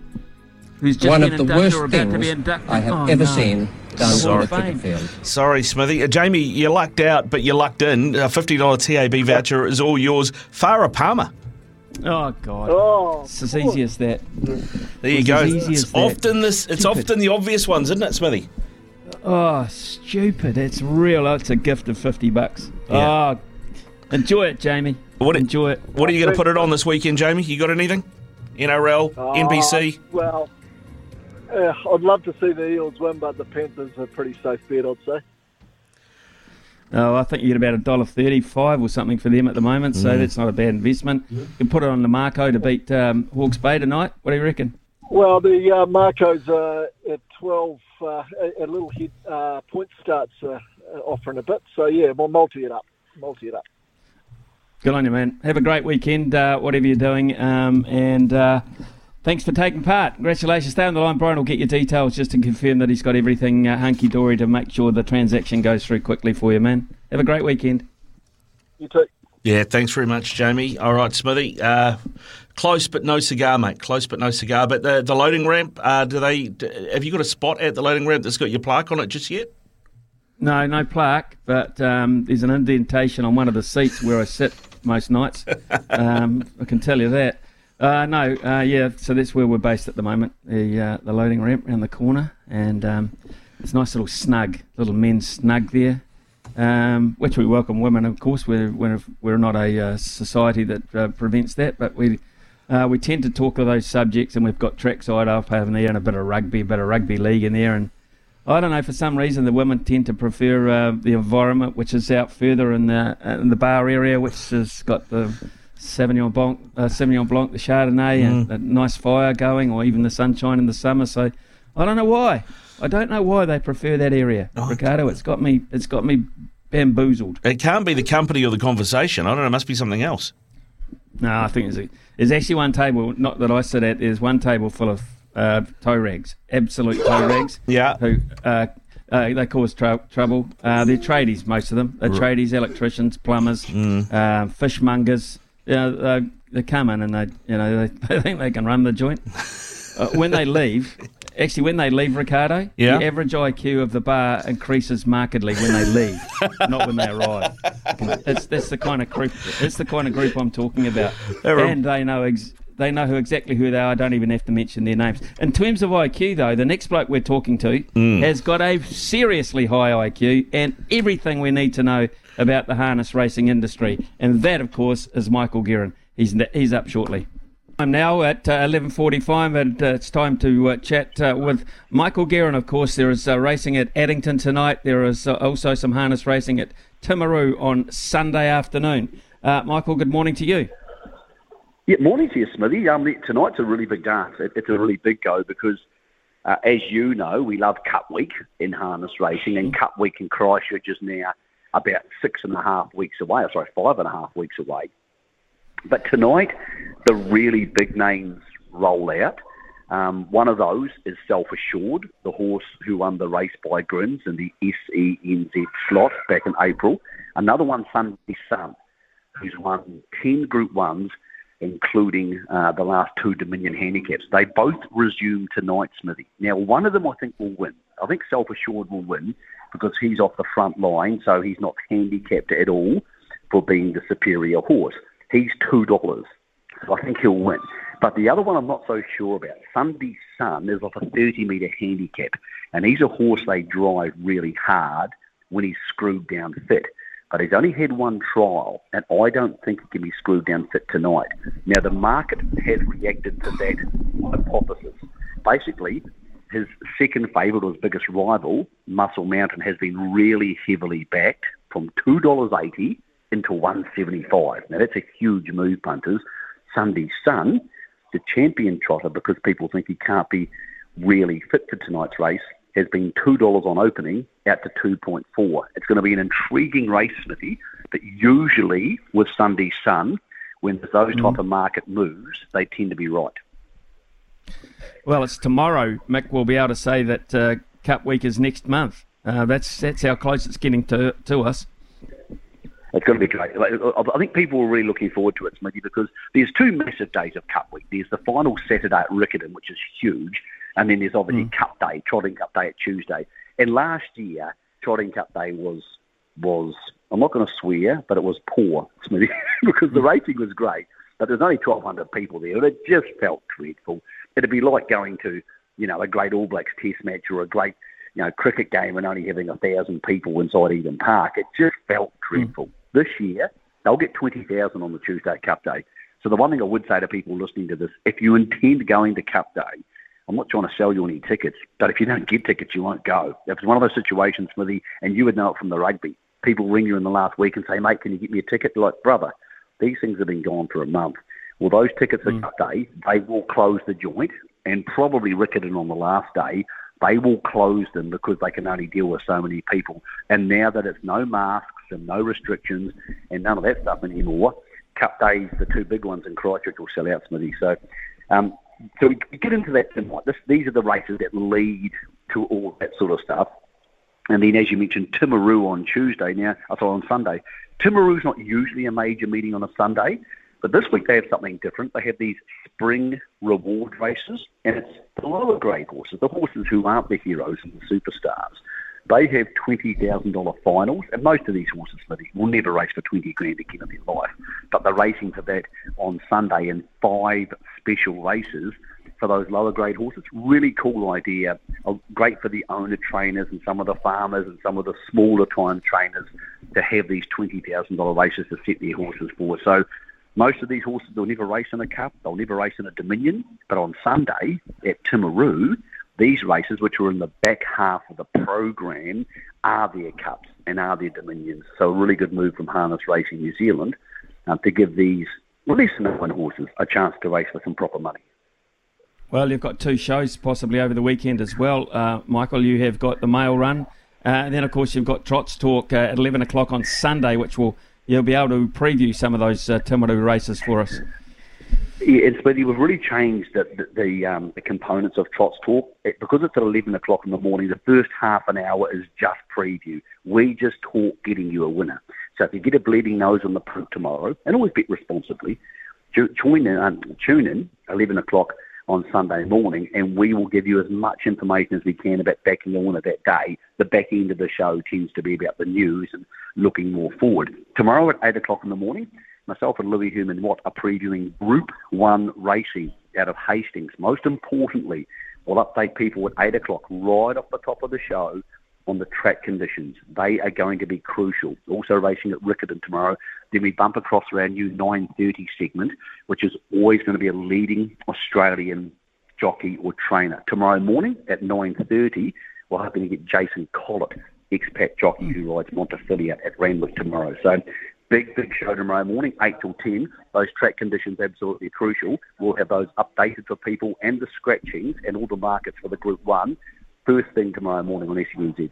S1: who's just
S22: One of the worst
S1: or to be
S22: things. I have
S1: Oh,
S22: ever
S1: no.
S22: seen done
S1: Sorry.
S22: on a cricket field.
S4: Sorry, Smithy. Uh, Jamie, you lucked out, but you lucked in. A $50 TAB voucher is all yours. Farah Palmer.
S1: Oh God!
S12: Oh,
S1: it's as easy as that.
S4: There you
S1: It's
S4: go.
S1: as easy
S4: It's
S1: as that.
S4: often this. It's
S1: Stupid.
S4: often the obvious ones, isn't it, Smithy?
S1: Oh, stupid! It's real. It's a gift of fifty bucks.
S4: Yeah.
S1: Oh, enjoy it, Jamie.
S4: What
S1: enjoy it?
S4: What are you going to put it on this weekend, Jamie? You got anything? NRL, NBC.
S12: Uh, well, uh, I'd love to see the Eels win, but the Panthers are pretty safe bet, I'd say.
S1: Oh, I think you get about a dollar thirty-five or something for them at the moment, so
S12: Mm.
S1: that's not a bad investment. You can put it on the Mako to beat um, Hawke's Bay tonight. What do you reckon?
S12: Well, the uh, Makos uh, at 12, uh, a, a little hit uh, point starts uh, uh, offering a bit. So, yeah, we'll multi it up. Multi it up.
S1: Good on you, man. Have a great weekend, uh, whatever you're doing, um, and uh, thanks for taking part. Congratulations. Stay on the line. Brian will get your details just to confirm that he's got everything uh, hunky dory to make sure the transaction goes through quickly for you, man. Have a great weekend.
S12: You too.
S4: Yeah, thanks very much, Jamie. All right, Smithy. Uh, close but no cigar, mate. Close but no cigar. But the, the loading ramp, uh, do they? d have you got a spot at the loading ramp that's got your plaque on it just yet?
S1: No, no plaque, but um, there's an indentation on one of the seats where I sit most nights. um, I can tell you that. Uh, no, uh, yeah, so that's where we're based at the moment. The uh, the loading ramp around the corner, and um, it's a nice little snug, little men's snug there, um, which we welcome women. Of course, we're we're, we're not a uh, society that uh, prevents that, but we. Uh, we tend to talk of those subjects, and we've got trackside up over there, and a bit of rugby, a bit of rugby league in there, and I don't know. For some reason, the women tend to prefer uh, the environment, which is out further in the in the bar area, which has got the Sauvignon Blanc, uh, Sauvignon Blanc, the Chardonnay, and a nice fire going, or even the sunshine in the summer. So, I don't know why. I don't know why they prefer that area, Ricardo. It's got me. It's got me bamboozled.
S4: It can't be the company or the conversation. I don't know. It must be something else.
S1: No, I think there's, a, there's actually one table, not that I sit at, there's one table full of uh, toe rags, absolute toe rags.
S4: Yeah.
S1: Who uh, uh, they cause trou trouble. Uh, they're tradies, most of them. They're
S4: Right.
S1: tradies, electricians, plumbers, uh, fishmongers. You know, they, they come in and they, you know, they, they think they can run the joint. Uh, when they leave, actually, when they leave, Ricardo,
S4: Yeah.
S1: the average IQ of the bar increases markedly when they leave, not when they arrive. It's, that's the kind of group. That's the kind of group I'm talking about,
S4: They're
S1: and they know ex- they know who exactly who they are. I don't even have to mention their names. In terms of IQ, though, the next bloke we're talking to
S4: Mm.
S1: has got a seriously high IQ and everything we need to know about the harness racing industry, and that, of course, is Michael Guerin. He's he's up shortly. I'm now at uh, 11:45, and uh, it's time to uh, chat uh, with Michael Guerin. Of course, there is uh, racing at Addington tonight. There is uh, also some harness racing at Timaru on Sunday afternoon. Uh, Michael, good morning to you.
S26: Yeah, morning to you, Smithy. Um, tonight's a really big dance. It, it's a really big go because, uh, as you know, we love Cup Week in harness racing, and Cup Week in Christchurch is now about six and a half weeks away. Or sorry, five and a half weeks away. But tonight, the really big names roll out. Um, one of those is Self Assured, the horse who won the race by Grins in the SENZ slot back in April. Another one, Sunday Sun, who's won 10 Group 1s, including uh, the last two Dominion handicaps. They both resume tonight, Smithy. Now, one of them I think will win. I think Self Assured will win because he's off the front line, so he's not handicapped at all for being the superior horse. He's $2. So I think he'll win. But the other one I'm not so sure about. Sunday Sun is like a 30 metre handicap, and he's a horse they drive really hard when he's screwed down fit. But he's only had one trial, and I don't think he can be screwed down fit tonight. Now, the market has reacted to that hypothesis. Basically, his second favourite or his biggest rival, Muscle Mountain, has been really heavily backed from $2.80 to 175. Now, that's a huge move, punters. Sunday Sun, the champion trotter, because people think he can't be really fit for tonight's race, has been $2 on opening out to 2.4. It's going to be an intriguing race, Smithy, but usually with Sunday Sun, when those mm. type of market moves, they tend to be right.
S1: Well, it's tomorrow, Mick. We'll be able to say that uh, Cup Week is next month. Uh, that's that's how close it's getting to to us.
S26: It's going to be great. I think people are really looking forward to it, Smitty, because there's two massive days of Cup Week. There's the final Saturday at Riccarton, which is huge, and then there's obviously mm. Cup Day, Trotting Cup Day at Tuesday. And last year, Trotting Cup Day was was I'm not going to swear, but it was poor, Smitty, because the mm. racing was great, but there's only 1,200 people there, and it just felt dreadful. It'd be like going to, you know, a great All Blacks Test match or a great, you know, cricket game and only having a thousand people inside Eden Park. It just felt hmm. dreadful. This year, they'll get 20,000 on the Tuesday Cup Day. So the one thing I would say to people listening to this, if you intend going to Cup Day, I'm not trying to sell you any tickets, but if you don't get tickets, you won't go. If it's one of those situations, Smithy, and you would know it from the rugby, people ring you in the last week and say, mate, can you get me a ticket? You're like, brother, these things have been gone for a month. Well, those tickets are hmm. Cup Day, they will close the joint, and probably Riccarton on the last day, they will close them because they can only deal with so many people. And now that it's no masks and no restrictions and none of that stuff anymore, Cup Days, the two big ones in Christchurch, will sell out, Smithy. So, um, so we get into that tonight. This, these are the races that lead to all that sort of stuff. And then, as you mentioned, Timaru on Tuesday. Now, I thought on Sunday. Timaru's not usually a major meeting on a Sunday, but this week they have something different. They have these spring reward races, and it's the lower grade horses, the horses who aren't the heroes and the superstars. They have twenty thousand dollar finals, and most of these horses, will never race for twenty grand again in their life. But they're racing for that on Sunday in five special races for those lower grade horses. Really cool idea. Uh, Great for the owner trainers and some of the farmers and some of the smaller time trainers to have these twenty thousand dollar races to set their horses for. So most of these horses they'll never race in a cup, they'll never race in a Dominion, but on Sunday at Timaru, these races, which are in the back half of the program, are their cups and are their Dominions. So a really good move from Harness Racing New Zealand uh, to give these less known horses a chance to race for some proper money.
S1: Well, you've got two shows possibly over the weekend as well, uh, Michael. You have got the mail run, uh, and then of course you've got Trots Talk uh, at eleven o'clock on Sunday, which will you'll be able to preview some of those uh, Timaru races for us.
S26: Yeah, it's but we've really changed the the, the, um, the components of Trots Talk it, because it's at eleven o'clock in the morning. The first half an hour is just preview. We just talk getting you a winner. So if you get a bleeding nose on the print tomorrow, and always bet responsibly, join in, um, tune in eleven o'clock on Sunday morning, and we will give you as much information as we can about backing the winner that day. The back end of the show tends to be about the news and looking more forward. Tomorrow at 8 o'clock in the morning, myself and Louis Human Watt are previewing Group 1 racing out of Hastings. Most importantly, we'll update people at 8 o'clock right off the top of the show on the track conditions. They are going to be crucial. Also racing at Riccarton tomorrow. Then we bump across our new 9.30 segment, which is always going to be a leading Australian jockey or trainer. Tomorrow morning at 9.30, we're hoping to get Jason Collett, expat jockey who rides Montefilia at Randwick tomorrow. So big, big show tomorrow morning, 8 till 10. Those track conditions absolutely crucial. We'll have those updated for people and the scratchings and all the markets for the Group 1 first thing tomorrow morning on SENZ.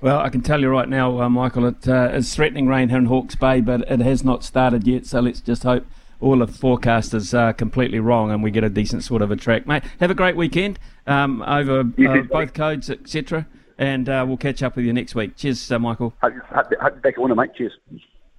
S1: Well, I can tell you right now, uh, Michael, it uh, is threatening rain here in Hawke's Bay, but it has not started yet. So let's just hope all the forecasters are completely wrong and we get a decent sort of a track, mate. Have a great weekend um, over uh, both codes, etc. And uh, we'll catch up with you next week. Cheers, uh, Michael.
S26: Hope, hope, hope back winner, mate. Cheers.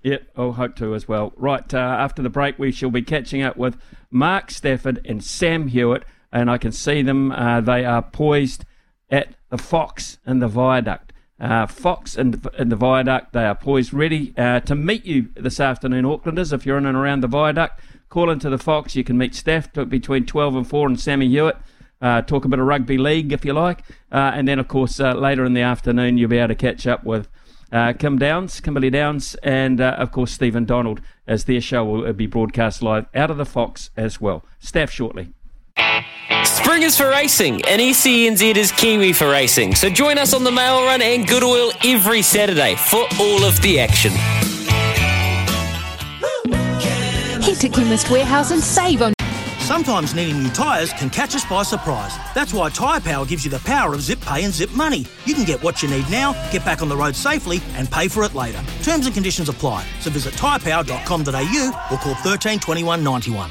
S1: Yeah, I'll hope to as well. Right, uh, after the break, we shall be catching up with Mark Stafford and Sam Hewitt, and I can see them. Uh, they are poised at the Fox in the Viaduct. Uh, Fox and in the Viaduct, they are poised, ready uh, to meet you this afternoon, Aucklanders. If you're in and around the Viaduct, call into the Fox. You can meet Staff between 12 and 4 and Sammy Hewitt. Uh, talk a bit of rugby league if you like. Uh, and then, of course, uh, later in the afternoon, you'll be able to catch up with uh, Kim Downs, Kimberly Downs, and of course Stephen Donald, as their show will be broadcast live out of the Fox as well. Staff shortly.
S14: Spring is for racing, and SENZ is Kiwi for racing. So join us on the mail run and Good Oil every Saturday for all of the action.
S17: Head to Chemist Warehouse and save on.
S27: Sometimes needing new tyres can catch us by surprise. That's why Tyre Power gives you the power of zip pay and zip money. You can get what you need now, get back on the road safely, and pay for it later. Terms and conditions apply. So visit tyrepower.com.au or call 13 21 91.